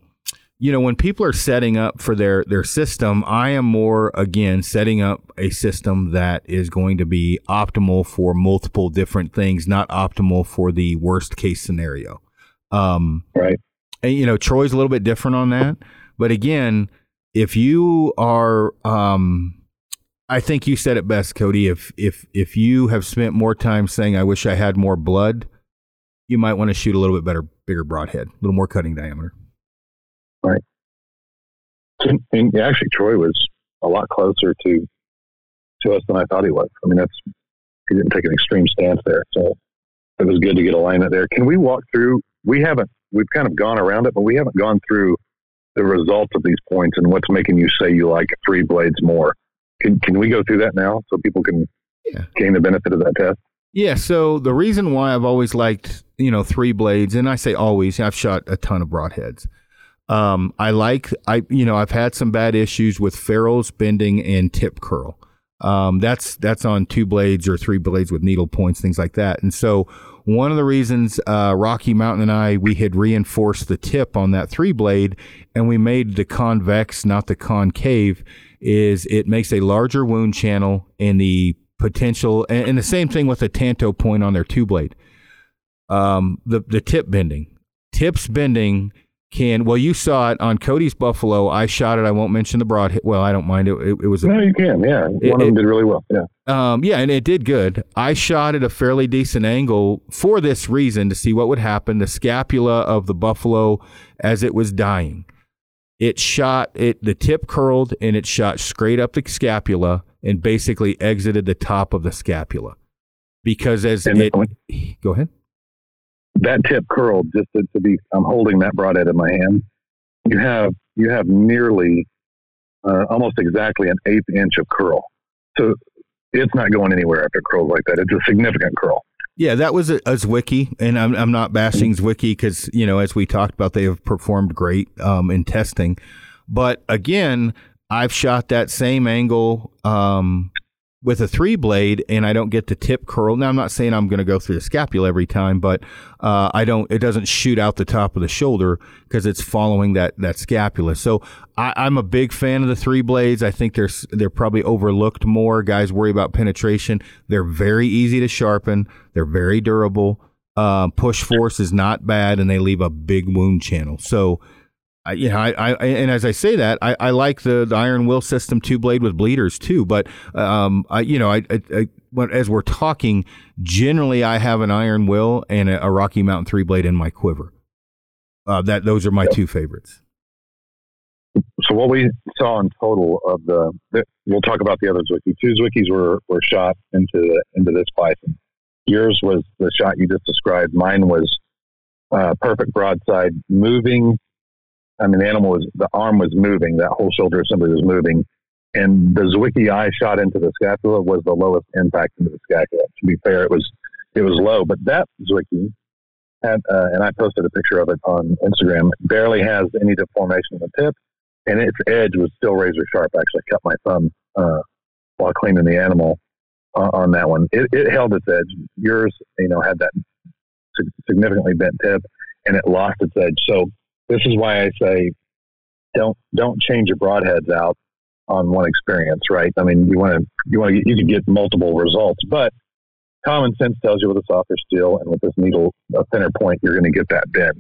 D: you know, when people are setting up for their their system, I am more again setting up a system that is going to be optimal for multiple different things, not optimal for the worst case scenario.
E: Um, right.
D: And you know, Troy's a little bit different on that, but again, if you are, um, I think you said it best, Cody. If if if you have spent more time saying, "I wish I had more blood," you might want to shoot a little bit better, bigger broadhead, a little more cutting diameter.
E: Right. And actually, Troy was a lot closer to to us than I thought he was. I mean, that's he didn't take an extreme stance there, so it was good to get alignment there. Can we walk through? We haven't. We've kind of gone around it, but we haven't gone through the results of these points and what's making you say you like three blades more. Can Can we go through that now so people can yeah. gain the benefit of that test?
D: Yeah. So the reason why I've always liked you know three blades, and I say always, I've shot a ton of broadheads. Um, I like I you know I've had some bad issues with ferrules, bending, and tip curl. Um, that's that's on two blades or three blades with needle points, things like that. And so one of the reasons uh, Rocky Mountain and I we had reinforced the tip on that three blade, and we made the convex, not the concave, is it makes a larger wound channel and the potential, and, and the same thing with the Tanto point on their two blade. Um, the the tip bending, tips bending can well you saw it on Cody's Buffalo. I shot it. I won't mention the broad. Hit. Well, I don't mind it. It, it was.
E: A, no, you can. Yeah, one it, of them did really well. Yeah.
D: Um, yeah, and it did good. I shot at a fairly decent angle for this reason to see what would happen. The scapula of the buffalo as it was dying, it shot it. The tip curled and it shot straight up the scapula and basically exited the top of the scapula because as and it. Go ahead
E: that tip curled just to, to, be i'm holding that broadhead in my hand. You have you have nearly uh, almost exactly an eighth inch of curl. So it's not going anywhere after curls like that. It's a significant curl.
D: Yeah, that was a, a Zwickey, and I'm, I'm not bashing Zwickey because, you know, as we talked about, they have performed great um, in testing. But again, I've shot that same angle um, with a three blade and I don't get the tip curl. Now I'm not saying I'm going to go through the scapula every time, but uh, I don't. It doesn't shoot out the top of the shoulder because it's following that that scapula. So I, am a big fan of the three blades. I think they're they're probably overlooked more. Guys worry about penetration. They're very easy to sharpen. They're very durable. Uh, push force is not bad, and they leave a big wound channel. So I, you know, I, I, and as I say that, I, I like the, the Iron Will system two blade with bleeders too. But, um, I, you know, I, I, I as we're talking, generally I have an Iron Will and a, a Rocky Mountain three blade in my quiver. Uh, that those are my yep. two favorites.
E: So what we saw in total of the, the we'll talk about the other Zwickey. Two Zwickeys were, were shot into the, into this bison. Yours was the shot you just described. Mine was uh, perfect broadside, moving I mean, the animal was, the arm was moving, that whole shoulder assembly was moving. And the Zwickey eye shot into the scapula was the lowest impact into the scapula. To be fair, it was, it was low, but that Zwickey had, uh, and I posted a picture of it on Instagram, barely has any deformation in the tip and its edge was still razor sharp. I actually cut my thumb, uh, while cleaning the animal uh, on that one. It, it held its edge. Yours, you know, had that significantly bent tip and it lost its edge. So this is why I say don't don't change your broadheads out on one experience, right? I mean, you want to you want to you can get multiple results, but common sense tells you with a softer steel and with this needle a thinner point, you're going to get that bend.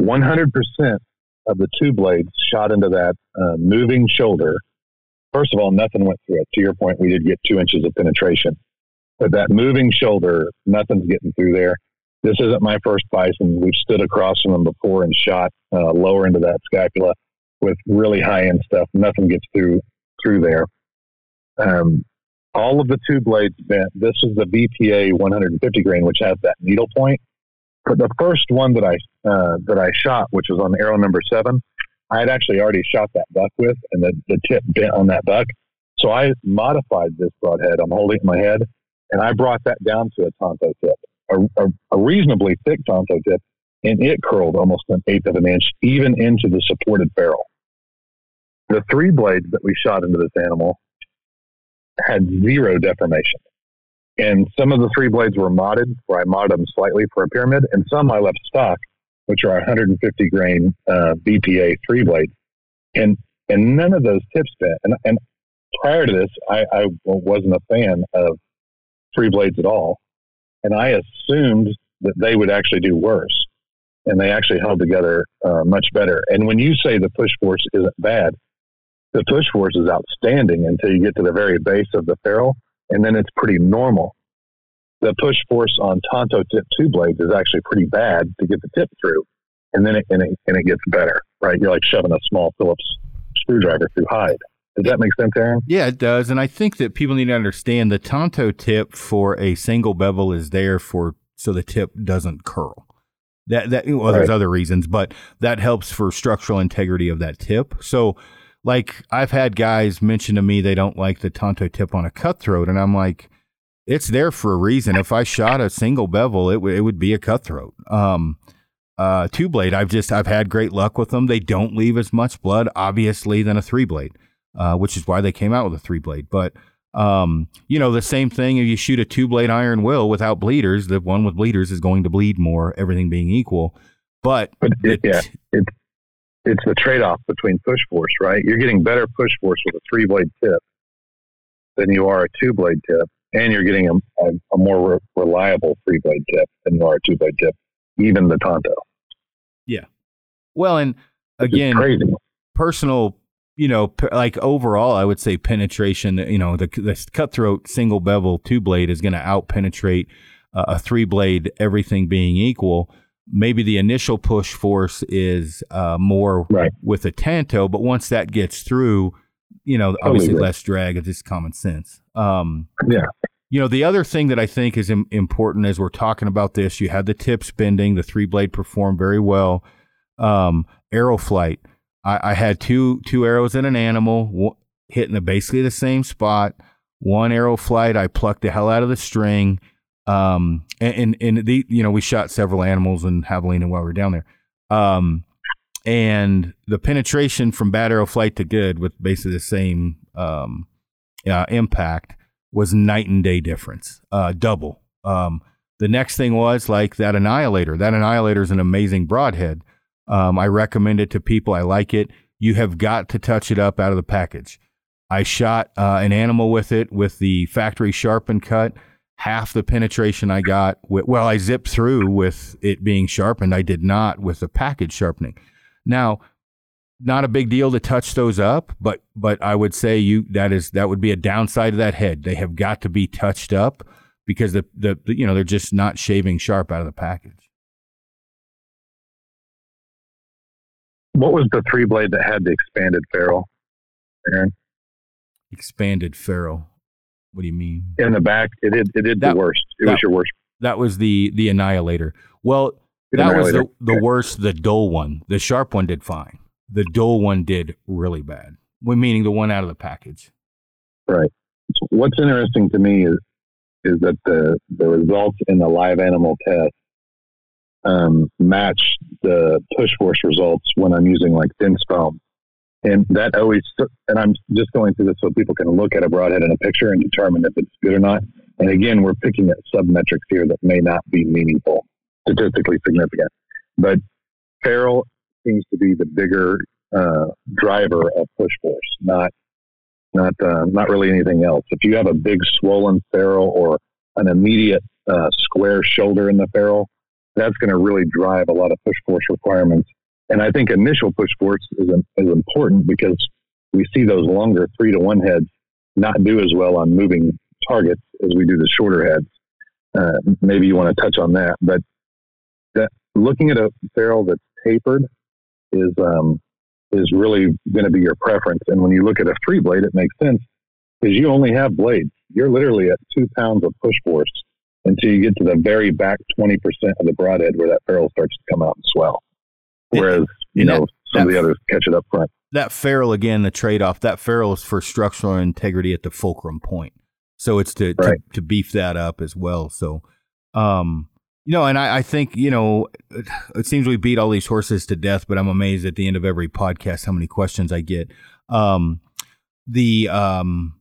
E: 100% of the two blades shot into that uh, moving shoulder. First of all, nothing went through it. To your point, we did get two inches of penetration, but that moving shoulder, nothing's getting through there. This isn't my first bison. We've stood across from them before and shot uh, lower into that scapula with really high end stuff. Nothing gets through through there. Um, all of the two blades bent. This is the VPA 150 grain, which has that needle point. For the first one that I uh, that I shot, which was on arrow number seven, I had actually already shot that buck with, and the, the tip bent on that buck. So I modified this broadhead. I'm holding my head, and I brought that down to a Tanto tip a, a, reasonably thick tanto tip, and it curled almost an eighth of an inch, even into the supported barrel. the three blades that we shot into this animal had zero deformation. And some of the three blades were modded, where I modded them slightly for a pyramid, and some I left stock, which are 150 grain uh, VPA three blades. And and none of those tips bent. And, and prior to this, I, I wasn't a fan of three blades at all, and I assumed that they would actually do worse, and they actually held together uh, much better. And when you say the push force isn't bad, the push force is outstanding until you get to the very base of the ferrule, and then it's pretty normal. The push force on Tanto tip two blades is actually pretty bad to get the tip through, and then it, and it, and it gets better, right? You're like shoving a small Phillips screwdriver through hide. Does that make sense, Aaron?
D: Yeah, it does. And I think that people need to understand the Tanto tip for a single bevel is there for so the tip doesn't curl. That that well, right. there's other reasons, but that helps for structural integrity of that tip. So like I've had guys mention to me they don't like the Tanto tip on a cutthroat, and I'm like, it's there for a reason. If I shot a single bevel, it, w- it would be a cutthroat. Um, uh, two blade, I've just I've had great luck with them. They don't leave as much blood, obviously, than a three blade, uh, which is why they came out with a three blade. But um, you know, the same thing if you shoot a two blade Iron Will without bleeders, the one with bleeders is going to bleed more, everything being equal. But,
E: but it, yeah, it's it's the trade off between push force, right? You're getting better push force with a three blade tip than you are a two blade tip, and you're getting a, a, a more re- reliable three blade tip than you are a two blade tip, even the Tanto.
D: Yeah. Well, and again, personal, you know, like overall, I would say penetration, you know, the, the cutthroat single bevel two blade is going to out penetrate uh, a three blade, everything being equal maybe the initial push force is uh, more
E: right.
D: with a Tanto, but once that gets through, you know, obviously less drag. It's just common sense. Um,
E: yeah.
D: You know, the other thing that I think is Im- important as we're talking about this, you had the tips bending, the three blade performed very well. Um, arrow flight. I, I, had two two arrows in an animal hitting the, basically the same spot. One arrow flight, I plucked the hell out of the string um, and, and, the, you know, we shot several animals in Javelina while we were down there. Um, and the penetration from bad arrow flight to good with basically the same, um, uh, impact was night and day difference, uh, double. Um, the next thing was like that annihilator. That annihilator is an amazing broadhead. Um, I recommend it to people. I like it. You have got to touch it up out of the package. I shot uh, an animal with it with the factory sharpened cut half the penetration I got. With, well, I zipped through with it being sharpened. I did not with the package sharpening. Now, not a big deal to touch those up, but but I would say you that is that would be a downside of that head. They have got to be touched up because the, the, the you know they're just not shaving sharp out of the package.
E: What was the three blade that had the expanded ferrule, Aaron?
D: Expanded ferrule. What do you mean?
E: In the back, it did. It did that, the worst. It that, was your worst.
D: That was the the annihilator. Well, the that annihilator. was the the okay. worst. The dull one. The sharp one did fine. The dull one did really bad. Meaning the one out of the package.
E: Right. What's interesting to me is is that the the results in the live animal test um, match the push force results when I'm using like thin foam. And that always, and I'm just going through this so people can look at a broadhead in a picture and determine if it's good or not. And again, we're picking at submetrics here that may not be meaningful, statistically significant. But ferrule seems to be the bigger uh, driver of push force, not not uh, not really anything else. If you have a big swollen ferrule or an immediate uh, square shoulder in the ferrule, that's going to really drive a lot of push force requirements and I think initial push force is, is important because we see those longer three to one heads not do as well on moving targets as we do the shorter heads. Uh, maybe you want to touch on that, but that, looking at a ferrule that's tapered is um, is really going to be your preference. And when you look at a three blade, it makes sense because you only have blades. You're literally at two pounds of push force until you get to the very back 20% of the broadhead where that ferrule starts to come out and swell. Whereas, you know, some of the others catch it up front.
D: That ferrule, again, the trade off, that ferrule is for structural integrity at the fulcrum point. So it's to, right. to, to, beef that up as well. So, um, you know, and I, I think, you know, it, it, seems we beat all these horses to death, but I'm amazed at the end of every podcast how many questions I get. Um, the um,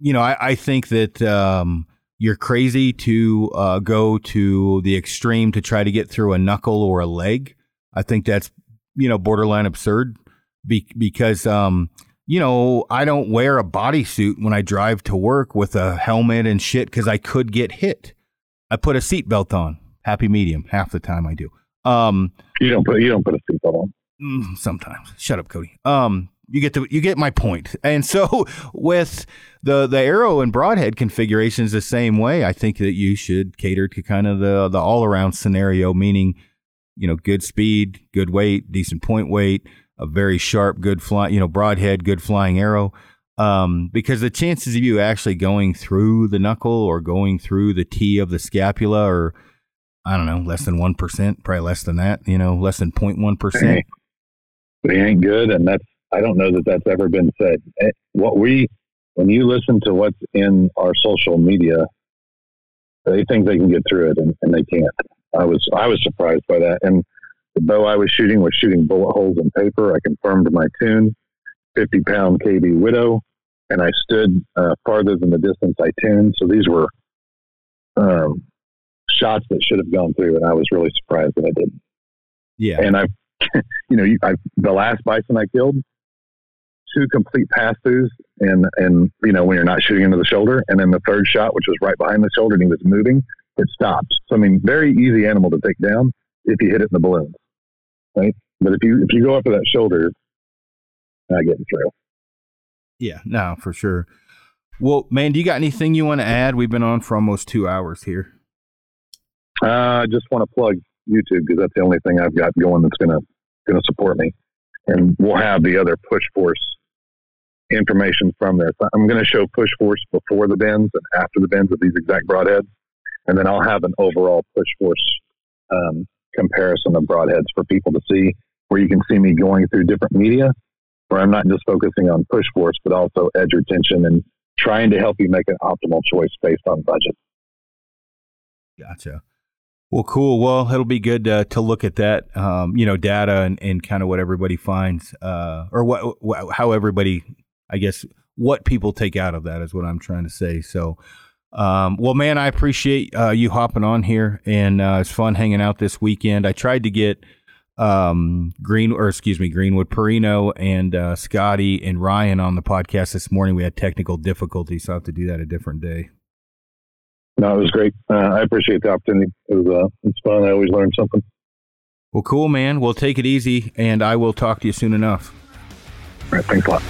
D: you know, I, I think that um, you're crazy to uh, go to the extreme to try to get through a knuckle or a leg. I think that's you know borderline absurd be- because um, you know I don't wear a bodysuit when I drive to work with a helmet and shit because I could get hit. I put a seatbelt on, happy medium. Half the time I do. Um,
E: You don't put you don't put a seatbelt on.
D: Mm, sometimes. Shut up, Cody. Um, you get the you get my point. And so with the the arrow and broadhead configuration is the same way, I think that you should cater to kind of the the all around scenario, meaning you know good speed, good weight, decent point weight, a very sharp, good fly, you know broadhead, good flying arrow. Um, because the chances of you actually going through the knuckle or going through the T of the scapula or I don't know, less than 1%, probably less than that, you know, less than 0.1%.
E: They ain't good, and that's I don't know that that's ever been said. Eh, What we when you listen to what's in our social media, they think they can get through it, and, and they can't. I was I was surprised by that, and the bow I was shooting was shooting bullet holes in paper. I confirmed my tune, fifty pound KB Widow, and I stood uh, farther than the distance I tuned. So these were um, shots that should have gone through, and I was really surprised that I didn't.
D: Yeah.
E: And I, you know, you, I, the last bison I killed, two complete pass throughs, and and you know when you're not shooting into the shoulder, and then the third shot, which was right behind the shoulder, and he was moving, it stops. So I mean, very easy animal to take down if you hit it in the balloons, right? But if you if you go up to that shoulder, not getting through.
D: Yeah, no, for sure. Well, man, do you got anything you want to add? We've been on for almost two hours here.
E: Uh, I just want to plug YouTube because that's the only thing I've got going that's gonna gonna support me, and we'll have the other push force information from this. I'm going to show push force before the bends and after the bends of these exact broadheads, and then I'll have an overall push force um, comparison of broadheads for people to see, where you can see me going through different media, where I'm not just focusing on push force, but also edge retention and trying to help you make an optimal choice based on budget.
D: Gotcha. Well, cool. Well, it'll be good uh, to look at that, um, you know, data and, and kind of what everybody finds, uh, or what, what, how everybody, I guess, what people take out of that is what I'm trying to say. So, um, well, man, I appreciate uh, you hopping on here, and uh, it's fun hanging out this weekend. I tried to get um, Green, or excuse me, Greenwood, Perino, and uh, Scotty and Ryan on the podcast this morning. We had technical difficulties, so I have to do that a different day.
E: No, it was great. Uh, I appreciate the opportunity. It was uh, it's fun. I always learn something.
D: Well, cool, man. Well, take it easy, and I will talk to you soon enough.
E: All right, thanks a lot.